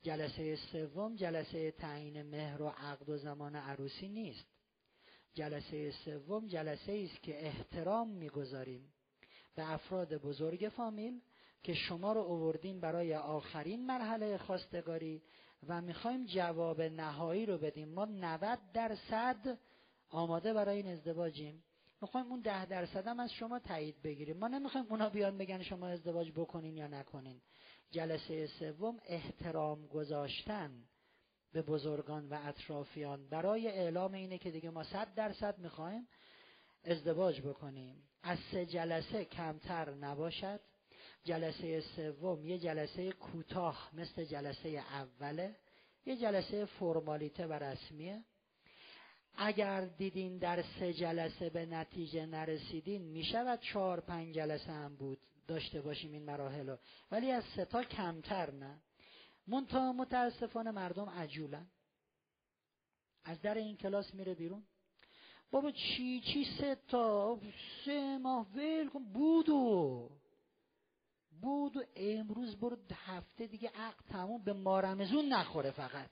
جلسه سوم جلسه تعیین مهر و عقد و زمان عروسی نیست. جلسه سوم جلسه است که احترام می‌گذاریم. به افراد بزرگ فامیل که شما رو اووردیم برای آخرین مرحله خواستگاری و می‌خوایم جواب نهایی رو بدیم. ما 90 درصد آماده برای این ازدواجیم. می‌خوایم اون ده درصد هم از شما تایید بگیریم. ما نمی‌خوایم اونا بیان بگن شما ازدواج بکنین یا نکنین. جلسه سوم احترام گذاشتن به بزرگان و اطرافیان. برای اعلام اینه که دیگه ما صد درصد می‌خوایم ازدواج بکنیم. از سه جلسه کمتر نباشد. جلسه سوم یه جلسه کوتاه مثل جلسه اوله یه جلسه فرمالیته و رسمیه. اگر دیدین در سه جلسه به نتیجه نرسیدین می‌شود چهار پنج جلسه هم بود داشته باشیم این مراحل ولی از سه تا کمتر نه. منتها متاسفانه مردم عجولن. از در این کلاس میره بیرون. بابا چی چی سه تا؟ سه ماه ول کن. بودو بود و امروز برو هفته دیگه عقد تموم به مارمزون نخوره فقط.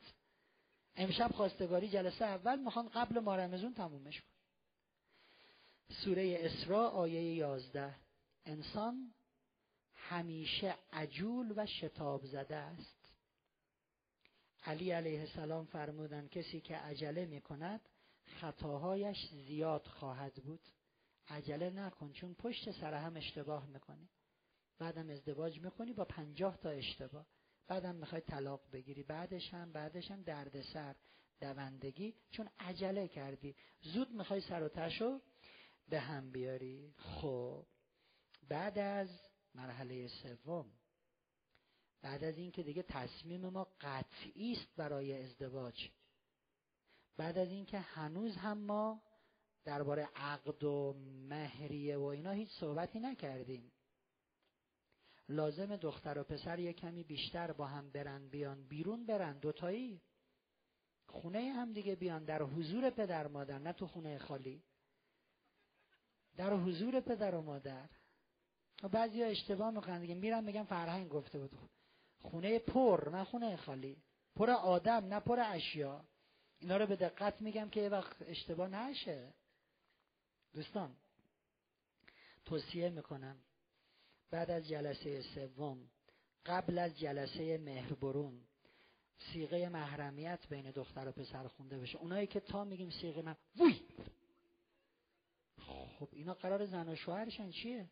امشب خواستگاری جلسه اول می‌خوان قبل مارمزون تمومش کن سوره اسراء آیه یازده. انسان همیشه عجول و شتاب زده است. علی علیه السلام فرمودن کسی که عجله می کند خطاهایش زیاد خواهد بود. عجله نکن چون پشت سر هم اشتباه می‌کنی. بعدم ازدواج می‌کنی با پنجاه تا اشتباه. بعدم می‌خوای طلاق بگیری. بعدش هم بعدش هم دردسر دوندگی چون عجله کردی. زود می‌خوای سر و تشو به هم بیاری. خب بعد از مرحله سوم بعد از اینکه دیگه تصمیم ما قطعی است برای ازدواج. بعد از اینکه هنوز هم ما درباره عقد و مهریه و اینا هیچ صحبتی نکردیم. لازم دختر و پسر یه کمی بیشتر با هم برن بیان بیرون برن دوتایی. خونه هم دیگه بیان در حضور پدر مادر نه تو خونه خالی. در حضور پدر و مادر. و بعضی ها اشتباه می‌کنن دیگه میرن میگن فرهنگ گفته بود. خونه پر نه خونه خالی. پر آدم نه پر اشیا. اینا رو به دقت میگم که یه وقت اشتباه نشه. دوستان توصیه می‌کنم. بعد از جلسه سوم قبل از جلسه مهربرون سیغه محرمیت بین دختر و پسر خونده بشه. اونایی که تا میگیم سیغه من وی! خب اینا قرار زن و شوهرشن چیه؟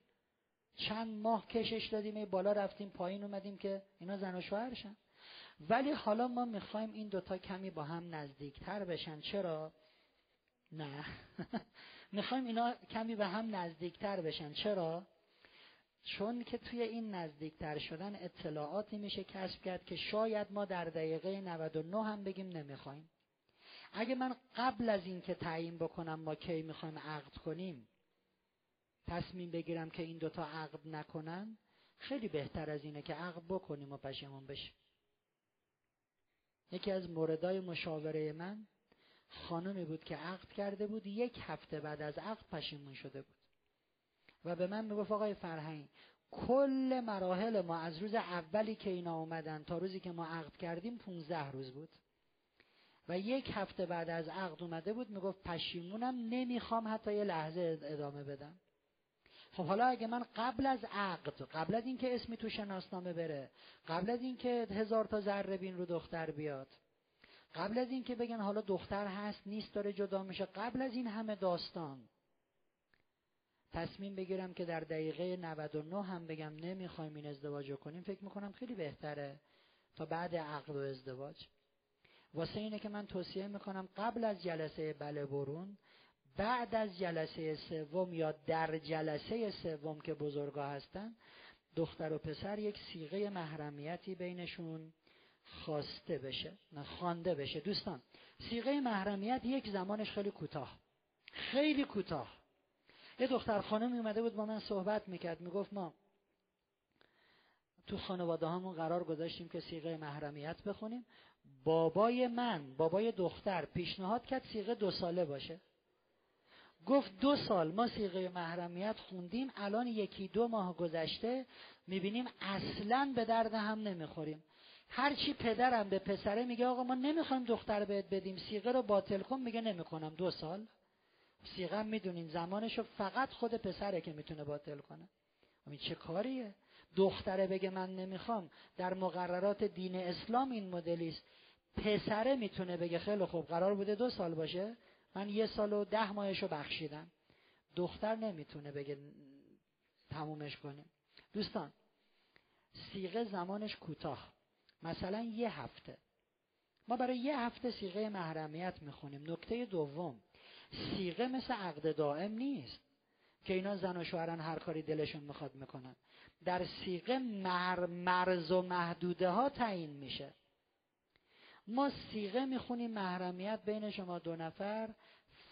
چند ماه کشش دادیم بالا رفتیم پایین اومدیم که اینا زن و شوهرشن. ولی حالا ما می‌خوایم این دوتا کمی با هم نزدیکتر بشن. چرا؟ نه. می‌خوایم اینا کمی به هم نزدیکتر بشن. چرا؟ چون که توی این نزدیکتر شدن اطلاعاتی میشه کسب کرد که شاید ما در دقیقه 99 هم بگیم نمی‌خوایم. اگه من قبل از این که تعیین بکنم ما کی می‌خوایم عقد کنیم تصمیم بگیرم که این دوتا عقد نکنن خیلی بهتر از اینه که عقد بکنیم و پشیمون بشیم. یکی از موردای مشاوره من خانمی بود که عقد کرده بود یک هفته بعد از عقد پشیمون شده بود. و به من می‌گفت آقای فرهنگ کل مراحل ما از روز اولی که اینا اومدن تا روزی که ما عقد کردیم 15 روز بود. و یک هفته بعد از عقد اومده بود می‌گفت پشیمونم نمی‌خوام حتی یه لحظه ادامه بدم. خب حالا اگه من قبل از عقد قبل از اینکه اسمی تو شناسنامه بره قبل از اینکه هزار تا ذره بین رو دختر بیاد قبل از اینکه بگن حالا دختر هست نیست داره جدا میشه قبل از این همه داستان تصمیم بگیرم که در دقیقه 99 هم بگم نمی‌خوایم این ازدواج رو کنیم فکر می‌کنم خیلی بهتره تا بعد عقد و ازدواج. واسه اینه که من توصیه می‌کنم قبل از جلسه بله برون بعد از جلسه سوم یا در جلسه سوم که بزرگا هستن دختر و پسر یک سیغه محرمیتی بینشون خواسته بشه نه خوانده بشه. دوستان سیغه محرمیت یک زمانش خیلی کوتاه خیلی کوتاه. یه دختر خانمی اومده بود با من صحبت می‌کرد می‌گفت ما تو خانواده همون قرار گذاشتیم که سیغه محرمیت بخونیم. بابای من بابای دختر پیشنهاد کرد سیغه دو ساله باشه. گفت دو سال ما سیغه محرمیت خوندیم الان یکی دو ماه گذشته می‌بینیم اصلا به درد هم نمی‌خوریم. هرچی پدرم به پسره میگه آقا ما نمی‌خوایم دختر بهت بدیم سیغه رو باطل کن میگه نمی‌کنم. دو سال؟ سیغه می‌دونین زمانشو فقط خود پسره که می‌تونه باطل کنه. این چه کاریه؟ دختره بگه من نمی‌خوام. در مقررات دین اسلام این مدلی است. پسره می‌تونه بگه خیلی خوب قرار بوده دو سال باشه. من یه سال و ده ماهشو بخشیدم. دختر نمی‌تونه بگه تمومش کنیم. دوستان سیغه زمانش کوتاه. مثلا یه هفته. ما برای یه هفته سیغه محرمیت می‌خونیم. نکته دوم سیغه مثل عقد دائم نیست که اینا زن و شوهرن هر کاری دلشون می‌خواد می‌کنن. در سیغه مر مرز و محدوده ها تعیین میشه. ما سیغه می‌خونیم محرمیت بین شما دو نفر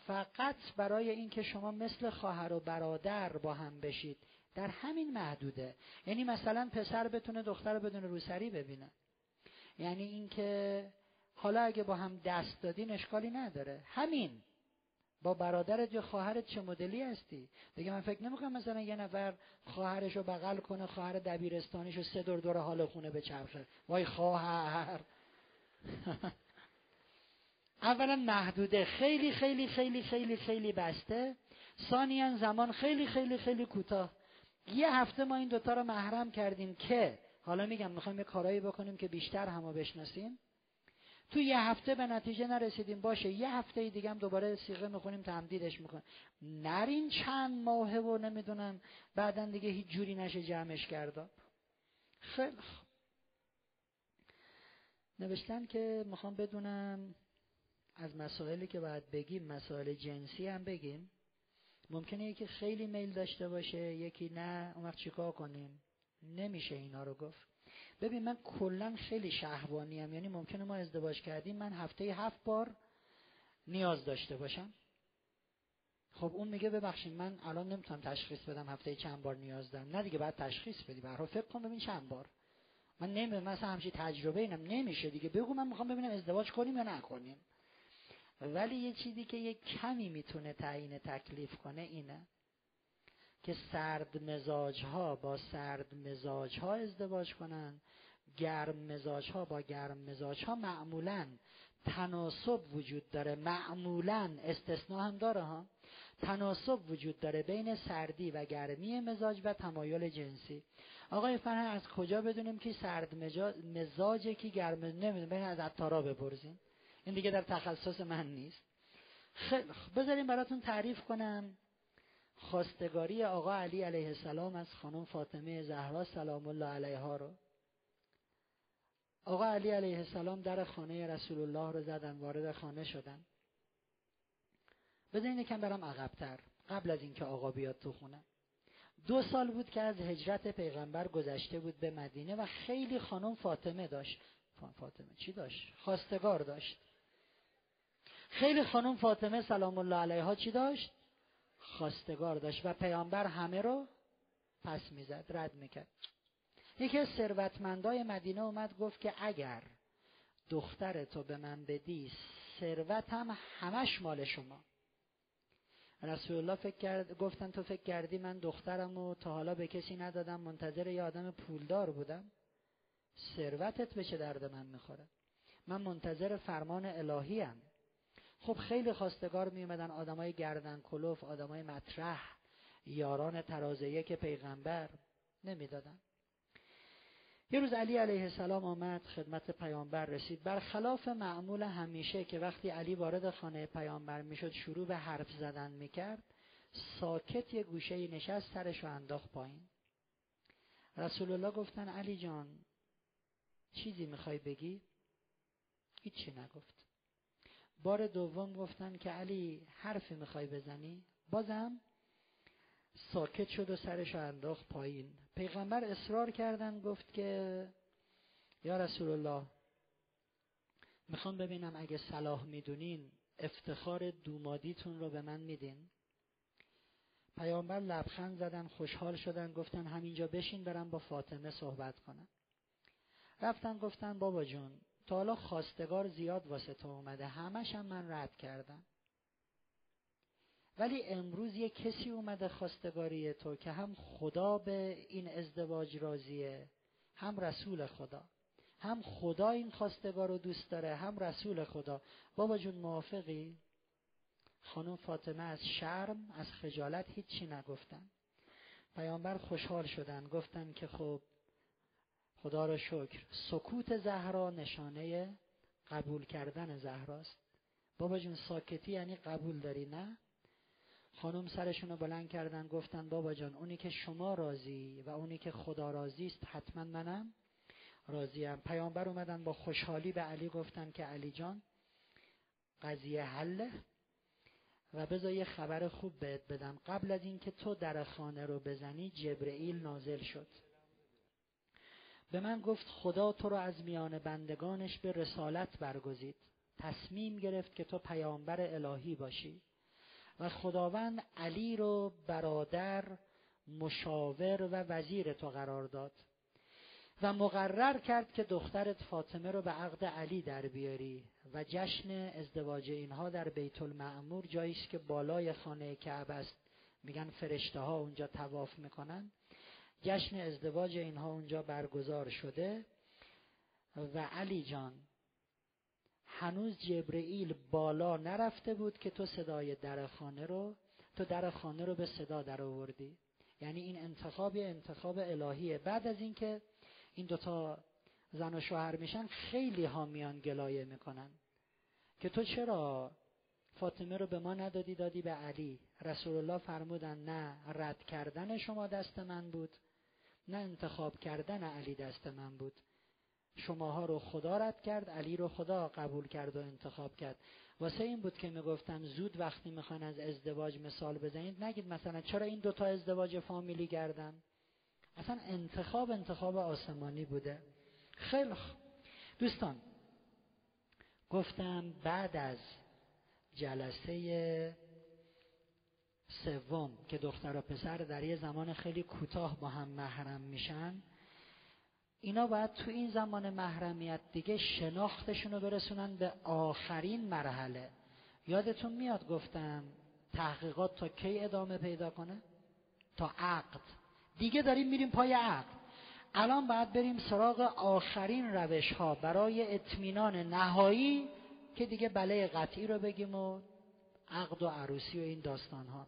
فقط برای اینکه شما مثل خواهر و برادر با هم بشید. در همین محدوده. یعنی مثلا پسر بتونه دختر بدون روسری ببینه. یعنی اینکه حالا اگه با هم دست دادین اشکالی نداره. همین. با برادرت یا خواهرت چه مدلی هستی؟ دیگه من فکر نمی‌کنم مثلا یه نفر خواهرش رو بغل کنه خواهر دبیرستانیش رو سه دور دور حال خونه به چرخه وای خواهر. اولا محدوده. خیلی خیلی خیلی خیلی خیلی بسته. ثانیا زمان خیلی خیلی خیلی کوتاه. یه هفته ما این دوتا رو محرم کردیم که حالا میگم می‌خوایم یه کارایی بکنیم که بیشتر همو بشناسیم. تو یه هفته به نتیجه نرسیدیم باشه یه هفته دیگه هم دوباره سیغه می‌خونیم تمدیدش می‌کنیم. نرین چند ماهه و نمی‌دونم بعدا دیگه هیچ جوری نشه جمعش کرده خیلی نوشتن که می‌خوام بدونم از مسائلی که باید بگیم مسائل جنسی هم بگیم. ممکنه یکی خیلی میل داشته باشه یکی نه. اون وقت چیکار کنیم؟ نمیشه اینا رو گفت. ببین من کلا خیلی شهوانی هم. یعنی ممکنه ما ازدواج کردیم من هفته هفت بار نیاز داشته باشم. خب اون میگه ببخشید من الان نمی‌تونم تشخیص بدم هفته چند بار نیاز دارم. نه دیگه بعد تشخیص بدی. برای فکر کن ببین چند بار. من نمی مثلا همچین تجربه اینم نمیشه دیگه. بگو من می‌خوام ببینم ازدواج کنیم یا نکنیم. ولی یه چیزی که یه کمی می‌تونه تعیین تکلیف کنه اینه که سرد مزاج ها با سرد مزاج ها ازدواج کنن. گرم مزاج ها با گرم مزاج ها معمولا تناسب وجود داره. معمولا استثناء هم داره ها. تناسب وجود داره بین سردی و گرمی مزاج و تمایل جنسی. آقای فرهن از کجا بدونیم که سرد مزاجه که گرم نمی‌دونم بین از عطارا بپرسیم این دیگه در تخصص من نیست. خیلی بذاریم براتون تعریف کنم. خواستگاری آقا علی علیه السلام از خانم فاطمه زهرا سلام الله علیها رو. آقا علی علیه السلام در خانه رسول الله رو زدن وارد خانه شدن. بذارین یکم برم عقبتر. قبل از اینکه آقا بیاد تو خونه. دو سال بود که از هجرت پیغمبر گذشته بود به مدینه و خیلی خانم فاطمه داشت فاطمه چی داشت؟ خواستگار داشت خیلی خانم فاطمه سلام الله علیها چی داشت؟ خواستگار داشت و پیامبر همه رو پس می‌زد رد می‌کرد یکی از ثروتمندای مدینه اومد گفت که اگر دختر تو به من بدی ثروتم همش مال شما رسول الله فکر کرد گفتن تو فکر کردی من دخترم و تا حالا به کسی ندادم منتظر یه آدم پولدار بودم. ثروتت به چه درد من می‌خوره؟ من منتظر فرمان الهی خب خیلی خواستگار می اومدن آدمای گردن کلوف آدمای مطرح یاران ترازه که پیغمبر نمی‌دادن. یه روز علی علیه السلام آمد خدمت پیامبر رسید برخلاف معمول همیشه که وقتی علی وارد خانه پیامبر می‌شد شروع به حرف زدن می‌کرد ساکت یه گوشه نشست سرش رو انداخت پایین رسول الله گفتن علی جان چیزی می‌خوای بگی؟ هیچی نگفت بار دوم گفتن که علی حرفی می‌خوای بزنی؟ بازم ساکت شد و سرش انداخت پایین پیغمبر اصرار کردن گفت که یا رسول الله می‌خوام ببینم اگه صلاح می‌دونین افتخار دومادیتون رو به من میدین. پیامبر لبخند زدن خوشحال شدن گفتن همینجا بشین برم با فاطمه صحبت کنم. رفتن گفتن بابا جون تا حالا خواستگار زیاد واسه تو اومده همش هم من رد کردم. ولی امروز یه کسی اومده خواستگاری تو که هم خدا به این ازدواج راضیه هم رسول خدا. هم خدا این خواستگار رو دوست داره هم رسول خدا. بابا جون موافقی؟ خانم فاطمه از شرم از خجالت هیچی نگفتن. پیامبر خوشحال شدن. گفتن که خب خدا را شکر سکوت زهرا نشانه قبول کردن زهراست. بابا جون ساکتی یعنی قبول داری نه؟ خانم سرشون رو بلند کردن گفتن بابا جان اونی که شما راضی و اونی که خدا راضی است حتما منم راضیم. پیامبر اومدن با خوشحالی به علی گفتن که علی جان قضیه حله و بذار یه خبر خوب بهت بدم. قبل از اینکه تو در خانه رو بزنی جبرئیل نازل شد. به من گفت خدا تو رو از میان بندگانش به رسالت برگزید. تصمیم گرفت که تو پیامبر الهی باشی. و خداوند علی رو برادر مشاور و وزیر تو قرار داد. و مقرر کرد که دخترت فاطمه رو به عقد علی در بیاری و جشن ازدواج اینها در بیت المعمور جایی است که بالای خانه کعبه است. میگن فرشته ها اونجا تواف می‌کنن. جشن ازدواج اینها اونجا برگزار شده. و علی جان هنوز جبرئیل بالا نرفته بود که تو صدای در خانه رو تو در خانه رو به صدا در آوردی. یعنی این انتخاب انتخاب الهیه. بعد از اینکه این دوتا زن و شوهر میشن خیلی ها میان گلایه می‌کنن. که تو چرا فاطمه رو به ما ندادی دادی به علی؟ رسول الله فرمودن نه رد کردن شما دست من بود نه انتخاب کردن علی دست من بود. شماها رو خدا رد کرد علی رو خدا قبول کرد و انتخاب کرد. واسه این بود که می‌گفتم زود وقتی می‌خوان از ازدواج مثال بزنید نگید مثلا چرا این دوتا ازدواج فامیلی کردن اصلا انتخاب انتخاب آسمانی بوده. خیلی دوستان گفتم بعد از جلسه سوم که دختر و پسر در یه زمان خیلی کوتاه با هم محرم میشن اینا باید تو این زمان محرمیت دیگه شناختشون رو برسونن به آخرین مرحله. یادتون میاد گفتم تحقیقات تا کی ادامه پیدا کنه؟ تا عقد. دیگه داریم میریم پای عقد. الان باید بریم سراغ آخرین روش ها برای اطمینان نهایی که دیگه بله قطعی رو بگیم و عقد و عروسی و این داستان ها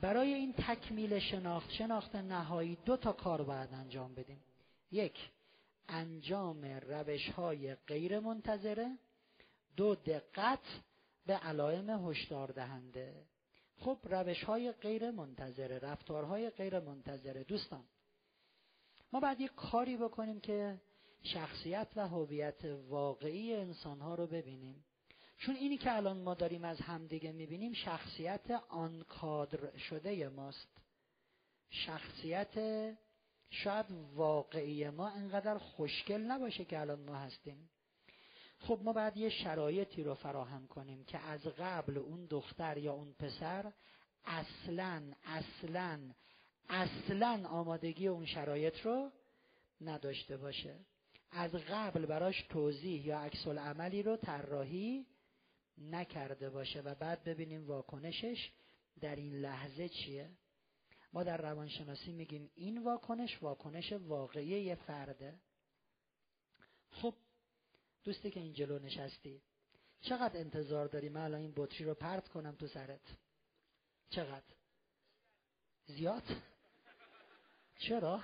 برای این تکمیل شناخت شناخت نهایی دو تا کار باید انجام بدیم. یک انجام روش های غیر منتظره دو دقت به علائم هشدار دهنده خب روش های غیر منتظره رفتارهای غیر منتظره دوستان ما باید یک کاری بکنیم که شخصیت و هویت واقعی انسان ها رو ببینیم. چون اینی که الان ما داریم از همدیگه می‌بینیم شخصیت آن کادر شده ماست. شخصیت شاید واقعی ما انقدر خوشگل نباشه که الان ما هستیم. خب ما باید یه شرایطی رو فراهم کنیم که از قبل اون دختر یا اون پسر اصلا اصلا اصلا آمادگی اون شرایط رو نداشته باشه. از قبل براش توضیح یا عکس عملی رو طراحی نکرده باشه و بعد ببینیم واکنشش در این لحظه چیه. ما در روانشناسی میگیم این واکنش واکنش واقعی فرده. خب دوستی که این جلو نشستی چقدر انتظار داری من الان این بطری رو پرت کنم تو سرت؟ چقدر؟ زیاد؟ چرا؟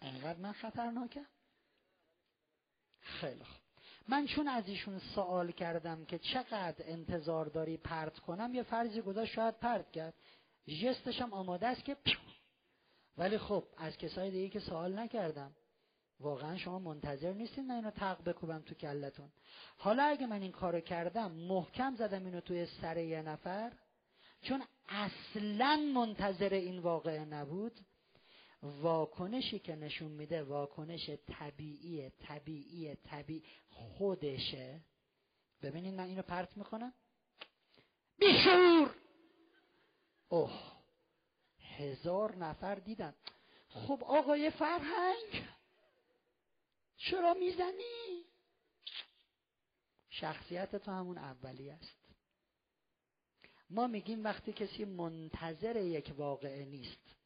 انقدر من خطرناکم خیلی خوب. من چون از ایشون سوال کردم که چقدر انتظار داری پرت کنم یه فرضی گذاشت شاید پرت کرد. جستش هم آماده است که ولی خب از کسای دیگه که سوال نکردم. واقعا شما منتظر نیستین من اینو تق بکوبم تو کلتون. حالا اگه من این کارو کردم محکم زدم اینو توی سر یه نفر؟ چون اصلا منتظر این واقعه نبود. واکنشی که نشون میده واکنش طبیعی طبیعی طبیعی خودشه. ببینید من اینو پرت می‌کنم. بیشور اوه هزار نفر دیدن. خب آقای فرهنگ چرا می‌زنی؟ شخصیت تو همون اولی است. ما میگیم وقتی کسی منتظر یک واقعه نیست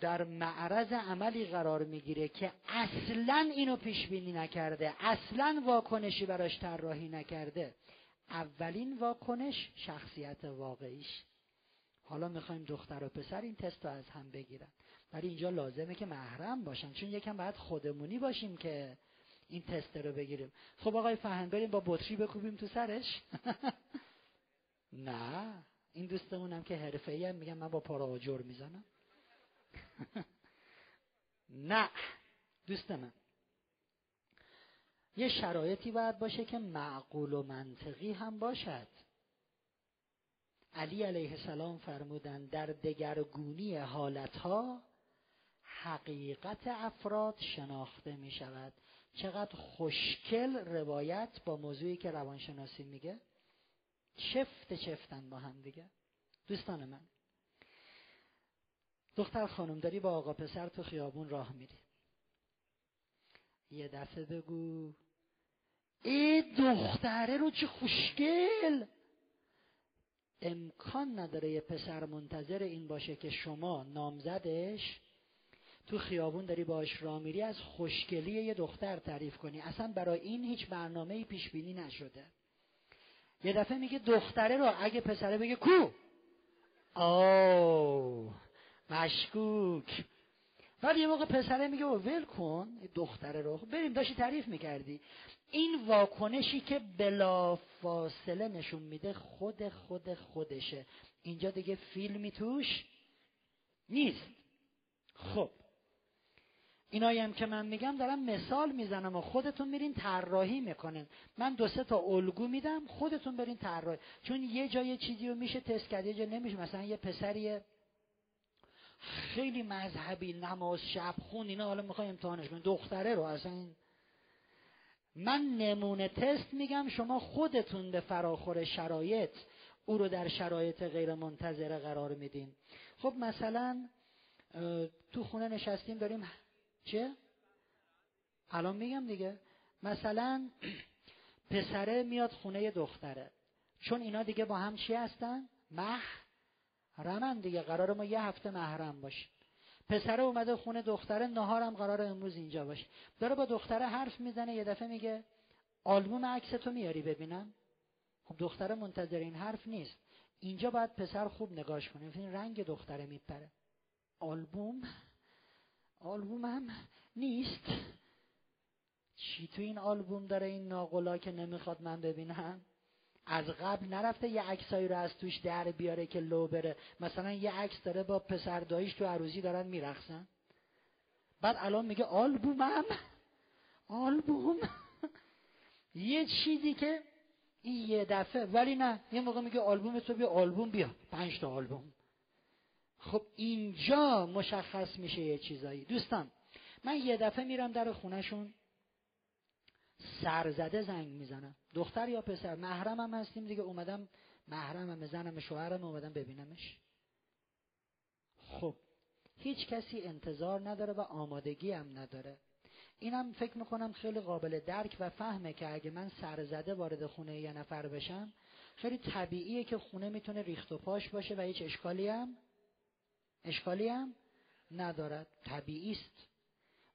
در معرض عملی قرار می‌گیره که اصلا اینو پیش بینی نکرده اصلا واکنشی براش طراحی نکرده. اولین واکنش شخصیت واقعیش. حالا می‌خوایم دختر و پسر این تست رو از هم بگیرن. ولی اینجا لازمه که محرم باشن. چون یکم باید خودمونی باشیم که این تست رو بگیریم. خب آقای فهم بریم با بطری بکوبیم تو سرش. نه. این دوستمونم که حرفه ای میگم من با پارا می‌زنم. نه. دوست من. یه شرایطی باید باشه که معقول و منطقی هم باشد. علی علیه السلام فرمودن در دگرگونی حالتها حقیقت افراد شناخته می شود چقدر خوشکل روایت با موضوعی که روانشناسی میگه. چفت چفتن با هم دیگه. دوستان من دختر خانم داری با آقا پسر تو خیابون راه میری. یه دفعه بگو ای دختره رو چه خوشگل! امکان نداره یه پسر منتظر این باشه که شما نامزدش تو خیابون داری باش را میری از خوشگلی یه دختر تعریف کنی. اصلا برای این هیچ برنامه پیش بینی نشده. یه دفعه میگه دختره رو اگه پسره بگه کو؟ آو مشکوک. ولی یه موقع پسره میگه ول کن دختره رو بریم داشتی تعریف می‌کردی. این واکنشی که بلا فاصله نشون میده خود خود خودشه. اینجا دیگه فیلمی توش نیست. خب. اینایی هم که من میگم دارم مثال می‌زنم و خودتون میرین طراحی می‌کنین. من دو سه تا الگو میدم خودتون برین طراحی. چون یه جای چیزی رو میشه تست کرد یه جا نمیشه. مثلا یه پسری خیلی مذهبی نماز شب خون اینا حالا می‌خوای امتحانش کنی دختره رو اصلا من نمونه تست میگم شما خودتون به فراخور شرایط او رو در شرایط غیر منتظره قرار میدین. خب مثلا تو خونه نشستیم داریم چه؟ الان میگم دیگه. مثلا پسره میاد خونه دختره. چون اینا دیگه با هم چی هستن؟ مح رمن دیگه قرار ما یه هفته محرم باشیم پسره اومده خونه دختره نهارم قرار امروز اینجا باشه. داره با دختره حرف می‌زنه یه دفعه میگه آلبوم عکس تو میاری ببینم خب دختره منتظر این حرف نیست. اینجا باید پسر خوب نگاش کنه. این رنگ دختره میپره. آلبوم؟ آلبوم هم نیست. چی تو این آلبوم داره این ناقلا که نمی‌خواد من ببینم؟ از قبل نرفته یه عکسایی رو از توش در بیاره که لو بره. مثلا یه عکس داره با پسر داییش تو عروسی دارن میرخصن بعد الان میگه آلبومم. آلبوم. یه چیزی که این یه دفعه ولی نه یه موقع میگه آلبوم تو بیا آلبوم بیا. پنج تا آلبوم. خب اینجا مشخص میشه یه چیزایی. دوستان من یه دفعه میرم در خونهشون. سرزده زنگ می‌زنم. دختر یا پسر؟ محرمم هستیم دیگه. اومدم محرمم زنم شوهرم اومدم ببینمش. خب هیچ کسی انتظار نداره و آمادگی هم نداره. اینم فکر می‌کنم خیلی قابل درک و فهمه که اگه من سرزده وارد خونه یه نفر بشم خیلی طبیعیه که خونه می‌تونه ریخت و پاش باشه و هیچ اشکالی هم اشکالی هم ندارد. طبیعی است.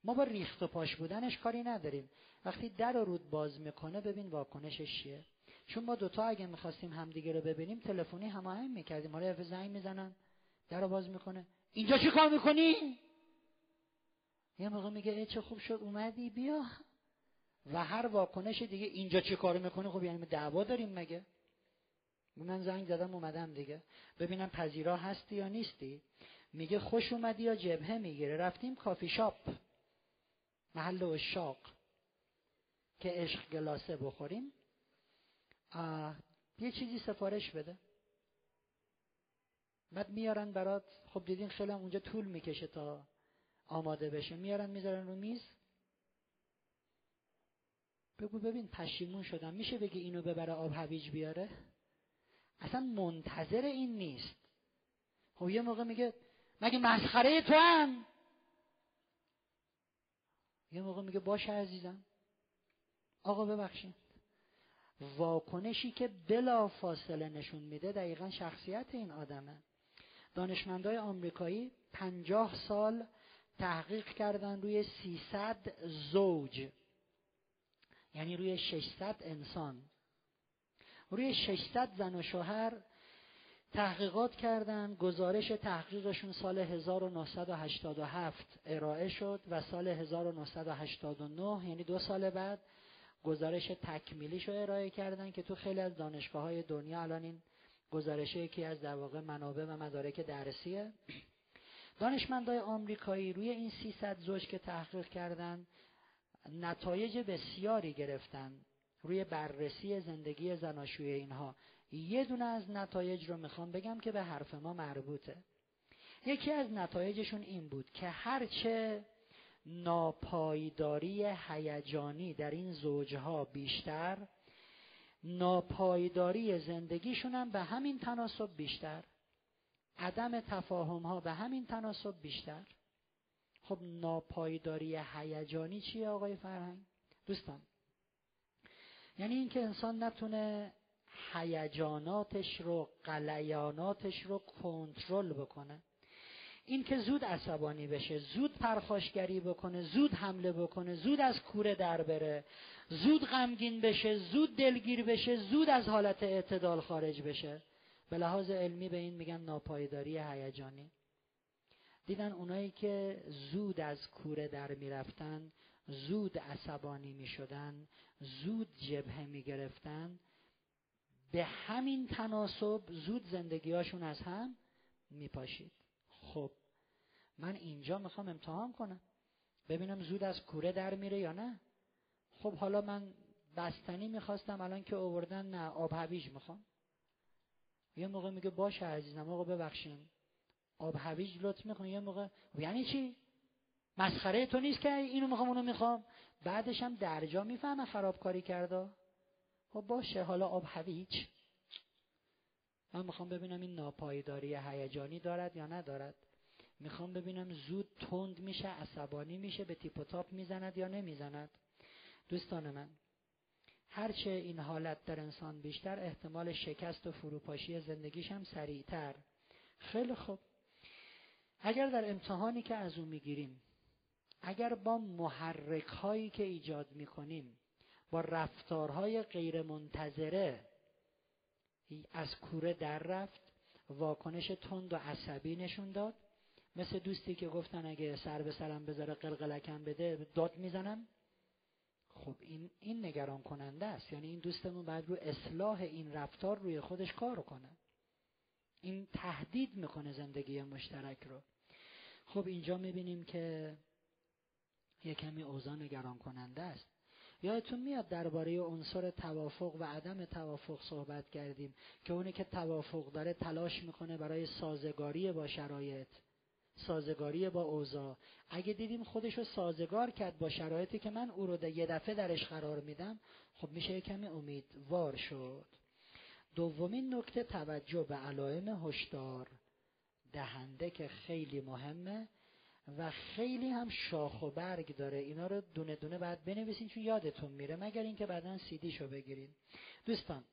ما با ریخت و پاش بودنش کاری نداریم. وقتی در و رود باز می‌کنه ببین واکنشش چیه. چون ما دوتا اگه می‌خواستیم همدیگه رو ببینیم تلفنی هماهنگ می‌کردیم. حالا زنگ می‌زنن در باز می‌کنه. اینجا چی کار می‌کنی؟ یه موقع میگه ای چه خوب شد اومدی بیا. و هر واکنش دیگه اینجا چه کار می‌کنه؟ خب یعنی دعوا داریم مگه؟ من زنگ زدم اومدم دیگه. ببینم پذیرا هستی یا نیستی. میگه خوش اومدی یا جبهه می‌گیره. رفتیم کافی شاپ. محل اشاق. که عشق گلاسه بخوریم یه چیزی سفارش بده. بعد میارن برات خب دیدین خیلی اونجا طول می‌کشه تا آماده بشه. میارن می‌ذارن رو میز. بگو ببین پشیمون شدم. میشه بگی اینو ببره آب هویج بیاره؟ اصلا منتظر این نیست. خب یه موقع میگه مگه مسخره تو هم؟ یه موقع میگه باشه عزیزم. آقا ببخشید. واکنشی که بلا فاصله نشون میده دقیقا شخصیت این آدمه. دانشمندای آمریکایی پنجاه سال تحقیق کردن روی 300 زوج. یعنی روی 600 انسان. روی 600 زن و شوهر تحقیقات کردن. گزارش تحقیقشون سال 1987 ارائه شد و سال 1989 یعنی دو سال بعد گزارش تکمیلیش رو ارائه کردن که تو خیلی از دانشگاه های دنیا الان این گزارش یکی از در واقع منابع و مدارک درسیه. دانشمندای آمریکایی روی این 300 زوج که تحقیق کردن نتایج بسیاری گرفتن روی بررسی زندگی زناشوی اینها. یه دونه از نتایج رو می‌خوام بگم که به حرف ما مربوطه. یکی از نتایجشون این بود که هرچه ناپایداری هیجانی در این زوجها بیشتر. ناپایداری زندگیشون هم به همین تناسب بیشتر. عدم تفاهم ها به همین تناسب بیشتر. خب ناپایداری هیجانی چیه آقای فرهنگ؟ دوستان یعنی اینکه انسان نتونه هیجاناتش رو قلیاناتش رو کنترل بکنه. این که زود عصبانی بشه زود پرخاشگری بکنه زود حمله بکنه زود از کوره در بره زود غمگین بشه زود دلگیر بشه زود از حالت اعتدال خارج بشه. به لحاظ علمی به این میگن ناپایداری هیجانی. دیدن اونایی که زود از کوره در می‌رفتن زود عصبانی می‌شدن زود جبهه می‌گرفتن به همین تناسب زود زندگیهاشون از هم میپاشید. خب من اینجا می‌خوام امتحان کنم. ببینم زود از کوره در میره یا نه. خب حالا من بستنی می‌خواستم الان که اووردن نه آب هویج می‌خوام. یه موقع میگه باشه عزیزم آقا ببخشین. آب هویج لطف می‌کنه یه موقع یعنی چی؟ مسخره تو نیست که اینو می‌خوام اونو می‌خوام. بعدش هم درجا می‌فهمه خرابکاری کرده. خب باشه حالا آب هویج. من می‌خوام ببینم این ناپایداری هیجانی دارد یا ندارد. می‌خوام ببینم زود تند میشه عصبانی میشه به تیپ و تاپ می‌زند یا نمی‌زند. دوستان من هرچه این حالت در انسان بیشتر احتمال شکست و فروپاشی زندگیش هم سریعتر. خیلی خوب. اگر در امتحانی که از او می‌گیریم اگر با محرک هایی که ایجاد می‌کنیم با رفتارهای غیر منتظره از کوره در رفت واکنش تند و عصبی نشون داد. مثل دوستی که گفتن اگه سر به سرم بذاره قلقلکم بده داد می‌زنم. خب این این نگران کننده است. یعنی این دوستمون باید رو اصلاح این رفتار روی خودش کار کنه. این تهدید می‌کنه زندگی مشترک رو. خب اینجا می‌بینیم که یه کمی اوضاع نگران کننده است. یادتون میاد درباره عنصر توافق و عدم توافق صحبت کردیم که اونی که توافق داره تلاش می‌کنه برای سازگاری با شرایط سازگاری با اوضاع. اگه دیدیم خودش رو سازگار کرد با شرایطی که من او رو یه دفعه درش قرار میدم خب میشه کمی امیدوار شد. دومین نکته توجه به علائم هشدار دهنده که خیلی مهمه. و خیلی هم شاخ و برگ داره. اینا رو دونه دونه بعد بنویسین چون یادتون میره. مگر اینکه بعدا سیدیشو بگیرین. دوستان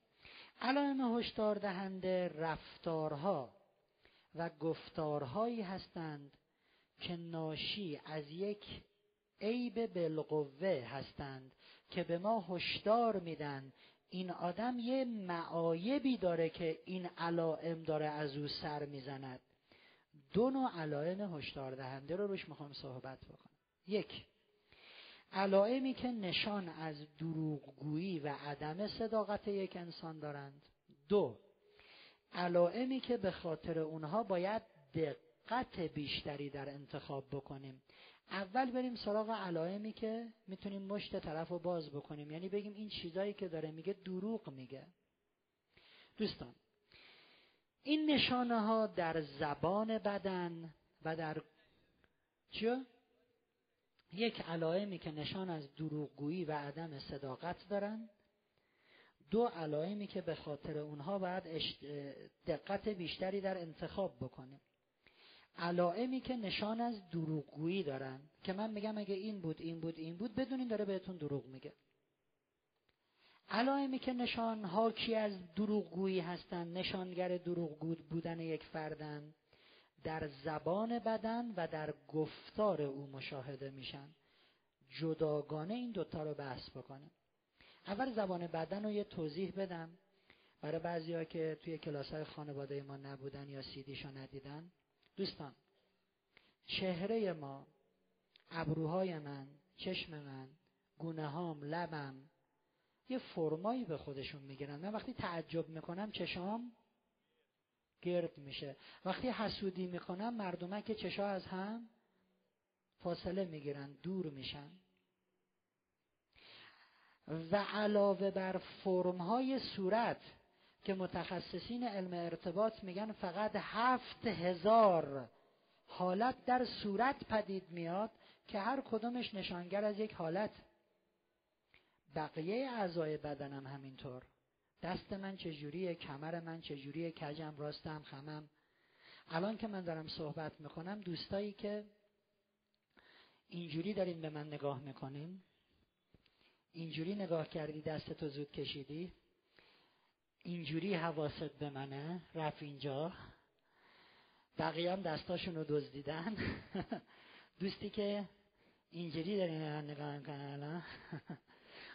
علائم هشدار دهنده رفتارها و گفتارهایی هستند که ناشی از یک عیب بالقوه هستند که به ما هشدار میدن. این آدم یه معایبی داره که این علائم داره از او سر می‌زند. دو نوع علائم هشدار دهنده رو روش می‌خوام صحبت بکنم. یک علائمی که نشان از دروغگویی و عدم صداقت یک انسان دارند. دو علائمی که به خاطر اونها باید دقت بیشتری در انتخاب بکنیم. اول بریم سراغ علائمی که می‌تونیم مشت طرف رو باز بکنیم. یعنی بگیم این چیزایی که داره میگه دروغ میگه. دوستان این نشانه ها در زبان بدن و در چیه؟ یک علائمی که نشان از دروغگویی و عدم صداقت دارند دو علائمی که به خاطر اونها باید دقت بیشتری در انتخاب بکنیم. علائمی که نشان از دروغگویی دارن. که من میگم اگه این بود این بود این بود بدونین داره بهتون دروغ میگه. علائمی که نشان حاکی از دروغگویی هستند نشانگر دروغگو بودن یک فردن در زبان بدن و در گفتار او مشاهده میشن. جداگانه این دوتا رو بحث بکنه اول زبان بدن رو یه توضیح بدم. برای بعضی که توی کلاس های خانواده ما نبودن یا سیدیشو ندیدن. دوستان چهره ما ابروهای من چشم من گونه هام لبم یه فرمایی به خودشون می‌گیرن. من وقتی تعجب می‌کنم چشام گرد میشه. وقتی حسودی می‌کنم مردمه که چشا از هم فاصله می‌گیرن دور میشن. و علاوه بر فرمهای صورت که متخصصین علم ارتباط میگن فقط هفت هزار حالت در صورت پدید میاد که هر کدومش نشانگر از یک حالت. بقیه اعضای بدنم همینطور. دست من چجوریه؟ کمر من چجوریه؟ کجم؟ راستم؟ خمم؟ الان که من دارم صحبت می‌کنم دوستایی که اینجوری دارین به من نگاه می‌کنین. اینجوری نگاه کردی دستتو زود کشیدی. اینجوری حواست به منه. رفت اینجا. بقیه هم دستاشون رو دزدیدن. دوستی که اینجوری دارین نگاه می‌کنن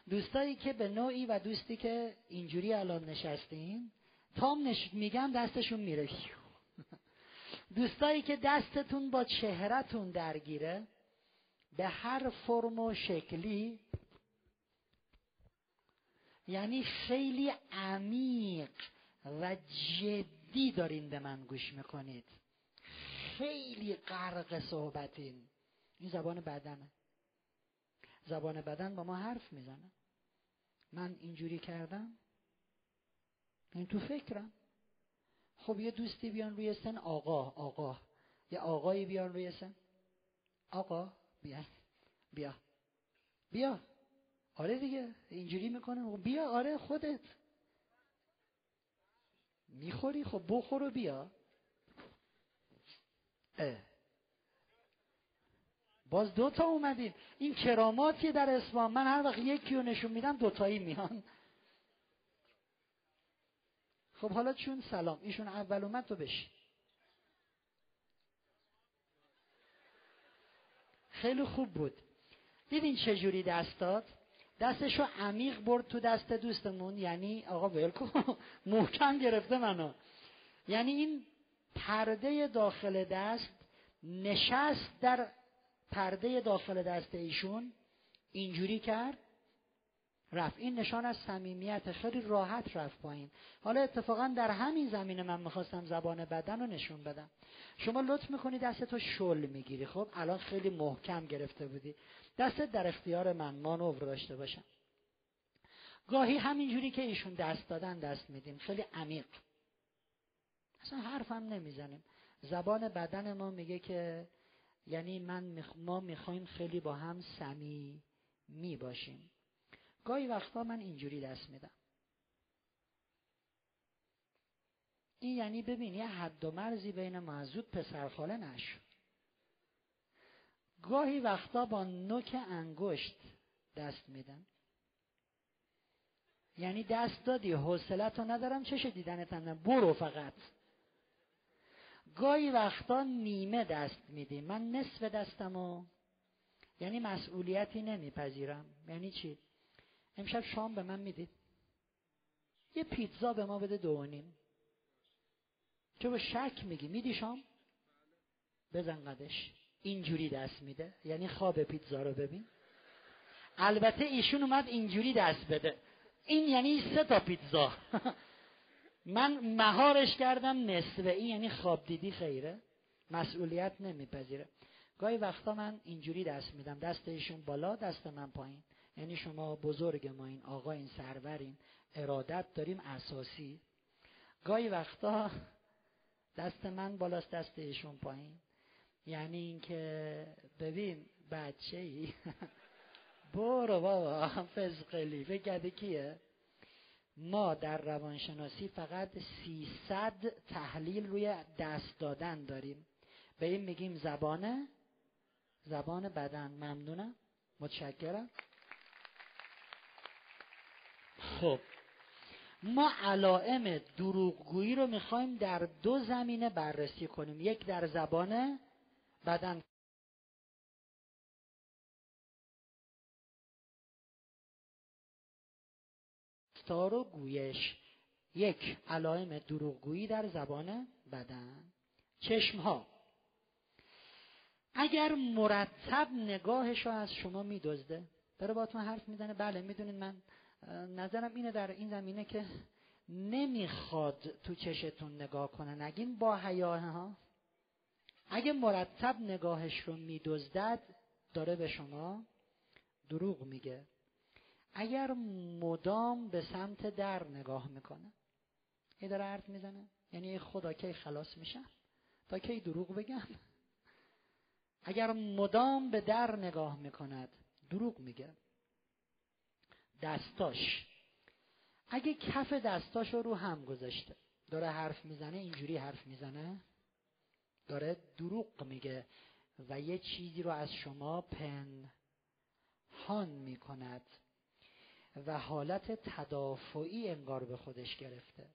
دوستایی که به نوعی و دوستی که اینجوری الان نشستین تام نش... میگم دستشون میره. دوستایی که دستتون با چهرهتون درگیره به هر فرم و شکلی یعنی خیلی عمیق و جدی دارین به من گوش می‌کنید. خیلی غرق صحبتین. این زبان بدنه. زبان بدن با ما حرف می‌زنه. من اینجوری کردم؟ این تو فکرم. خب یه دوستی بیان روی سن آقا آقا. یه آقایی بیان روی سن. آقا بیا. بیا. بیا. آره دیگه. اینجوری می‌کنه. خب بیا آره خودت. می‌خوری؟ خب بخور و بیا. اه. باز دوتا اومدیم این کراماتیه در اسلام من هر وقت یکی رو نشون میدم دوتایی میان. خب حالا چون سلام ایشون اول اومد تو بشی خیلی خوب بود. دیدین چجوری دست داد؟ دستشو عمیق برد تو دست دوستمون یعنی آقا ولکو محکم گرفته منو. یعنی این پرده داخل دست نشست در پرده داخل دست ایشون اینجوری کرد رفت. این نشان از صمیمیت خیلی راحت رفت پایین. حالا اتفاقا در همین زمینه من می‌خواستم زبان بدن رو نشون بدم. شما لطف می‌کنی دستتو شل می‌گیری. خب الان خیلی محکم گرفته بودی. دستت در اختیار من مانور داشته باشم گاهی همینجوری که ایشون دست دادن دست میدیم. خیلی عمیق. اصلا حرفم نمی‌زنیم. زبان بدن ما میگه که یعنی من ما می‌خوایم خیلی با هم می باشیم. گاهی وقتا من اینجوری دست میدم. این یعنی ببین یه حد و مرزی بین معزود پسرخاله نشد گاهی وقتا با نوک انگشت دست میدم. یعنی دست دادی حوصلت رو ندارم چشه دیدنت برو فقط. گاهی وقتا نیمه دست میدی. من نصف دستمو یعنی مسئولیتی نمیپذیرم. یعنی چی؟ امشب شام به من می‌دید. یه پیتزا به ما بده دو نیم. چه به شک میگی. میدی شام؟ بزن قدش. اینجوری دست میده. یعنی خواب پیتزا رو ببین. البته ایشون اومد اینجوری دست بده. این یعنی سه تا پیتزا. من مهارش کردم نصفه این یعنی خواب دیدی خیره. مسئولیت نمیپذیره. گاهی وقتا من اینجوری دست میدم دست ایشون بالا دست من پایین. یعنی شما بزرگ ما این آقا این سرورین ارادت داریم اساسی. گاهی وقتا دست من بالاست دست ایشون پایین. یعنی اینکه ببین بچه ای برو بابا فزقلی بگده کیه؟ ما در روانشناسی فقط 300 تحلیل روی دست دادن داریم. به این میگیم زبانه زبان بدن. ممنونم. متشکرم. خب. ما علائم دروغگویی رو می‌خوایم در دو زمینه بررسی کنیم. یک در زبان بدن. رفتار و گویش. یک علائم دروغگویی در زبان بدن. چشم ها اگر مرتب نگاهش رو از شما میدزده داره باتون حرف می‌زنه. بله می‌دونید من نظرم اینه در این زمینه که نمی‌خواد تو چشتون نگاه کنه. نگین با حیاه ها. اگه مرتب نگاهش رو میدزدد داره به شما دروغ میگه. اگر مدام به سمت در نگاه می‌کنه ای داره حرف می‌زنه. یعنی خدا کی خلاص میشم تا کی دروغ بگم؟ اگر مدام به در نگاه می‌کند دروغ میگه. دستاش. اگه کف دستاش رو هم گذاشته داره حرف می‌زنه اینجوری حرف می‌زنه داره دروغ میگه و یه چیزی رو از شما پنهان می‌کند. و حالت تدافعی انگار به خودش گرفته.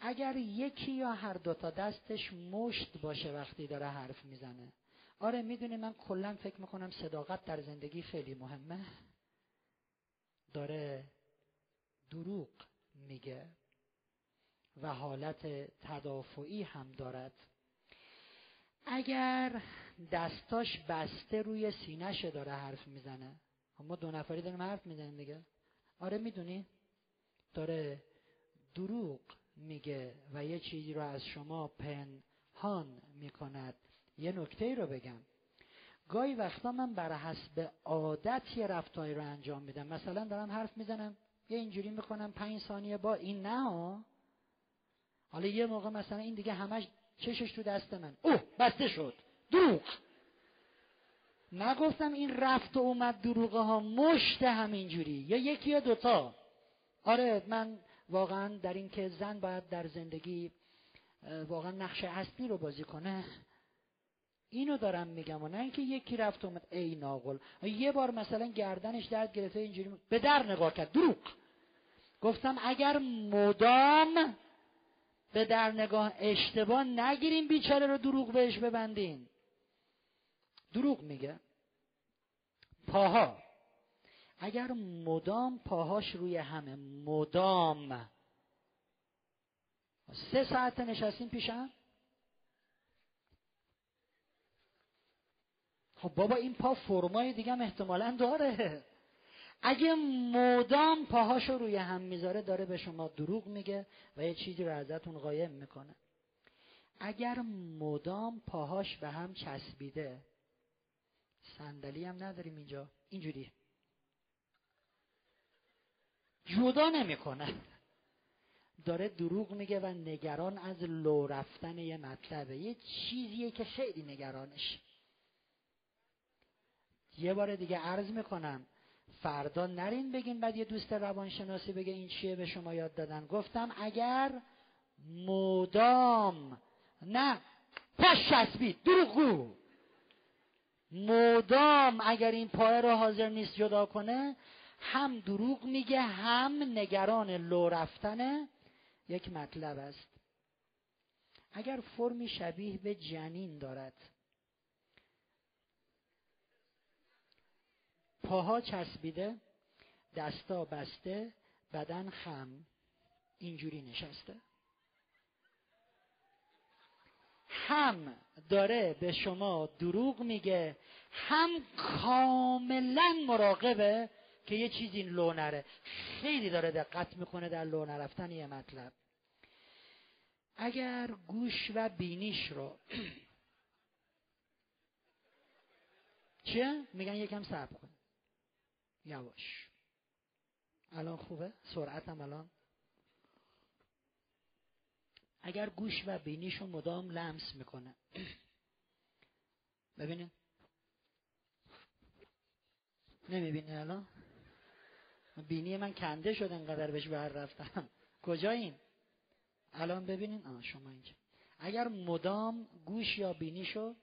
اگر یکی یا هر دوتا دستش مشت باشه وقتی داره حرف می‌زنه. آره می‌دونی من کلا فکر می‌کنم صداقت در زندگی خیلی مهمه. داره دروغ میگه و حالت تدافعی هم دارد. اگر دستاش بسته روی سینهش داره حرف می‌زنه ما دو نفری داریم حرف می‌زنیم دیگه. آره می‌دونی؟ داره دروغ میگه و یه چیزی رو از شما پنهان می‌کند. یه نکته ای رو بگم. گاهی وقتا من بر حسب عادت یه رفتاری رو انجام میدم. مثلا دارم حرف می‌زنم یه اینجوری می‌کنم پنج ثانیه با این نه حالا یه موقع مثلا این دیگه همش چشش تو دست من. اوه بسته شد. دروغ. نگفتم این رفت و اومد دروغه ها مشت همینجوری. یا یکی یا دوتا. آره من واقعا در این که زن باید در زندگی واقعا نقش اصلی رو بازی کنه اینو دارم میگم. و نه اینکه یکی رفت اومد ای ناقل یه بار مثلا گردنش درد گرفته اینجوری به در نگاه کرد. دروغ. گفتم اگر مدام به در نگاه اشتباه نگیریم بیچاره رو دروغ بهش ببندین. دروغ میگه. پاها. اگر مدام پاهاش روی همه مدام. سه ساعت نشستیم پیشم خب بابا این پا فرمای دیگه هم احتمالا داره. اگه مدام پاهاشو روی هم می‌ذاره داره به شما دروغ میگه و یه چیزی رو ازتون قایم می‌کنه. اگر مدام پاهاش به هم چسبیده صندلی هم نداریم اینجا. اینجوری جدا نمی‌کنه. داره دروغ میگه و نگران از لو رفتن یه مطلبه. یه چیزیه که خیلی نگرانش. یه بار دیگه عرض می‌کنم. فردا نرین بگین بعد یه دوست روانشناسی بگه این چیه به شما یاد دادن. گفتم اگر مدام. نه. پش چسبید. دروغگو. مدام اگر این پایه رو حاضر نیست جدا کنه هم دروغ میگه هم نگران لو رفتن یک مطلب است. اگر فرمی شبیه به جنین دارد. پاها چسبیده دستا بسته بدن خم اینجوری نشسته. هم داره به شما دروغ میگه هم کاملا مراقبه که یه چیزی لو نره. خیلی داره دقت می‌کنه در لو نرفتن یه مطلب. اگر گوش و بینیش رو چیه؟ میگن یکم صبر کن. یواش. الان خوبه؟ سرعتم الان؟ اگر گوش و بینیشو مدام لمس می‌کنه. ببینید نمی‌بینی الان؟ بینی من کنده شد انقدر بهش بر رفتم. کجا این الان ببینین. آه شما اینجا. اگر مدام گوش یا بینیشو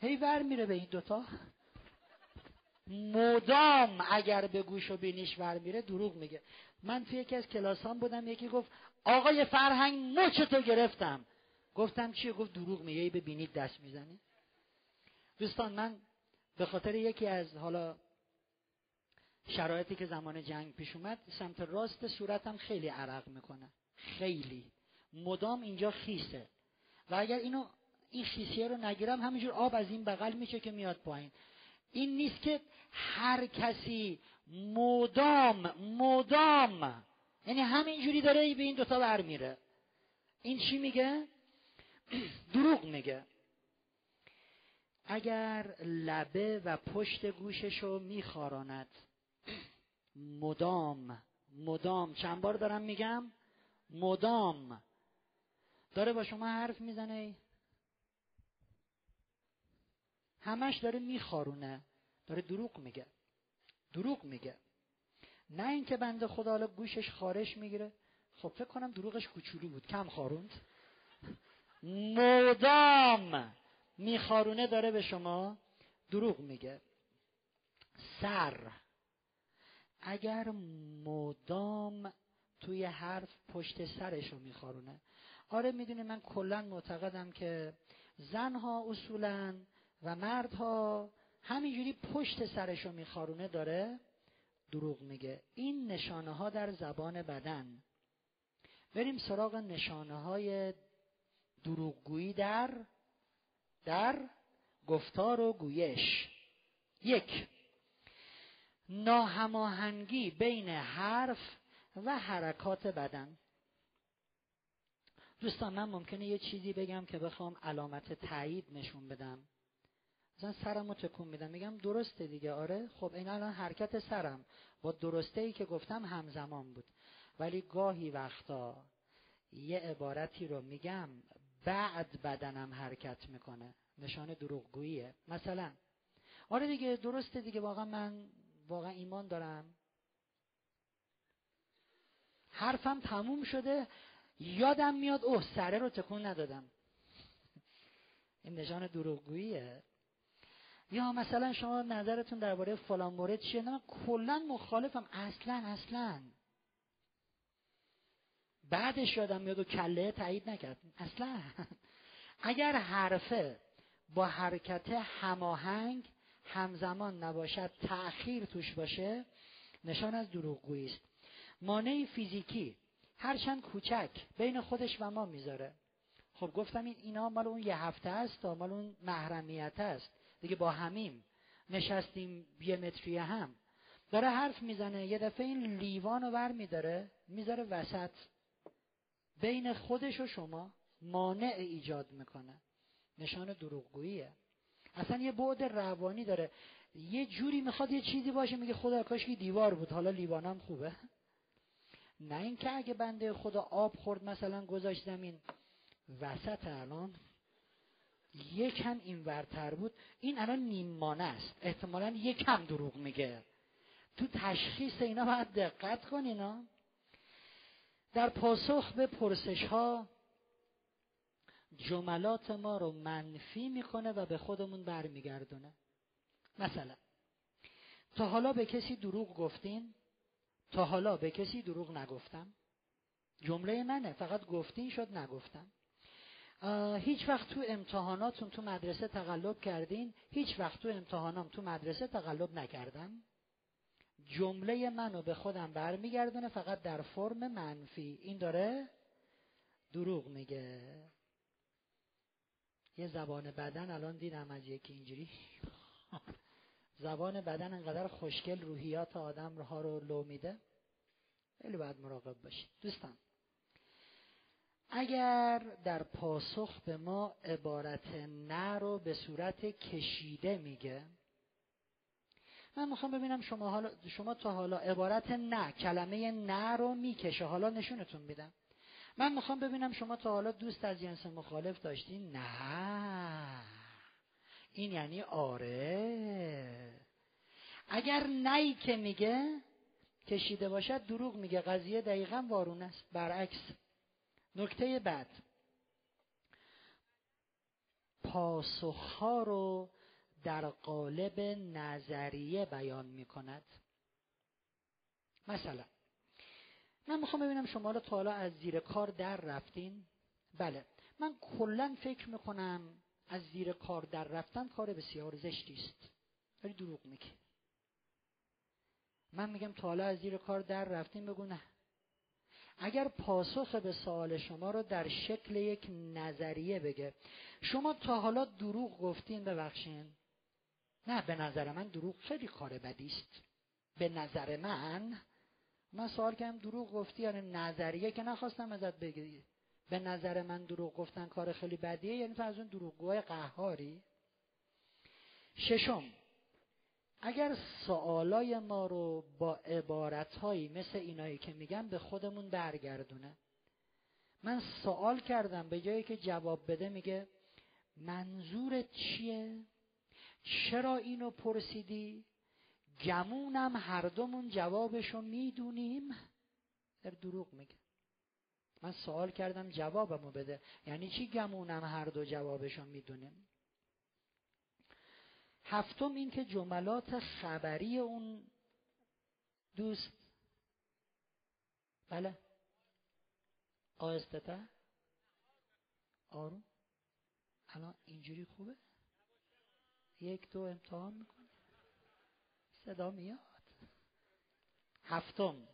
هی ور میره به این دوتا. مدام اگر به گوش و بینیش ور میره دروغ میگه. من توی یکی از کلاس هم بودم یکی گفت آقای فرهنگ مچ تو گرفتم. گفتم چیه گفت دروغ میگه به بینید دست می‌زنی. دوستان من به خاطر یکی از حالا شرایطی که زمان جنگ پیش اومد سمت راست صورتم خیلی عرق می‌کنه. خیلی. مدام اینجا خیسه. و اگر اینو این خیسیه رو نگیرم همینجور آب از این بغل میشه که میاد پایین. این نیست که هر کسی مدام مدام. یعنی همینجوری داره به این دوتا برمیره این چی میگه؟ دروغ میگه. اگر لبه و پشت گوششو میخاراند. مدام مدام. چند بار دارم میگم؟ مدام. داره با شما حرف می‌زنه. همش داره میخارونه. داره دروغ میگه. دروغ میگه. نه اینکه بنده خدا حالا گوشش خارش می‌گیره. خب فکر کنم دروغش کوچولو بود. کم خاروند. مدام میخارونه داره به شما دروغ میگه. سر. اگر مدام توی حرف پشت سرش رو میخارونه. آره می‌دونی من کلا معتقدم که زنها اصولا و مردها همینجوری پشت سرش رو میخارونه داره دروغ میگه. این نشانه ها در زبان بدن. بریم سراغ نشانه های دروغگویی در در گفتار و گویش. یک ناهماهنگی بین حرف و حرکات بدن. دوستان من ممکنه یه چیزی بگم که بخوام علامت تایید نشون بدم. مثلا سرم رو تکون میدم میگم درسته دیگه آره. خب این الان حرکت سرم. با درسته ای که گفتم همزمان بود. ولی گاهی وقتا یه عبارتی رو میگم بعد بدنم حرکت می‌کنه. نشان دروغگوییه. مثلا آره دیگه درسته دیگه واقعا من واقعا ایمان دارم. حرفم تموم شده یادم میاد اوه سره رو تکون ندادم. این نشان دروغگوییه. یا مثلا شما نظرتون درباره فلان مورد چیه؟ من کلا مخالفم. اصلا اصلا. بعدش یادم میاد و کله تایید نکرد. اصلا. اگر حرفه با حرکت هماهنگ همزمان نباشد تأخیر توش باشه نشان از دروغگویی است. مانع فیزیکی هرچند کوچک بین خودش و ما می‌ذاره. خب گفتم این اینا مال اون یه هفته است تا مال اون محرمیت است. دیگه با همیم. نشستیم یه متری هم. داره حرف می‌زنه یه دفعه این لیوان رو بر میداره می‌ذاره وسط. بین خودش و شما مانع ایجاد می‌کنه. نشان دروغگوییه. اصلا یه بعد روانی داره. یه جوری می‌خواد یه چیزی باشه میگه خدا کاش که دیوار بود. حالا لیوانم خوبه. نه اینکه اگه بنده خدا آب خورد مثلا گذاشت زمین. وسط الان یکم این ورتر بود. این الان نیمانه است. احتمالا یکم دروغ میگه. تو تشخیص اینا باید دقت کن اینا. در پاسخ به پرسش ها جملات ما رو منفی می‌کنه و به خودمون برمیگردونه. مثلا تا حالا به کسی دروغ گفتین؟ تا حالا به کسی دروغ نگفتم؟ جمله منه. فقط گفتین شد نگفتم. هیچ وقت تو امتحاناتون تو مدرسه تقلب کردین؟ هیچ وقت تو امتحانام تو مدرسه تقلب نکردم جمله منو به خودم برمیگردونه فقط در فرم منفی. این داره دروغ میگه. یه زبان بدن الان دیدم از یکی اینجوری. زبان بدن انقدر خوشگل روحیات آدم ها رو لو میده. خیلی باید مراقب باشید. دوستان اگر در پاسخ به ما عبارت نه رو به صورت کشیده میگه من می‌خوام ببینم شما, حالا شما تا حالا عبارت نه کلمه نه رو می‌کشه. حالا نشونتون میدم. من می‌خوام ببینم شما تا حالا دوست از جنس مخالف داشتین؟ نه. این یعنی آره. اگر نی که میگه کشیده باشد دروغ میگه. قضیه دقیقا وارون است. برعکس. نکته بعد. پاسخها رو در قالب نظریه بیان می کند مثلا من می‌خوام ببینم شما رو تا حالا از زیر کار در رفتین؟ بله. من کلا فکر می‌کنم از زیر کار در رفتن کار بسیار زشتی است. ولی دروغ میگه. من میگم تا حالا از زیر کار در رفتین بگو نه. اگر پاسخ به سوال شما رو در شکل یک نظریه بگه شما تا حالا دروغ گفتین ببخشین؟ نه به نظر من دروغ خیلی کار بدی است. به نظر من من سوال کردم دروغ گفتی یعنی نظریه که نخواستم ازت بگی. به نظر من دروغ گفتن کار خیلی بدیه یعنی تو از اون دروغگوهای قهاری. ششم اگر سوالای ما رو با عبارتهایی مثل اینایی که میگم به خودمون برگردونه. من سوال کردم به جایی که جواب بده میگه منظورت چیه؟ چرا اینو پرسیدی؟ گمونم هر دومون جوابشو می‌دونیم. در دروغ میگه. من سوال کردم جوابمو بده. یعنی چی گمونم هر دو جوابشو می‌دونیم؟ هفتم این که جملات خبری اون دوست. بله. آهسته آروم. الان اینجوری خوبه. یک دو امتحان می‌کنه. صدا میاد. هفتم.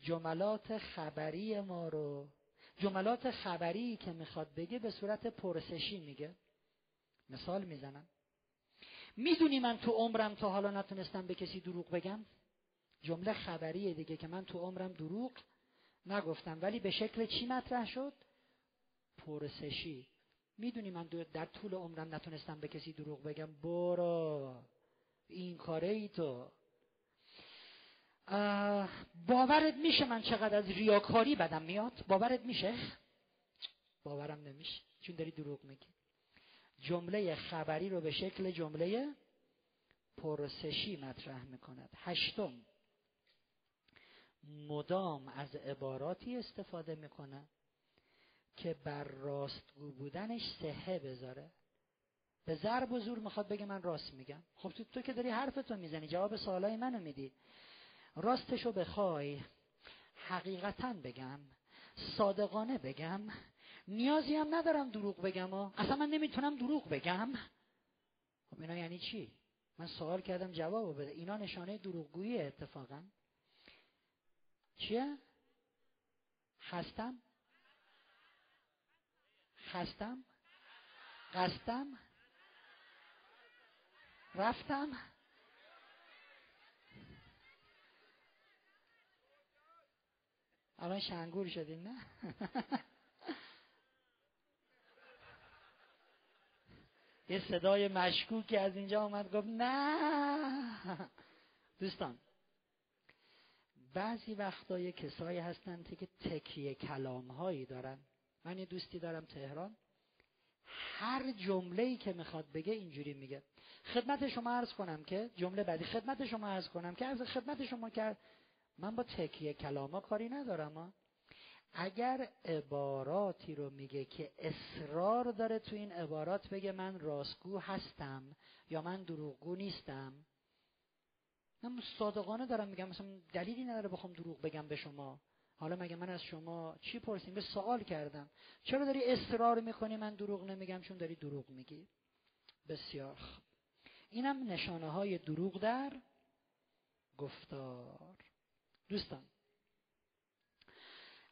جملات خبری ما رو جملات خبری که می‌خواد بگه به صورت پرسشی میگه. مثال می‌زنم. می‌دونی من تو عمرم تا حالا نتونستم به کسی دروغ بگم؟ جمله خبریه دیگه که من تو عمرم دروغ نگفتم. ولی به شکل چی مطرح شد؟ پرسشی. می‌دونی من در طول عمرم نتونستم به کسی دروغ بگم؟ برو. این کاره ای تو. باورت میشه من چقدر از ریاکاری بدم میاد؟ باورت میشه؟ باورم نمیشه. چون داری دروغ میگی. جمله خبری رو به شکل جمله پرسشی مطرح می‌کند. هشتم مدام از عباراتی استفاده می‌کنه که بر راستگو بودنش سهه بذاره. به ضرب و زور می‌خواد بگه من راست میگم. خب تو, تو که داری حرفتو می‌زنی جواب سوالای منو میدی. راستشو بخوای حقیقتا بگم صادقانه بگم نیازی هم ندارم دروغ بگم و اصلا من نمی‌تونم دروغ بگم. خب اینا یعنی چی؟ من سوال کردم جواب بده. اینا نشانه دروغگویی اتفاقا. چیه؟ خستم خستم قستم رفتم؟ الان شنگور شدیم نه؟ یه صدای مشکوکی از اینجا آمد گفت نه. دوستان بعضی وقتا کسایی هستند که تکیه کلام هایی دارن. من یه دوستی دارم تهران. هر جمله که می‌خواد بگه اینجوری میگه. خدمت شما عرض کنم که جمله بعدی خدمت شما عرض کنم که از خدمت شما کرد من با تکیه کلاما کاری ندارم اگر عباراتی رو میگه که اصرار داره تو این عبارات بگه من راستگو هستم یا من دروغگو نیستم من صادقانه دارم میگم مثلا دلیلی نداره بخوام دروغ بگم به شما. حالا مگه من از شما چی پرسیم؟ به سوال کردم. چرا داری اصرار می‌کنی من دروغ نمیگم چون داری دروغ میگی؟ بسیار اینم نشانه های دروغ در گفتار. دوستان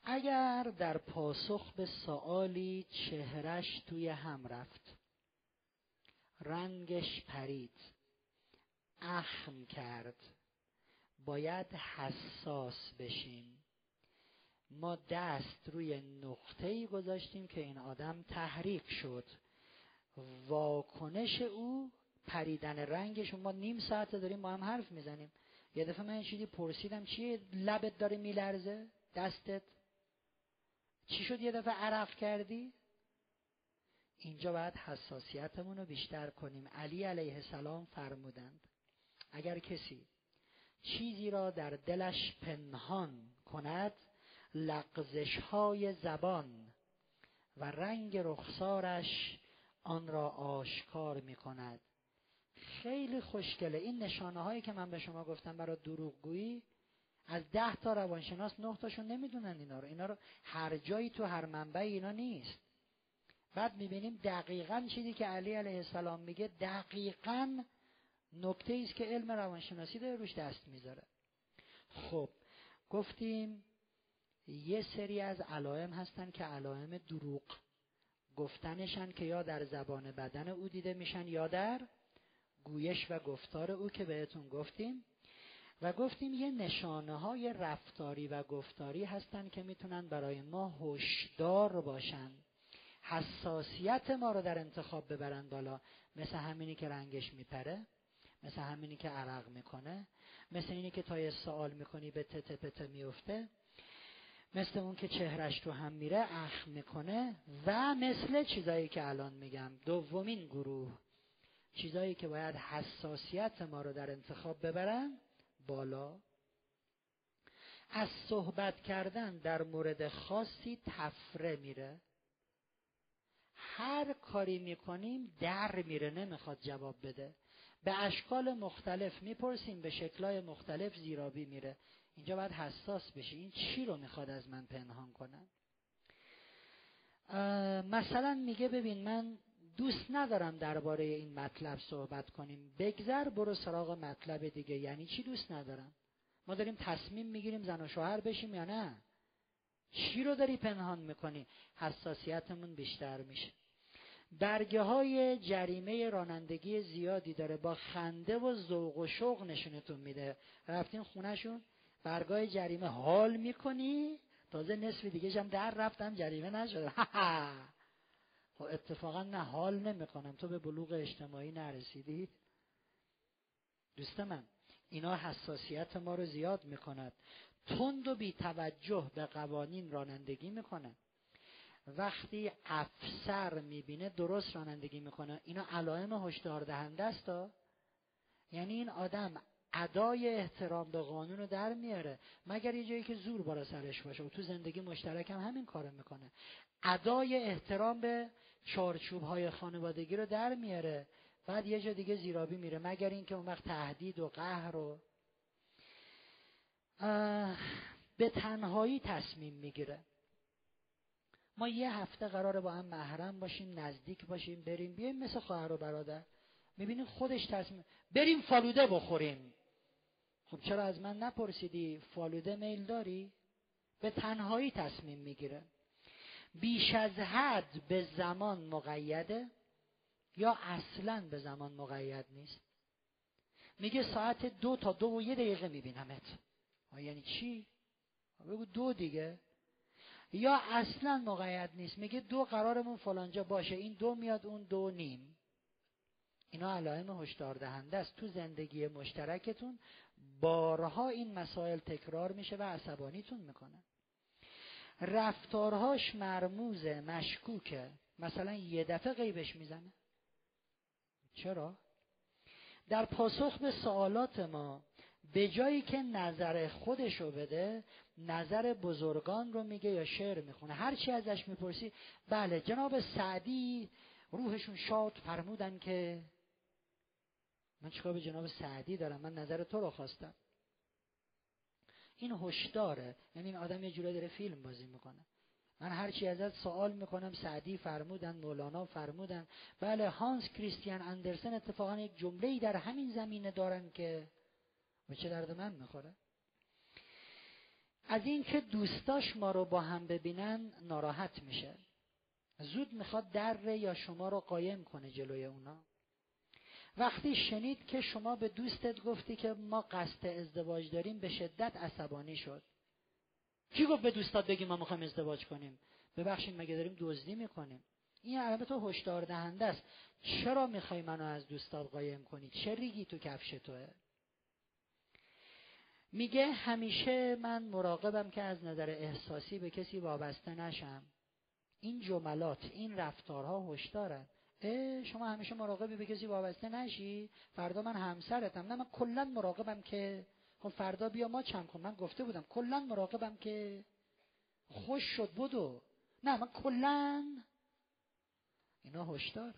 اگر در پاسخ به سوالی چهرش توی هم رفت. رنگش پرید. اخم کرد. باید حساس بشیم. ما دست روی نقطه ای گذاشتیم که این آدم تحریک شد. واکنش او پریدن رنگش ما نیم ساعت داریم با هم حرف می‌زنیم. یه دفعه من چیزی پرسیدم چیه؟ لبت داره میلرزه؟ دستت؟ چی شد یه دفعه عرق کردی؟ اینجا باید حساسیتمون رو بیشتر کنیم. علی علیه السلام فرمودند اگر کسی چیزی را در دلش پنهان کند لغزش های زبان و رنگ رخسارش آن را آشکار می کند خیلی خوشگله. این نشانه هایی که من به شما گفتم برای دروغگویی از ده تا روانشناس نه تاشون نمی‌دونن اینا رو. اینا رو هر جایی تو هر منبع اینا نیست. بعد می‌بینیم دقیقا چیزی که علی علیه السلام میگه دقیقا نکته است که علم روانشناسی داره روش دست می‌ذاره. خب گفتیم یه سری از علائم هستن که علائم دروغ. گفتنشن که یا در زبان بدن او دیده میشن یا در گویش و گفتار او که بهتون گفتیم. و گفتیم یه نشانه های رفتاری و گفتاری هستن که می‌تونن برای ما هشدار باشن. حساسیت ما رو در انتخاب ببرن بالا. مثل همینی که رنگش میپره مثل همینی که عرق می‌کنه مثل اینی که تا یه سوال می‌کنی به تته پته میفته مثل اون که چهرش تو هم میره اخ می‌کنه و مثل چیزایی که الان میگم. دومین گروه. چیزایی که باید حساسیت ما رو در انتخاب ببرن بالا. از صحبت کردن در مورد خاصی تفره میره. هر کاری می‌کنیم در میره نمی‌خواد جواب بده. به اشکال مختلف می‌پرسیم به شکلهای مختلف زیرابی میره. اینجا باید حساس بشه این چی رو می‌خواد از من پنهان کنم مثلا میگه ببین من دوست ندارم درباره این مطلب صحبت کنیم. بگذر برو سراغ مطلب دیگه. یعنی چی دوست ندارم؟ ما داریم تصمیم می‌گیریم زن و شوهر بشیم یا نه؟ چی رو داری پنهان می‌کنی؟ حساسیتمون بیشتر میشه. برگه های جریمه رانندگی زیادی داره. با خنده و ذوق و شوق نشونتون میده. رفتین خونهشون؟ برگاه جریمه حال می‌کنی؟ تازه نصف دیگه هم در رفتم جریمه نشده خب اتفاقا نه حال نمی‌کنم. تو به بلوغ اجتماعی نرسیدی؟ دوست من اینا حساسیت ما رو زیاد می‌کند. تند و بی توجه به قوانین رانندگی می‌کنه. وقتی افسر می‌بینه درست رانندگی می‌کنه. اینا علائم هشدار دهنده است یعنی این آدم ادای احترام به قانون رو در میاره. مگر یه جایی که زور بالا سرش باشه. و تو زندگی مشترک هم همین کارو می‌کنه. ادای احترام به چارچوب های خانوادگی رو در میاره. بعد یه جا دیگه زیرابی میره. مگر اینکه اون وقت تهدید و قهر رو به تنهایی تصمیم می‌گیره. ما یه هفته قراره با هم محرم باشیم نزدیک باشیم بریم. بیایم مثل خواهر و برادر. می‌بینیم خودش تصمیم بریم فالوده بخوریم. خب چرا از من نپرسیدی؟ فالوده میل داری؟ به تنهایی تصمیم می‌گیره. بیش از حد به زمان مقیده یا اصلا به زمان مقید نیست؟ میگه ساعت دو تا دو و یه دقیقه میبینمت. یعنی چی؟ بگو دو دیگه. یا اصلا مقید نیست. میگه دو قرارمون فلانجا باشه. این دو میاد اون دو نیم. اینا علائم هشدار دهنده است. تو زندگی مشترکتون بارها این مسائل تکرار میشه و عصبانیتون می‌کنه. رفتارهاش مرموزه مشکوکه. مثلا یه دفعه غیبش می‌زنه. چرا؟ در پاسخ به سوالات ما به جایی که نظر خودشو بده نظر بزرگان رو میگه یا شعر می‌خونه. هر چی ازش می‌پرسی بله جناب سعدی روحشون شاد فرمودن که من چیکار به جناب سعدی دارم؟ من نظر تو رو خواستم. این هشداره. یعنی این آدم یه جورایی داره فیلم بازی می‌کنه. من هرچی ازت سوال می‌کنم سعدی فرمودن مولانا فرمودن. بله هانس کریستیان اندرسن اتفاقا یک جمله ای در همین زمینه دارن که به چه درد من می‌خوره. از اینکه دوستاش ما رو با هم ببینن ناراحت میشه. زود می‌خواد در یا شما رو قایم کنه جلوی اونا. وقتی شنید که شما به دوستت گفتی که ما قصد ازدواج داریم به شدت عصبانی شد. کی گفت به دوستات بگیم ما می‌خوایم ازدواج کنیم؟ ببخشید مگه داریم دزدی می‌کنیم؟ این البته هشدار دهنده است. چرا می‌خوای منو از دوستات قایم کنی؟ چه ریگی تو کفش توه؟ میگه همیشه من مراقبم که از نظر احساسی به کسی وابسته نشم. این جملات این رفتارها هشدارن. شما همیشه مراقبی به کسی وابسته نشی؟ فردا من همسرتم. نه من کلا مراقبم که. خب فردا بیا ما چم کن. من گفته بودم کلا مراقبم که. خوش شد بدو. نه من کلا اینا هشدار.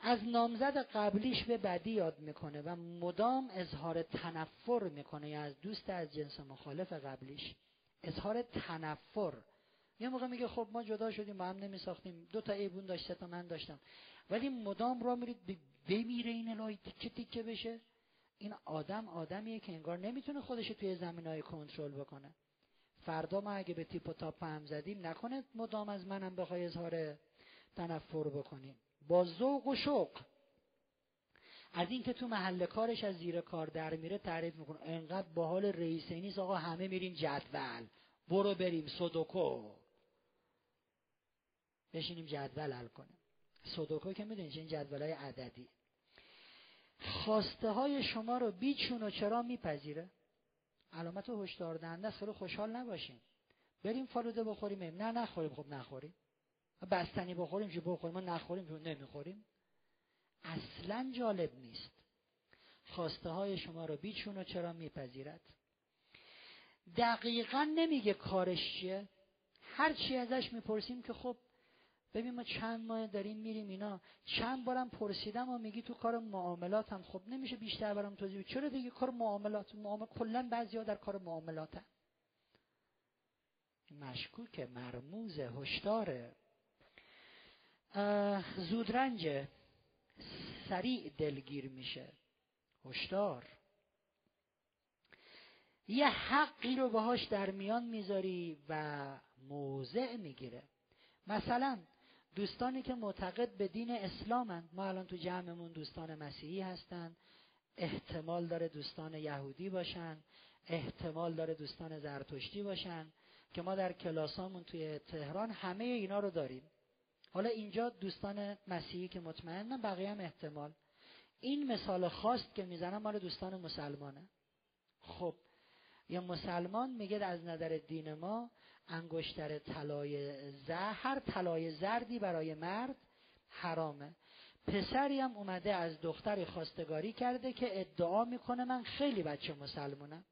از نامزد قبلیش به بدی یاد می‌کنه و مدام اظهار تنفر می‌کنه. یا از دوست از جنس مخالف قبلیش. اظهار تنفر. یه موقع میگه خب ما جدا شدیم با هم نمیساختیم. دو تا ایبون داشت تا من داشتم. ولی مدام را میرید بمیره این الهی تیکه تیکه بشه. این آدم آدمیه که انگار نمی‌تونه خودش توی زمین های کنترل بکنه. فردا ما اگه به تیپ و تاپ هم زدیم نکنه مدام از منم بخوای اظهار تنفر بکنیم. با ذوق و شوق. از اینکه تو محل کارش از زیر کار در میره تعریف می‌کنه. انقدر با حال رئیسه نیست آقا همه میریم جدول. برو بریم سودوکو بشینیم جدول حل کنیم. سودوکو که می‌دونید این جدول های عددی. خواسته های شما رو بیچون و چرا میپذیره؟ علامت هشدار دهنده است خوشحال نباشیم بریم فالوده بخوریم. نه نخوریم. خب نخوریم. بستنی بخوریم چی بخوریم؟ ما نخوریم چون نمی‌خوریم اصلا جالب نیست. خواسته های شما رو بیچون و چرا میپذیرد؟ دقیقا نمیگه کارش چیه. هر چی ازش می‌پرسیم که خب ببین ما چند ماه داریم میریم اینا. چند بارم پرسیدم و میگی تو کار معاملات هم خب نمیشه بیشتر برام توضیح چرا دیگه کار معاملات؟ معامل کلا بعضیا در کار معاملات هم. مشکوک مرموز هشداره. زودرنج سریع دلگیر میشه. هشدار. یه حقی رو باهاش در میان می‌ذاری و موضع می‌گیره. مثلا دوستانی که معتقد به دین اسلامند ما الان تو جمعمون دوستان مسیحی هستند. احتمال داره دوستان یهودی باشن. احتمال داره دوستان زرتشتی باشن. که ما در کلاسامون توی تهران همه اینا رو داریم. حالا اینجا دوستان مسیحی که مطمئنم بقیه هم احتمال. این مثال خاص که می‌زنم مال دوستان مسلمانه. خب یه مسلمان میگه از نظر دین ما انگشتر طلای زهر هر طلای زردی برای مرد حرامه. پسری هم اومده از دختری خواستگاری کرده که ادعا می‌کنه من خیلی بچه مسلمونم.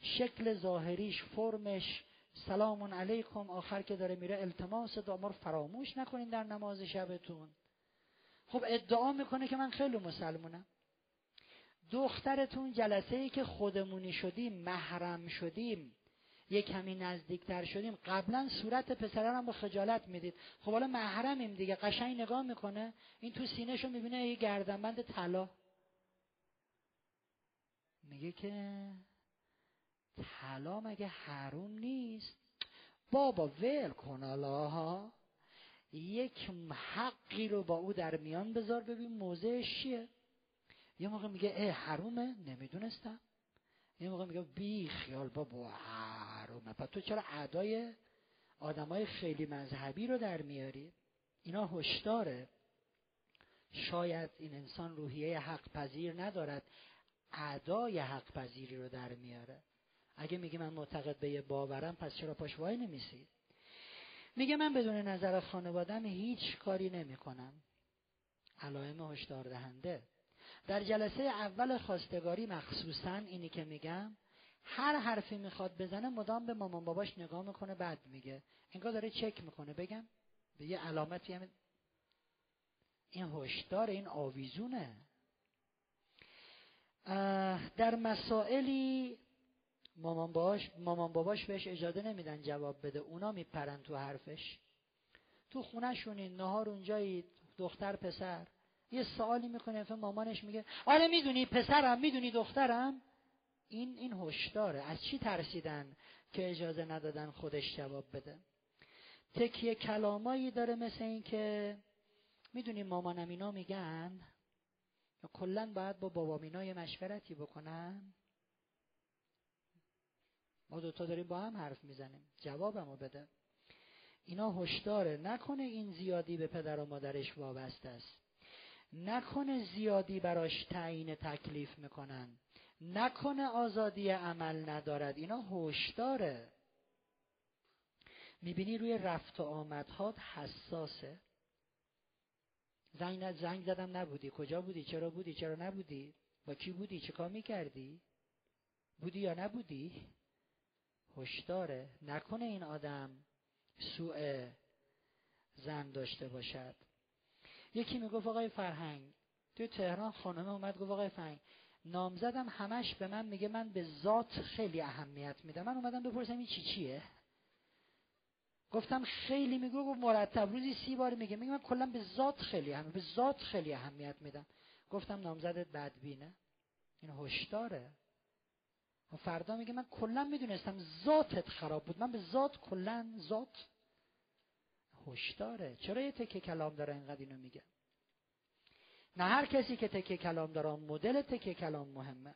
شکل ظاهریش فرمش سلام علیکم آخر که داره میره التماس دامار فراموش نکنین در نماز شبتون. خب ادعا می‌کنه که من خیلی مسلمونم. دخترتون جلسه ای که خودمونی شدیم محرم شدیم یه کمی نزدیکتر شدیم قبلا صورت پسره رو با خجالت می‌دید. خب حالا محرمیم دیگه قشنگ نگاه می‌کنه این تو سینهشو می‌بینه یه گردنبند طلا. میگه که طلا مگه حروم نیست؟ بابا ول کن ها یک حقی رو با او در میان بذار ببین موضعش چیه. یه موقع میگه اه حرومه؟ نمی‌دونستم. یه موقع میگه بی خیال بابا حرومه. پس تو چرا ادای آدمای خیلی مذهبی رو در میاری؟ اینا هشداره. شاید این انسان روحیه حق پذیر ندارد ادای حق پذیری رو در میاره. اگه میگه من معتقد به یه باورم پس چرا پاش وای نمیسی؟ میگه من بدون نظر خانوادم هیچ کاری نمی‌کنم. علائم هشدار دهنده در جلسه اول خواستگاری مخصوصا اینی که میگم هر حرفی می‌خواد بزنه مدام به مامان باباش نگاه می‌کنه بعد میگه. انگار داره چک می‌کنه. بگم به یه علامتی هم این هشدار این آویزونه. در مسائلی مامان باباش مامان باباش بهش اجازه نمیدن جواب بده. اونا میپرن تو حرفش. تو خونهشونین نهار اونجایی دختر پسر. یه سوالی می‌کنه مامانش میگه آره می‌دونی پسرم می‌دونی دخترم؟ این این هشداره. از چی ترسیدن که اجازه ندادن خودش جواب بده؟ تکیه کلامایی داره مثل این که می‌دونیم مامانم اینا میگن یا کلا باید با بابامینای مشورتی بکنن. ما دوتا داریم با هم حرف می‌زنیم. جوابمو بده. اینا هشداره. نکنه این زیادی به پدر و مادرش وابسته است. نکنه زیادی براش تعیین تکلیف می‌کنن. نکنه آزادی عمل ندارد. اینا هشداره. می‌بینی روی رفت و آمدهات حساسه. زنگ, زنگ زدم نبودی. کجا بودی؟ چرا بودی؟ چرا نبودی؟ با کی بودی؟ چه کار می‌کردی؟ بودی یا نبودی؟ هشداره. نکنه این آدم سوء زن داشته باشد. یکی می‌گفت آقای فرهنگ. تو تهران خانم اومد گفت آقای فرهنگ نامزدم همش به من میگه من به ذات خیلی اهمیت میدم. من اومدم بپرسم این چی چیه؟ گفتم خیلی میگه گفت مرتب روزی سی بار میگه. میگه من کلا به ذات خیلی هم به ذات خیلی اهمیت میدم. گفتم نامزدت بدبینه. این هشداره. فردا میگه من کلا می‌دونستم ذاتت خراب بود. من به ذات کلا ذات هشداره چرا یه تکه کلام داره اینقدر اینو میگه؟ نه هر کسی که تکه کلام داره مدل تکه کلام مهمه.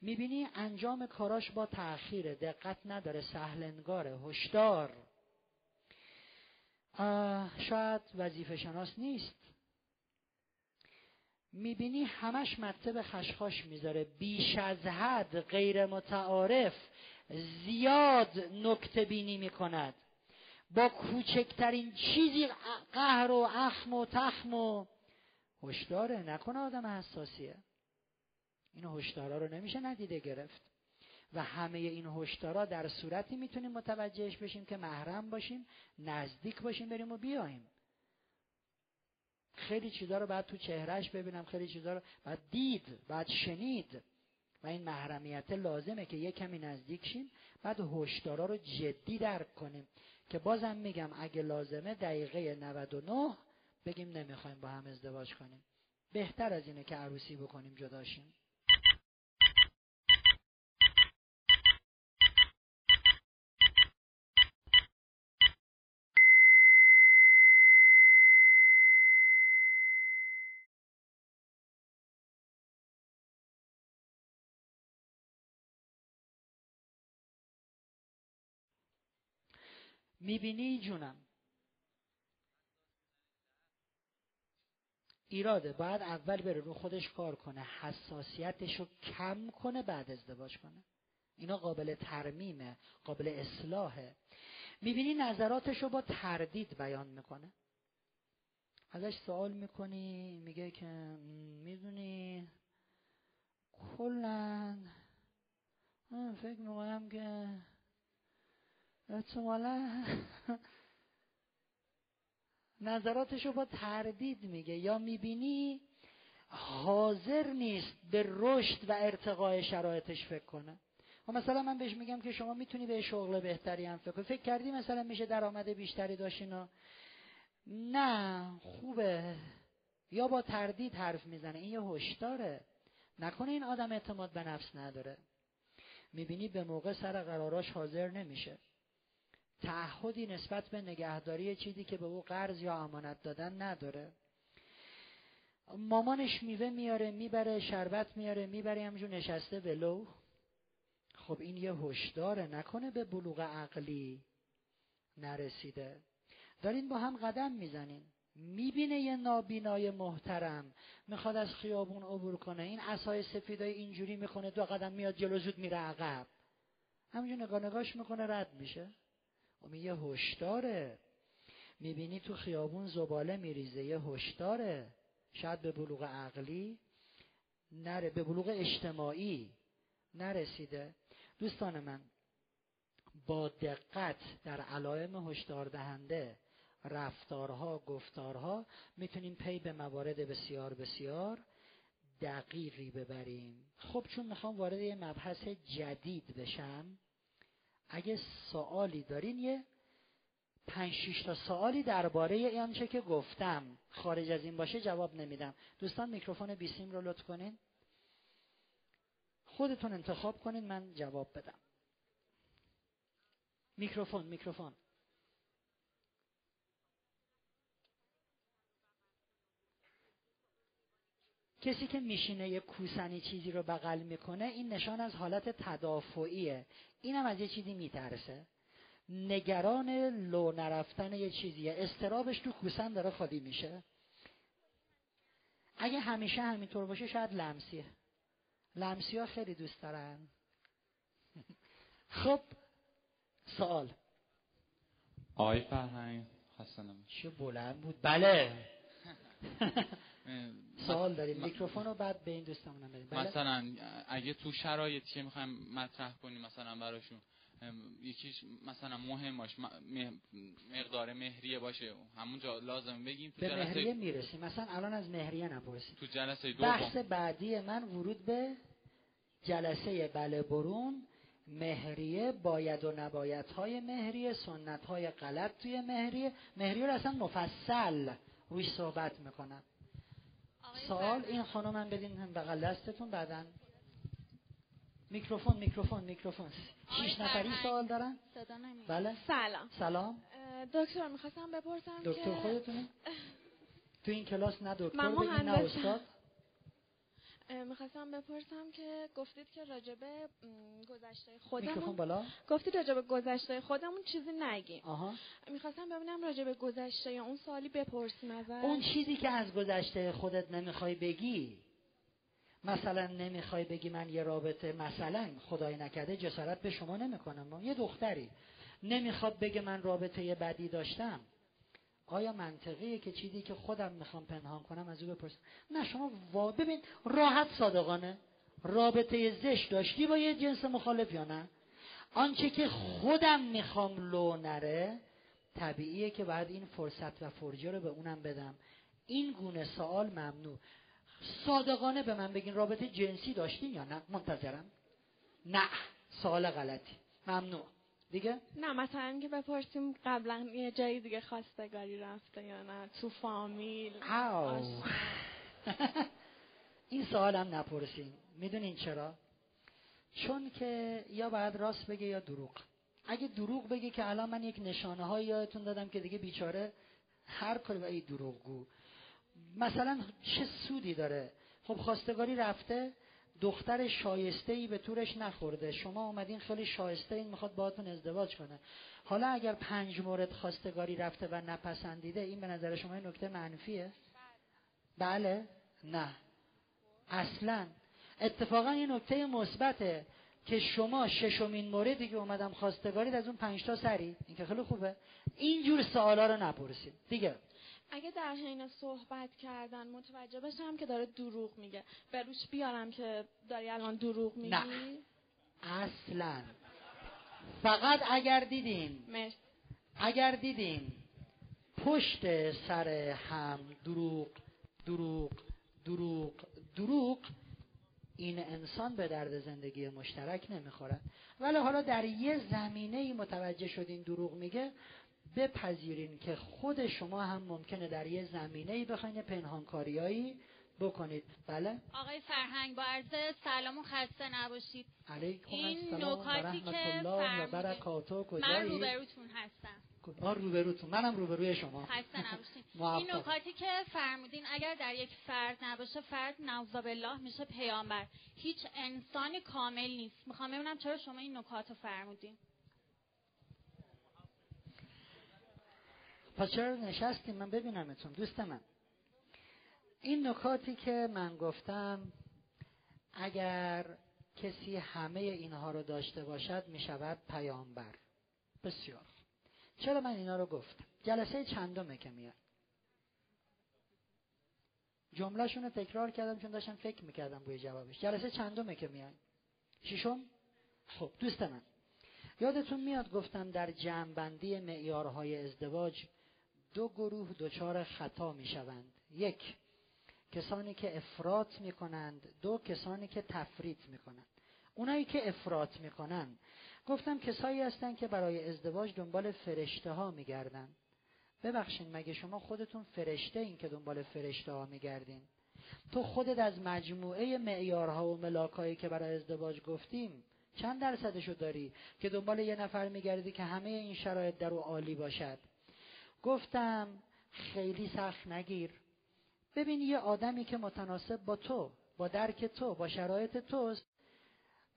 می‌بینی انجام کاراش با تأخیر دقت نداره سهلنگاره هشدار. شاید وظیفه شناس نیست. می‌بینی همش مطب خشخاش می‌ذاره. بیش از حد غیر متعارف زیاد نکته بینی می‌کند. با کوچکترین چیزی قهر و اخم و تخم و هشداره. نکنه آدم حساسیه. این هشدارا رو نمیشه ندیده گرفت. و همه این هشدارا در صورتی می‌تونیم متوجهش بشیم که محرم باشیم نزدیک باشیم بریم و بیایم خیلی چیزا رو باید تو چهرهش ببینم خیلی چیزا رو باید دید باید شنید. و این محرمیت لازمه که یه کمی نزدیک شیم بعد هشدارا رو جدی درک کنیم. که بازم میگم اگه لازمه دقیقه 99 بگیم نمی‌خوایم با هم ازدواج کنیم. بهتر از اینه که عروسی بکنیم جداشیم می‌بینی جونم. ایراده باید اول بره رو خودش کار کنه حساسیتش رو کم کنه بعد ازدواج کنه. اینا قابل ترمیمه قابل اصلاحه. می‌بینی نظراتش رو با تردید بیان می‌کنه. ازش سوال می‌کنی میگه که می‌دونی کلا فکر می‌کنم که احتمالا. نظراتشو با تردید میگه. یا می‌بینی حاضر نیست به رشد و ارتقای شرایطش فکر کنه. و مثلا من بهش میگم که شما می‌تونی به شغل بهتری هم فکر فکر کردی مثلا میشه درآمد بیشتری داشتین نه خوبه. یا با تردید حرف می‌زنه. این یه هشداره. نکنه این آدم اعتماد به نفس نداره. می‌بینی به موقع سر قراراش حاضر نمیشه. تعهدی نسبت به نگهداری چیزی که به او قرض یا امانت دادن نداره. مامانش میوه میاره می‌بره شربت میاره می‌بره همجور نشسته ولو. خب این یه هشداره نکنه به بلوغ عقلی نرسیده. دارین با هم قدم می‌زنین. می‌بینه یه نابینای محترم می‌خواد از خیابون عبور کنه. این اسای سفیدای اینجوری می‌کنه دو قدم میاد جلو زود میره عقب. همینجور نگاه نگاش می‌کنه رد میشه. و یه هشداره. می‌بینی تو خیابون زباله میریزه یه هشداره. شاید به بلوغ عقلی نره به بلوغ اجتماعی نرسیده. دوستان من با دقت در علائم هشدار دهنده رفتارها گفتارها می‌تونیم پی به موارد بسیار بسیار دقیقی ببریم. خب چون می‌خوام وارد یه مبحث جدید بشم اگه سوالی دارین یه پنج شیش تا سوالی درباره آنچه که گفتم. خارج از این باشه جواب نمیدم. دوستان میکروفون بیسیم رو لطف کنین. خودتون انتخاب کنین من جواب بدم. میکروفون میکروفون. کسی که میشینه یه کوسنی چیزی رو بغل می‌کنه این نشان از حالت تدافعیه. اینم از یه چیزی میترسه. نگران لو نرفتن یه چیزیه استرابش تو کوسن داره خالی میشه. اگه همیشه همینطور باشه شاید لمسیه. لمسی ها خیلی دوست دارن. خب سوال. آقای فرهنگ حسنم چه بلند بود. بله. سوال داریم. میکروفون رو بعد به این دوستمونم بدیم. بله؟ مثلا اگه تو شرایطی که می‌خوایم مطرح کنیم مثلا براشون یکیش مثلا مهم باش مقدار مهریه باشه. همونجا لازم بگیم تو به مهریه می‌رسیم. مثلا الان از مهریه نپرسیم. تو جلسه دوم. بحث بعدی من ورود به جلسه بله برون. مهریه باید و نباید های مهریه سنت های غلط توی مهریه. مهریه رو اصلا مفصل روی صحبت می‌کنم. سوال این خانم بدین هم بغل دستتون بعدا. میکروفون میکروفون میکروفون. شیش نفری سوال دارن؟ بله. سلام. سلام. دکتر می‌خواستم بپرسم دکتر خودتونه؟ تو این کلاس نه دکتر بگین نه استاد؟ می‌خواستم بپرسم که گفتید که راجبه گذشته خودمون بالا؟ گفتید راجبه گذشته خودمون چیزی نگیم. آها. می‌خواستم ببینم راجبه گذشته اون سوالی بپرسیم ازش اون چیزی که از گذشته خودت نمی‌خوای بگی. مثلا نمی‌خوای بگی من یه رابطه مثلا خدای نکرده جسارت به شما نمی‌کنم. یه دختری. نمی‌خواد بگه من رابطه بدی داشتم. آیا منطقیه که چیزی که خودم می‌خوام پنهان کنم از او بپرسم؟ نه شما وا... ببین راحت صادقانه. رابطه زشت داشتی با یه جنس مخالف یا نه؟ آنچه که خودم می‌خوام لو نره طبیعیه که بعد این فرصت و فرجه رو به اونم بدم. این گونه سوال ممنوع. صادقانه به من بگین رابطه جنسی داشتین یا نه؟ منتظرم. نه سوال غلطی. ممنوع. دیگه؟ نه مثلا که بپرسیم قبلا یه جایی دیگه خواستگاری رفته یا نه تو فامیل این سوال هم نپرسین. می‌دونین چرا؟ چون که یا باید راست بگه یا دروغ. اگه دروغ بگه که الان من یک نشانه های یادتون دادم که دیگه بیچاره هر کاری ای دروغ گو مثلا چه سودی داره؟ خب خواستگاری رفته دختر شایسته ای به طورش نخورده. شما اومدین خیلی شایسته این می‌خواد باهاتون ازدواج کنه. حالا اگر پنج مورد خواستگاری رفته و نپسندیده این به نظر شما نکته منفیه؟ بله. نه. اصلا. اتفاقا این نکته مثبته که شما ششمین موردی که اومدم خواستگاری از اون پنج تا سری. این که خیلی خوبه. اینجور سوالا رو نپرسید. دیگه. اگه در حین صحبت کردن متوجه بشم که داره دروغ میگه. به روش بیارم که داری الان دروغ میگی؟ نه. اصلا. فقط اگر دیدیم مرسی. اگر دیدیم پشت سر هم دروغ دروغ دروغ دروغ این انسان به درد زندگی مشترک نمی‌خورد. ولی حالا در یه زمینه متوجه شدین دروغ میگه بپذیرین که خود شما هم ممکنه در یه زمینه ای بخواین پنهانکاریایی بکنید. بله؟ آقای فرهنگ با عرض سلام و خسته نباشید. علیکم این السلام نکاتی که فرمودید من روبروتون هستم. آه روبروتون. منم روبروی شما. خسته نباشید. این نکاتی که فرمودین اگر در یک فرد نباشه فرد نوزا بالله میشه پیامبر. هیچ انسانی کامل نیست. می‌خوام ببینم چرا شما این نکات رو فرمودین. پس چرا نشستیم من ببینمتون دوست من. این نکاتی که من گفتم اگر کسی همه اینها رو داشته باشد می شود پیامبر. بسیار. چرا من اینا رو گفتم؟ جلسه چندمه که میاد. جملهشون رو تکرار کردم چون داشتم فکر می‌کردم روی جوابش. جلسه چندمه که میاد؟ ششم؟ خب دوست من. یادتون میاد گفتم در جمعبندی معیارهای ازدواج دو گروه دچار خطا می‌شوند. یک کسانی که افراط می‌کنند. دو کسانی که تفریط می‌کنند. اونایی که افراط می‌کنند. گفتم کسایی هستند که برای ازدواج دنبال فرشته ها میگردن ببخشید مگه شما خودتون فرشته این که دنبال فرشته ها میگردین؟ تو خودت از مجموعه معیارها و ملاکایی که برای ازدواج گفتیم چند درصدشو داری که دنبال یه نفر میگردی که همه این شرایط در او عالی باشد؟ گفتم خیلی سخت نگیر. ببین یه آدمی که متناسب با تو با درک تو با شرایط توست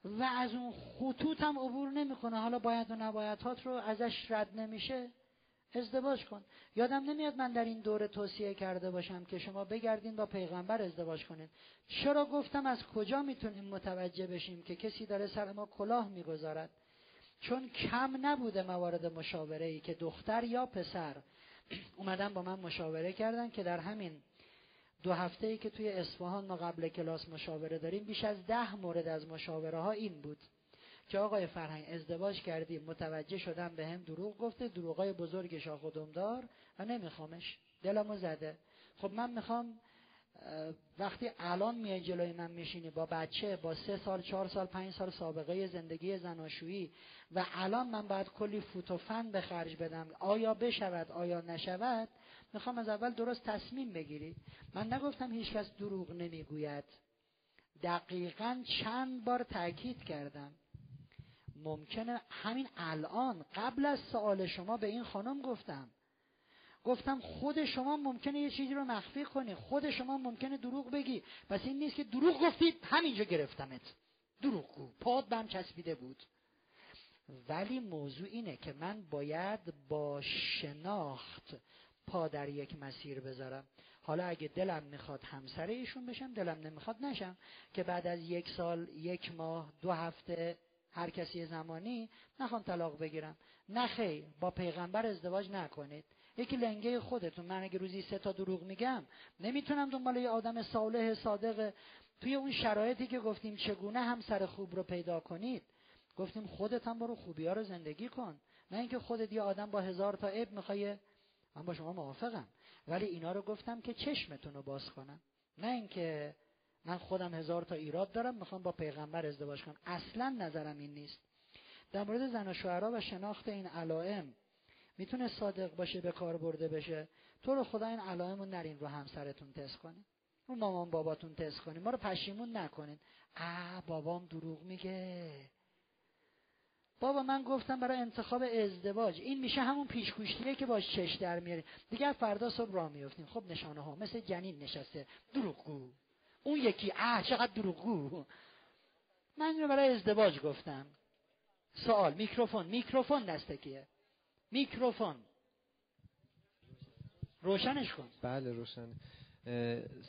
و از اون خطوط هم عبور نمی‌کنه. حالا باید و نبایدهات رو ازش رد نمیشه. ازدواج کن. یادم نمیاد من در این دوره توصیه کرده باشم که شما بگردین با پیغمبر ازدواج کنین. چرا گفتم از کجا می‌تونیم متوجه بشیم که کسی داره سر ما کلاه می‌گذارد؟ چون کم نبوده موارد مشاوره ای که دختر یا پسر اومدن با من مشاوره کردن که در همین دو هفته ای که توی اصفهان ما قبل کلاس مشاوره داریم بیش از ده مورد از مشاوره ها این بود که آقای فرهنگ ازدواج کردیم متوجه شدم به هم دروغ گفته دروغای بزرگ شاخ و دار و نمیخوامش. دلمو زده. خب من می‌خوام وقتی الان میای جلوی من میشینی با بچه با سه سال چهار سال پنج سال سابقه زندگی زناشویی و الان من باید کلی فوت و فن به خرج بدم آیا بشود آیا نشود می‌خوام از اول درست تصمیم بگیری من نگفتم هیچکس دروغ نمی‌گوید. دقیقا چند بار تاکید کردم. ممکنه همین الان قبل از سوال شما به این خانم گفتم. گفتم خود شما ممکنه یه چیزی رو مخفی کنی. خود شما ممکنه دروغ بگی. پس این نیست که دروغ گفتی همینجا گرفتمت. دروغ گو. پاد بم چسبیده بود. ولی موضوع اینه که من باید با شناخت پا در یک مسیر بذارم. حالا اگه دلم می‌خواد همسر ایشون بشم دلم نمی‌خواد نشم. که بعد از یک سال یک ماه دو هفته هر کسی زمانی نخوان طلاق بگیرم. نه با پیغمبر ازدواج نکنید. یکی لنگه خودتون. من اگه روزی سه تا دروغ میگم نمی‌تونم دنبال یه آدم صالح صادق توی اون شرایطی که گفتیم چگونه همسر خوب رو پیدا کنید. گفتیم خودت هم برو خوبی ها رو زندگی کن. نه اینکه خودت یه آدم با هزار تا عیب می‌خوای من با شما موافقم. ولی اینا رو گفتم که چشمتون رو باز کنم. نه اینکه من خودم هزار تا ایراد دارم می‌خوام با پیغمبر ازدواج کنم. اصلا نظرم این نیست. در مورد زن و شوهرها و شناخت این علائم می‌تونه صادق باشه به کار برده بشه. تو رو خدا این علائم رو نرین رو همسرتون تست کنین رو مامان باباتون تست کنین ما رو پشیمون نکنین اه بابام دروغ میگه. بابا من گفتم برای انتخاب ازدواج. این میشه همون پیشگوشتیه که باش چش در میاری. دیگر فردا صبح راه میفتیم خب نشانه ها مثل جنین نشسته. دروغگو. اون یکی اه چقدر دروغگو. من رو برای ازدواج گفتم. سوال. میکروفون. میکروفون دستکیه میکروفون. روشنش کن. بله روشن.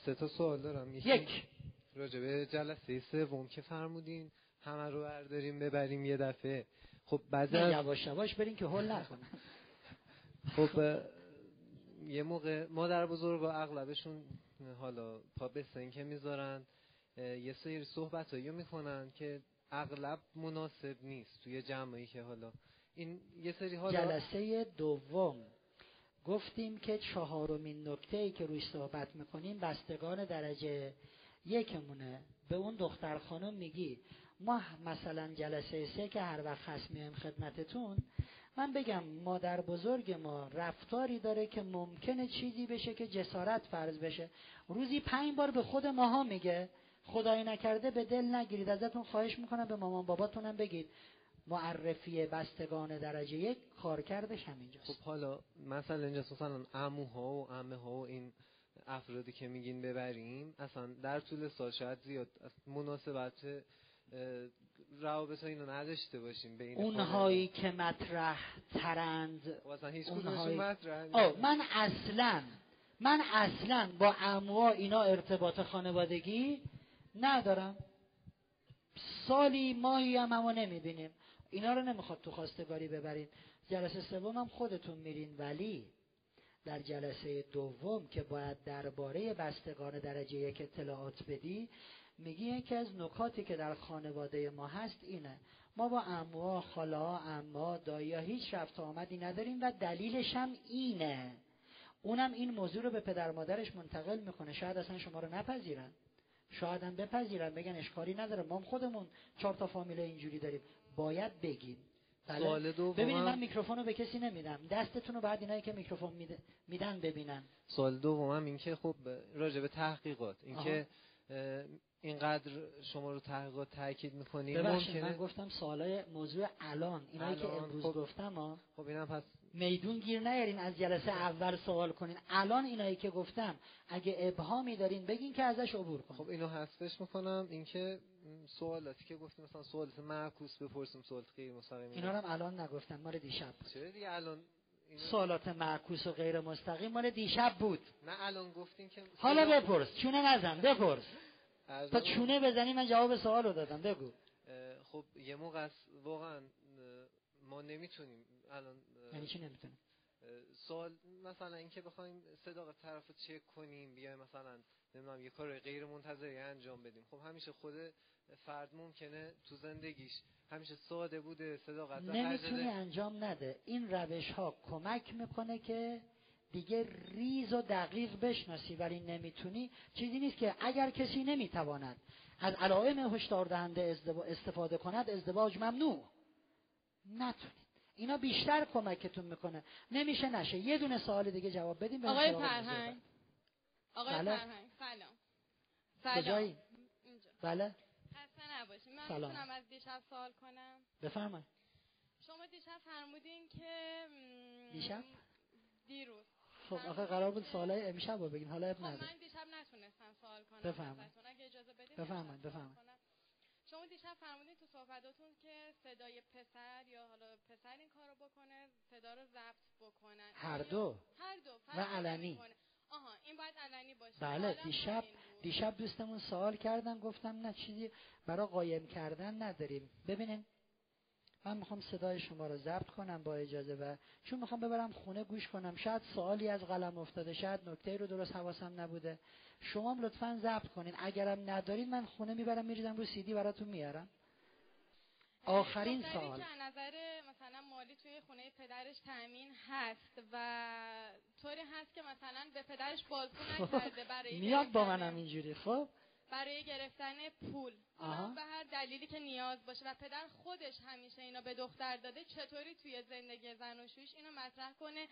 سه تا سوال دارم. یک. راجبه جلسه سوم که فرمودین. همه رو برداریم ببریم یه دفعه. خب بعد از... یواش یواش بریم که حل نکنه خب یه موقع مادر بزرگ و اغلبشون حالا پا به که می‌ذارن. یه سری صحبت هایی می‌کنن که اغلب مناسب نیست توی جمعی که حالا این یه سری حالا جلسه دوم. گفتیم که چهارمین نکته ای که روی صحبت می‌کنیم بستگان درجه یکمونه. به اون دختر خانم میگی ما مثلا جلسه سه که هر وقت هست میایم خدمتتون من بگم مادر بزرگ ما رفتاری داره که ممکنه چیزی بشه که جسارت فرض بشه. روزی پنج بار به خود ماها میگه. خدای نکرده به دل نگیرید ازتون خواهش می‌کنم به مامان باباتونم بگید. معرفی بستگان درجه یک کارکردش همینجاست. خب حالا مثلا اینجا مثلا عموها و عمه ها و این افرادی که میگین ببریم اصلا در طول سال شاید زیاد مناسبت روابط اینو نداشته باشیم بین اونهایی که مطرح ترند خب هیچ اونهایی... مطرح من اصلا من اصلا با اموا اینا ارتباط خانوادگی ندارم. سالی ماهی هم همو نمی‌بینیم. اینا رو نمی‌خواد تو خواستگاری ببرین. جلسه سوم هم خودتون میرین. ولی در جلسه دوم که باید درباره بستگان درجه یک اطلاعات بدی میگی یکی از نکاتی که در خانواده ما هست اینه. ما با اموا خالا اما دایی هیچ رفت آمدی نداریم و دلیلش هم اینه. اونم این موضوع رو به پدر مادرش منتقل می‌کنه. شاید اصلا شما رو نپذیرن. شاید هم بپذیرن. بگن اشکاری نداره. ما خودمون چهار تا فامیل اینجوری داریم. باید بگیم بله. سوال دوم ببینید من میکروفون رو به کسی نمیدم. دستتون رو بعد اینایی که میکروفون میدن ببینن. سوال دومم این که خب راجع به تحقیقات. اینکه اینقدر شما رو تحقیقات تاکید می‌کنید ممکنه من گفتم سوالای موضوع الان. اینایی که امروز خب گفتم ها خب اینم پس میدون گیر نیارین از جلسه اول سوال کنین. الان اینایی که گفتم اگه ابهامی دارین بگین که ازش عبور کنیم خب اینو حذفش می‌کنم. اینکه سوالاتی که گفتیم مثلا سوالات معکوس بپرسیم سوالات غیر مستقیم اینا رو الان نگفتم مال دیشب چرا دیگه الان سوالات معکوس و غیر مستقیم مال دیشب بود. نه الان گفتین که حالا بپرس چونه نزن بپرس. تا چونه بزنی من جواب سوال رو دادم بگو. خب یه موقع واقعا ما نمی‌تونیم الان یعنی چی نمی‌تونیم؟ سوال مثلا اینکه بخوایم صداقت طرف رو چک کنیم بیایم مثلا نمی‌دونم یه کار غیر منتظری انجام بدیم. خب همیشه خود فرد ممکنه تو زندگیش همیشه ساده بوده صداقت نمی‌تونی انجام نده. این روش ها کمک می‌کنه که دیگه ریز و دقیق بشناسی ولی نمی‌تونی. چیزی نیست که اگر کسی نمی‌تواند از علائم هشدار دهنده استفاده کند ازدواج ممنوع. نتونید اینا بیشتر کمکتون می‌کنه. نمیشه نشه. یه دونه سوال دیگه جواب بدیم آقای فرهنگ. آقای بله؟ فرهنگ. سلام. سلام. کجایی؟ بله. خسته نباشید من سلام. می‌تونم از دیشب سوال کنم. بفرمایید. شما دیشب فرمودین که دیشب؟ دیروز. خب آخه قرار بود سوالای امشب رو بگین. حالا اب خب من دیشب نتونستم سوال کنم. بفرمایید. اگه اجازه بدید بفرمایید بفرمایید. شما دیشب فرمودین تو صحبتاتون که صدای پسر یا حالا پسر این کارو بکنه صدا رو ضبط بکنن هر دو. هر دو و علنی. آها این باید علنی باشه. بله دیشب دیشب دوستمون سوال کردن گفتم نه چیزی برای قایم کردن نداریم. ببینین من می‌خوام صدای شما رو ضبط کنم با اجازه و چون می‌خوام ببرم خونه گوش کنم شاید سوالی از قلم افتاده شاید نکته رو درست حواسم نبوده. شما لطفا ضبط کنین. اگرم ندارین من خونه می‌برم میریزم رو سیدی براتون میارم آخرین سوال. که نظر مثلا مالی توی خونه پدرش تامین هست و طوری هست که مثلا به پدرش بازگو نکرده برای میاد با منم اینجوری خب؟ برای گرفتن پول. به هر دلیلی که نیاز باشه و پدر خودش همیشه اینا به دختر داده چطوری توی زندگی زن و شویش اینو مطرح کنه؟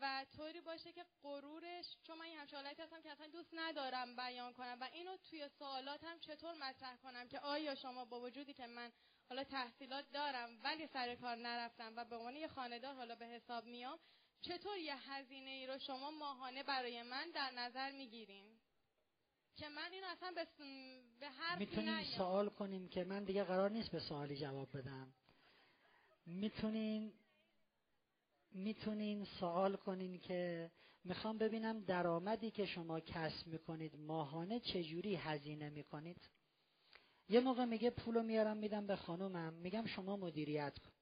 و طوری باشه که غرورش چون من این همچه حالتی هستم که اصلا دوست ندارم بیان کنم و اینو توی سوالاتم چطور مطرح کنم که آیا شما با وجودی که من حالا تحصیلات دارم ولی سر کار نرفتم و به عنوان یه خاندار حالا به حساب میام چطور یه هزینه ای رو شما ماهانه برای من در نظر می‌گیرین؟ که من اینو اصلا به, به حرفی می‌تونیم سوال کنیم که من دیگه قرار نیست به سوالی جواب بدم. می‌تونین می‌تونین سوال کنین که می‌خوام ببینم درآمدی که شما کسب می‌کنید ماهانه چجوری هزینه می‌کنید. یه موقع میگه پولو میارم میدم به خانومم. میگم شما مدیریت کن.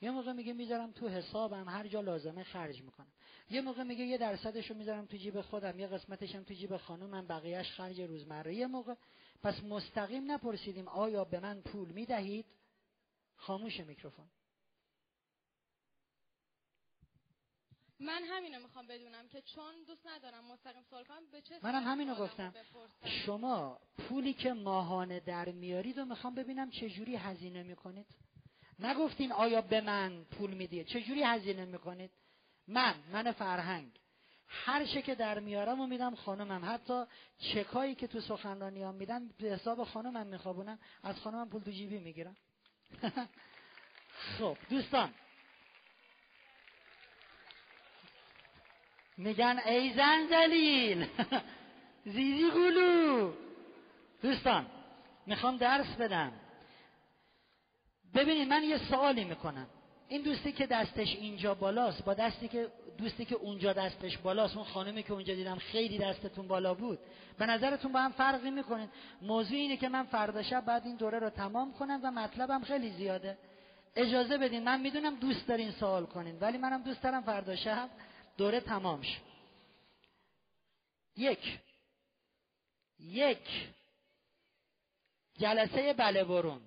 یه موقع میگه می‌ذارم تو حسابم هر جا لازمه خرج می‌کنم. یه موقع میگه یه درصدشو می‌ذارم تو جیب خودم یه قسمتشم تو جیب خانومم بقیهش خرج روزمره. یه موقع پس مستقیم نپرسیدیم آیا به من پول می‌دهید؟ خاموش میکروفون. من همینو می‌خوام بدونم که چون دوست ندارم مستقیم سوال کنم به چه منم همینو گفتم. شما پولی که ماهانه در میارید و می‌خوام ببینم چه جوری هزینه می‌کنید؟ نگفتین آیا به من پول می‌دید؟ چه جوری هزینه می‌کنید؟ من من فرهنگ. هر چه که در میارم و میدم خانمم. حتی چکایی که تو سخنرانی هم میدم به حساب خانمم میخوابونم از خانمم پول تو جیبی می‌گیرم. خب دوستان. میگن ای زنجلیل زیزی گلو. دوستان می‌خوام درس بدم. ببینید من یه سوالی می‌کنم. این دوستی که دستش اینجا بالاست با دستی که دوستی که اونجا دستش بالاست اون خانمی که اونجا دیدم خیلی دستتون بالا بود به نظرتون با هم فرقی می‌کنید موضوع اینه که من فردا شب بعد این دوره رو تمام کنم و مطلبم خیلی زیاده. اجازه بدین من می‌دونم دوست دارین سوال کنین ولی منم دوست دارم فردا شب دوره تمام شه. یک. یک. جلسه بله برون.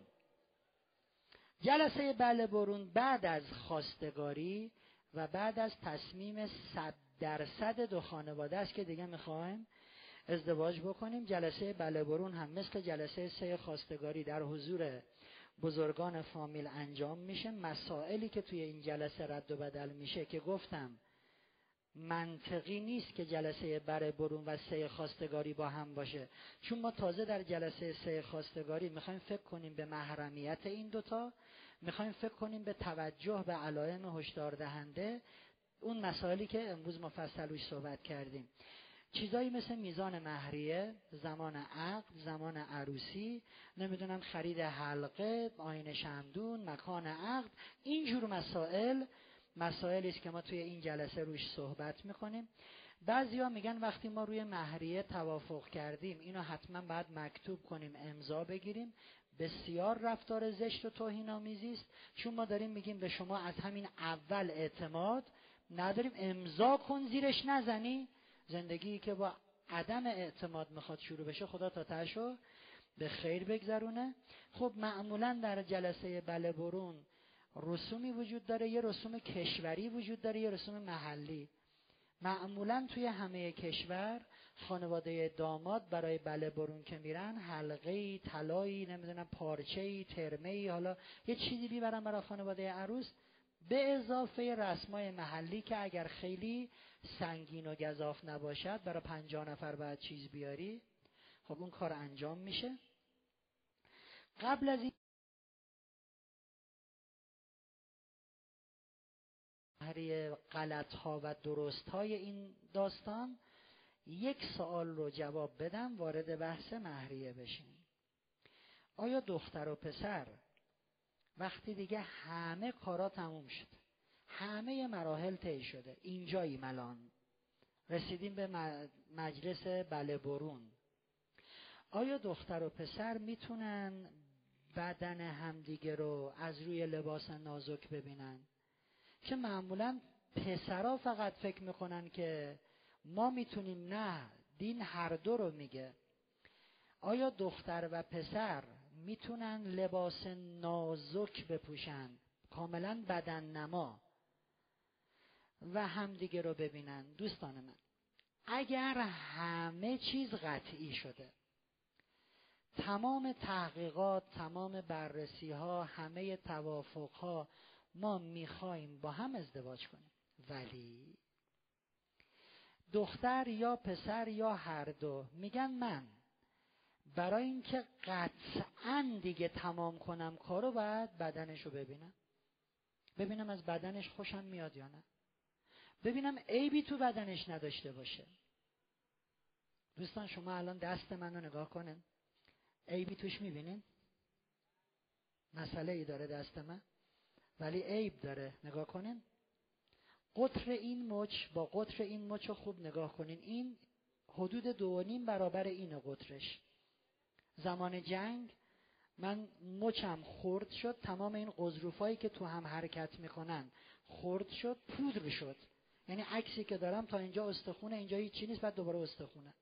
جلسه بله برون بعد از خواستگاری و بعد از تصمیم صد درصد دو خانواده است که دیگه می‌خوایم ازدواج بکنیم. جلسه بله برون هم مثل جلسه سه خواستگاری در حضور بزرگان فامیل انجام میشه. مسائلی که توی این جلسه رد و بدل میشه که گفتم منطقی نیست که جلسه بر برون و سه خواستگاری با هم باشه. چون ما تازه در جلسه سه خواستگاری می‌خوایم فکر کنیم به محرمیت این دوتا می‌خوایم فکر کنیم به توجه به علائم هشدار دهنده اون مسائلی که امروز مفصل روش صحبت کردیم. چیزایی مثل میزان مهریه زمان عقد زمان عروسی نمی‌دونم خرید حلقه آین شمدون مکان عقد اینجور مسائل مسائلی که ما توی این جلسه روش صحبت می‌کنیم. بعضیا میگن وقتی ما روی مهریه توافق کردیم اینو حتما باید مکتوب کنیم امضا بگیریم. بسیار رفتار زشت و توهین آمیزی است. چون ما داریم میگیم به شما از همین اول اعتماد نداریم. امضا کن زیرش نزنی. زندگی که با عدم اعتماد می‌خواد شروع بشه خدا تا تشو به خیر بگذرونه. خب معمولا در جلسه بله برون رسومی وجود داره یه رسوم کشوری وجود داره یه رسوم محلی. معمولا توی همه کشور خانواده داماد برای بله برون که میرن حلقه طلایی نمی‌دونم پارچه ترمه حالا یه چیزی بیبرن برای خانواده عروس. به اضافه رسمای محلی که اگر خیلی سنگین و گذاف نباشد برای پنجاه نفر باید چیز بیاری. خب اون کار انجام میشه. قبل از این غلط ها و درست های این داستان یک سوال رو جواب بدم وارد بحث مهریه بشیم. آیا دختر و پسر وقتی دیگه همه کارا تموم شد همه مراحل طی شده اینجایی ملان رسیدیم به مجلس بله برون. آیا دختر و پسر می‌تونن بدن همدیگه رو از روی لباس نازک ببینن؟ که معمولا پسرا فقط فکر می‌کنن که ما می‌تونیم نه دین هر دو رو میگه. آیا دختر و پسر می‌تونن لباس نازک بپوشن؟ کاملا بدن نما. و همدیگه رو ببینن. دوستان من اگر همه چیز قطعی شده تمام تحقیقات تمام بررسی ها همه توافق ها ما می‌خوایم با هم ازدواج کنیم. ولی دختر یا پسر یا هر دو میگن من. برای اینکه قطعا دیگه تمام کنم کارو باید بدنش رو ببینم. ببینم از بدنش خوشم میاد یا نه. ببینم عیبی تو بدنش نداشته باشه. دوستان شما الان دست من رو نگاه کنن عیبی توش می‌بینین؟ مسئله ای داره دست من؟ ولی عیب داره. نگاه کنین. قطر این مچ با قطر این مچ رو خوب نگاه کنین. این حدود دو نیم برابر این قطرش. زمان جنگ من مچم خرد شد. تمام این قضروفایی که تو هم حرکت می‌کنن خرد شد پودر شد. یعنی عکسی که دارم تا اینجا استخونه اینجا هیچی نیست بعد دوباره استخونه.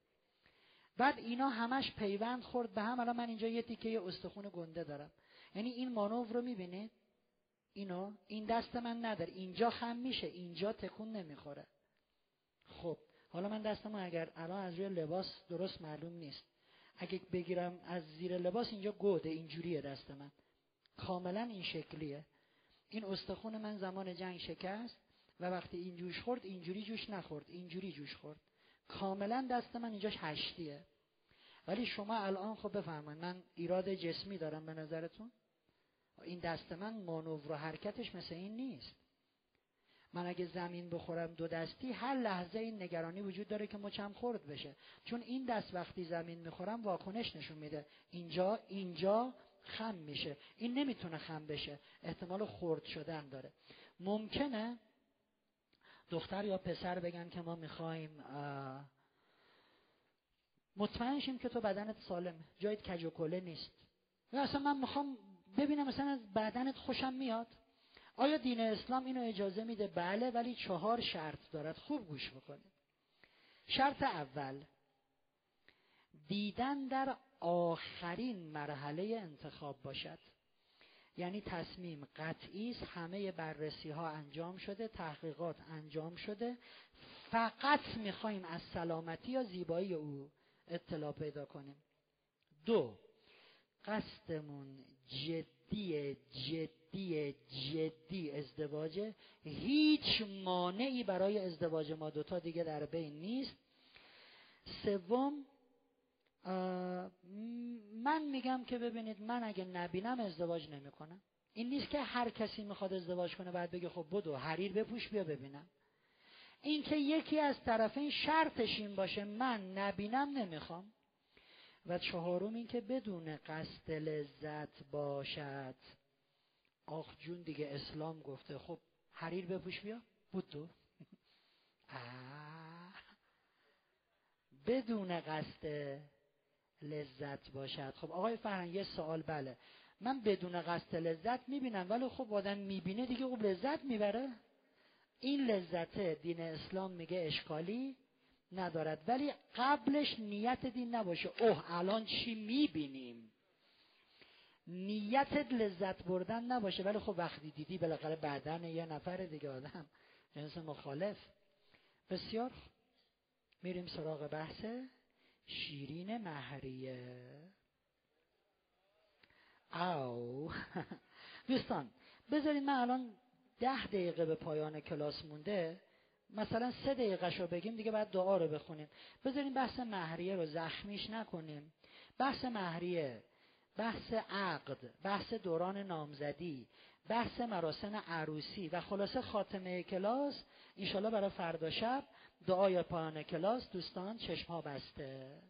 بعد اینا همش پیوند خورد به هم. الان من اینجا یه تیکه استخون گنده دارم. یعنی این مانور رو می‌بینید؟ اینو این دست من نداره. اینجا خم میشه. اینجا تکون نمی‌خوره. خب حالا من دستمو اگر الان از روی لباس درست معلوم نیست. اگه بگیرم از زیر لباس اینجا گوده. اینجوریه دست من. کاملا این شکلیه. این استخون من زمان جنگ شکست و وقتی این جوش خورد اینجوری جوش نخورد. اینجوری جوش خورد. کاملا دست من اینجاش هشتیه. ولی شما الان خب بفهمید من ایراد جسمی دارم به نظرتون. این دست من مانور و حرکتش مثل این نیست. من اگه زمین بخورم دو دستی هر لحظه این نگرانی وجود داره که مچم خورد بشه. چون این دست وقتی زمین می‌خورم واکنش نشون میده. اینجا اینجا خم میشه. این نمی‌تونه خم بشه. احتمال خورد شدن داره. ممکنه دختر یا پسر بگن که ما می‌خوایم مطمئن شیم که تو بدنت سالمه. جایت کج و کله نیست. اصلا من می‌خوام ببینم مثلا از بدنت خوشم میاد. آیا دین اسلام اینو اجازه میده؟ بله ولی چهار شرط دارد. خوب گوش بکنید. شرط اول دیدن در آخرین مرحله انتخاب باشد. یعنی تصمیم قطعی است همه بررسی ها انجام شده تحقیقات انجام شده. فقط می‌خوایم از سلامتی یا زیبایی او اطلاع پیدا کنیم. دو قصدمون جدی جدی جدی ازدواجه هیچ مانعی برای ازدواج ما دوتا دیگه در بین نیست. سوم من میگم که ببینید من اگه نبینم ازدواج نمی‌کنم. این نیست که هر کسی می‌خواد ازدواج کنه بعد بگه خب بدو حریر بپوش بیا ببینم. این که یکی از طرفین شرطش این باشه من نبینم نمی‌خوام. و چهارم این که بدون قصد لذت باشد. آخ جون دیگه اسلام گفته خب حریر بپوش بیا. بود تو. بدون قصد لذت باشد. خب آقای فرهنگ یه سوال بله. من بدون قصد لذت می‌بینم ولی خب آدم می‌بینه دیگه خب لذت می‌بره. این لذت دین اسلام میگه اشکالی ندارد. ولی قبلش نیت دین نباشه. اوه الان چی می‌بینیم؟ نیت لذت بردن نباشه. ولی خب وقتی دیدی بالاخره بعدن یه نفر دیگه آدم جنس مخالف. بسیار میریم سراغ بحث شیرین مهریه. او دوستان بذارید من الان ده دقیقه به پایان کلاس مونده. مثلا سه دقیقه رو بگیم دیگه بعد دعا رو بخونیم. بذاریم بحث مهریه رو زخمیش نکنیم. بحث مهریه بحث عقد بحث دوران نامزدی بحث مراسم عروسی و خلاصه خاتمه کلاس انشالله برای فردا شب دعای پایان کلاس. دوستان چشم بسته.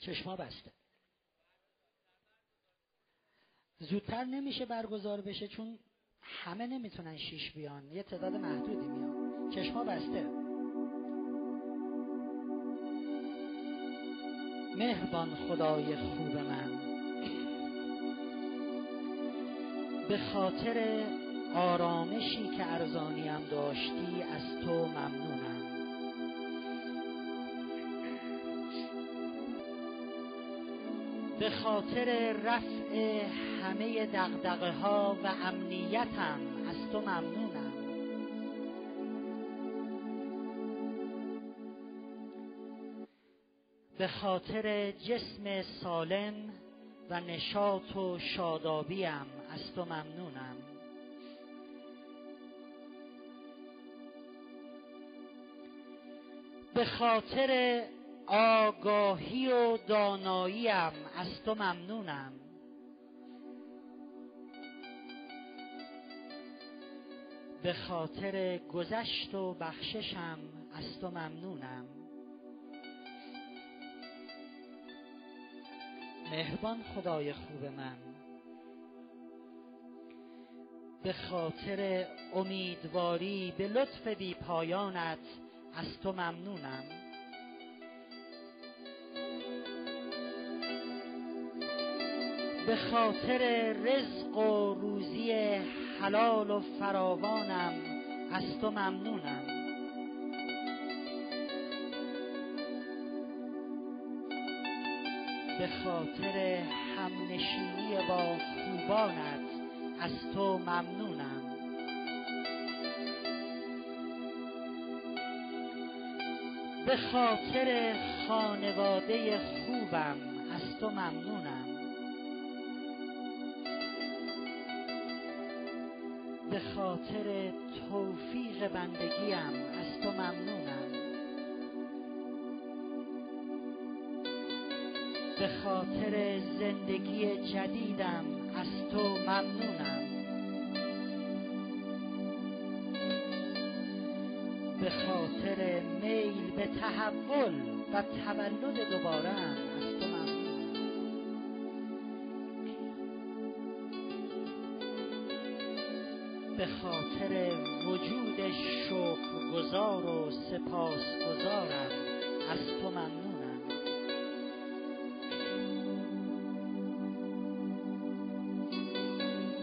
چشما بسته. زودتر نمیشه برگزار بشه چون همه نمی‌تونن شیش بیان. یه تعداد محدودی میان. چشما بسته. مهربان خدای خوب من. به خاطر آرامشی که ارزانیم داشتی از تو ممنونم. به خاطر رفع همه دغدغه ها و امنیتم از تو ممنونم. به خاطر جسم سالم و نشاط و شادابیم از تو ممنونم. به خاطر آگاهی و داناییم. از تو ممنونم. به خاطر گذشت و بخششم از تو ممنونم. مهربان خدای خوب من. به خاطر امیدواری به لطف بی پایانت از تو ممنونم. به خاطر رزق و روزی حلال و فراوانم از تو ممنونم. به خاطر همنشینی با خوبانت از تو ممنونم. به خاطر خانواده خوبم از تو ممنونم. به خاطر توفیق بندگیم از تو ممنونم. به خاطر زندگی جدیدم از تو ممنونم. به خاطر میل به تحول و تولد دوباره به خاطر وجود گذار و سپاسگزارم از تو ممنونم.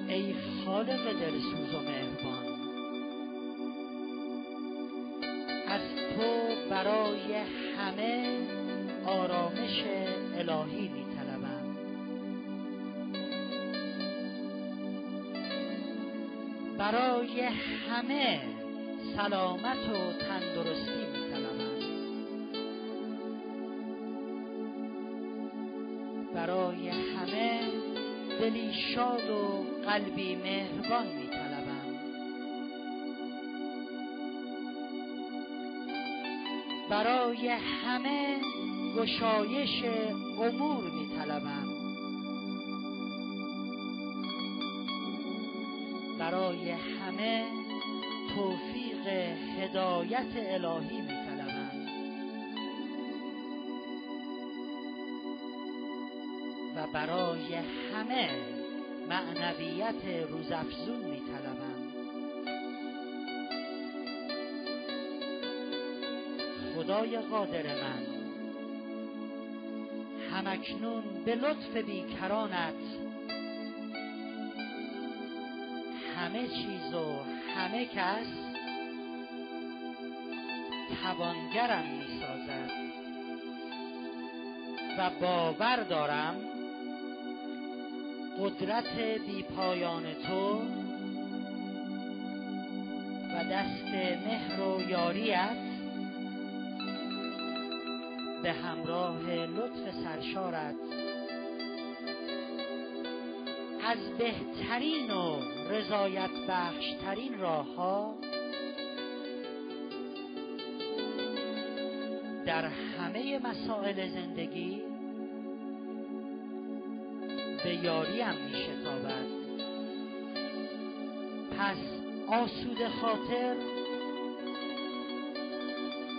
ای خالق دلسوز و مهربان از تو برای همه آرامش الهی. برای همه سلامت و تندرستی می برای همه دلی شاد و قلبی مهربان می طلبم برای همه گشایش امور می برای همه توفیق هدایت الهی می و برای همه معنویت روزافزون می طلبم خدای قادر من همکنون به لطف بیکرانت همه چیز و همه کس توانگرم می سازد و باور دارم قدرت بی پایان تو و دست مهر و یاریت به همراه لطف سرشارت از بهترین و رضایت بخشترین راه ها در همه مسائل زندگی به یاریم می شتابد پس آسود خاطر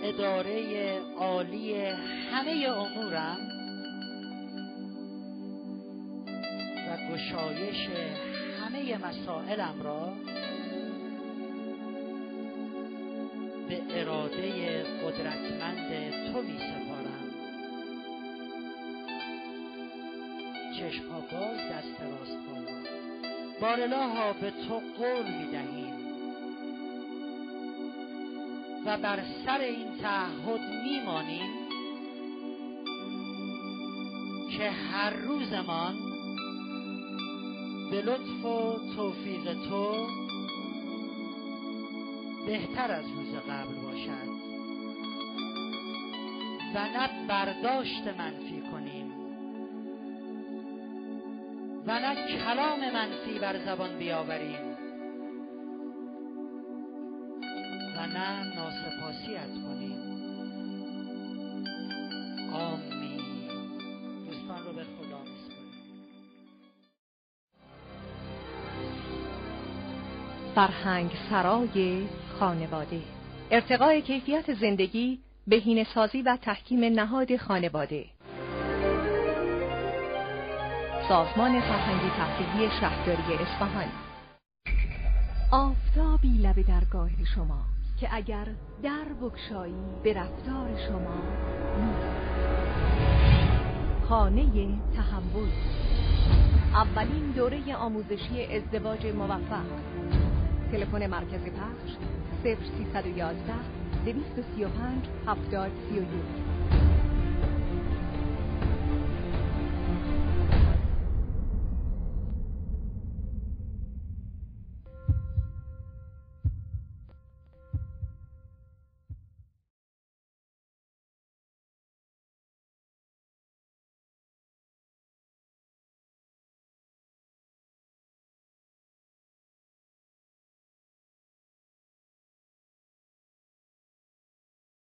اداره عالی همه امورم و گشایش مسائلم را به اراده قدرتمند تو می چشم ها باز دست راست بالا ها به تو قول می دهیم. و بر سر این تعهد میمانیم که هر روزمان به لطف و توفیق تو بهتر از روز قبل باشد و نه برداشت منفی کنیم و نه کلام منفی بر زبان بیاوریم. فرهنگ سرای خانواده. ارتقای کیفیت زندگی بهینه سازی و تحکیم نهاد خانواده. سازمان فرهنگی تفریحی شهرداری اصفهان. آفتابی لب درگاه شما که اگر در بکشایی به رفتار شما خانه تحول اولین دوره آموزشی ازدواج موفق. تلفن مرکز پخش 0311 235 7031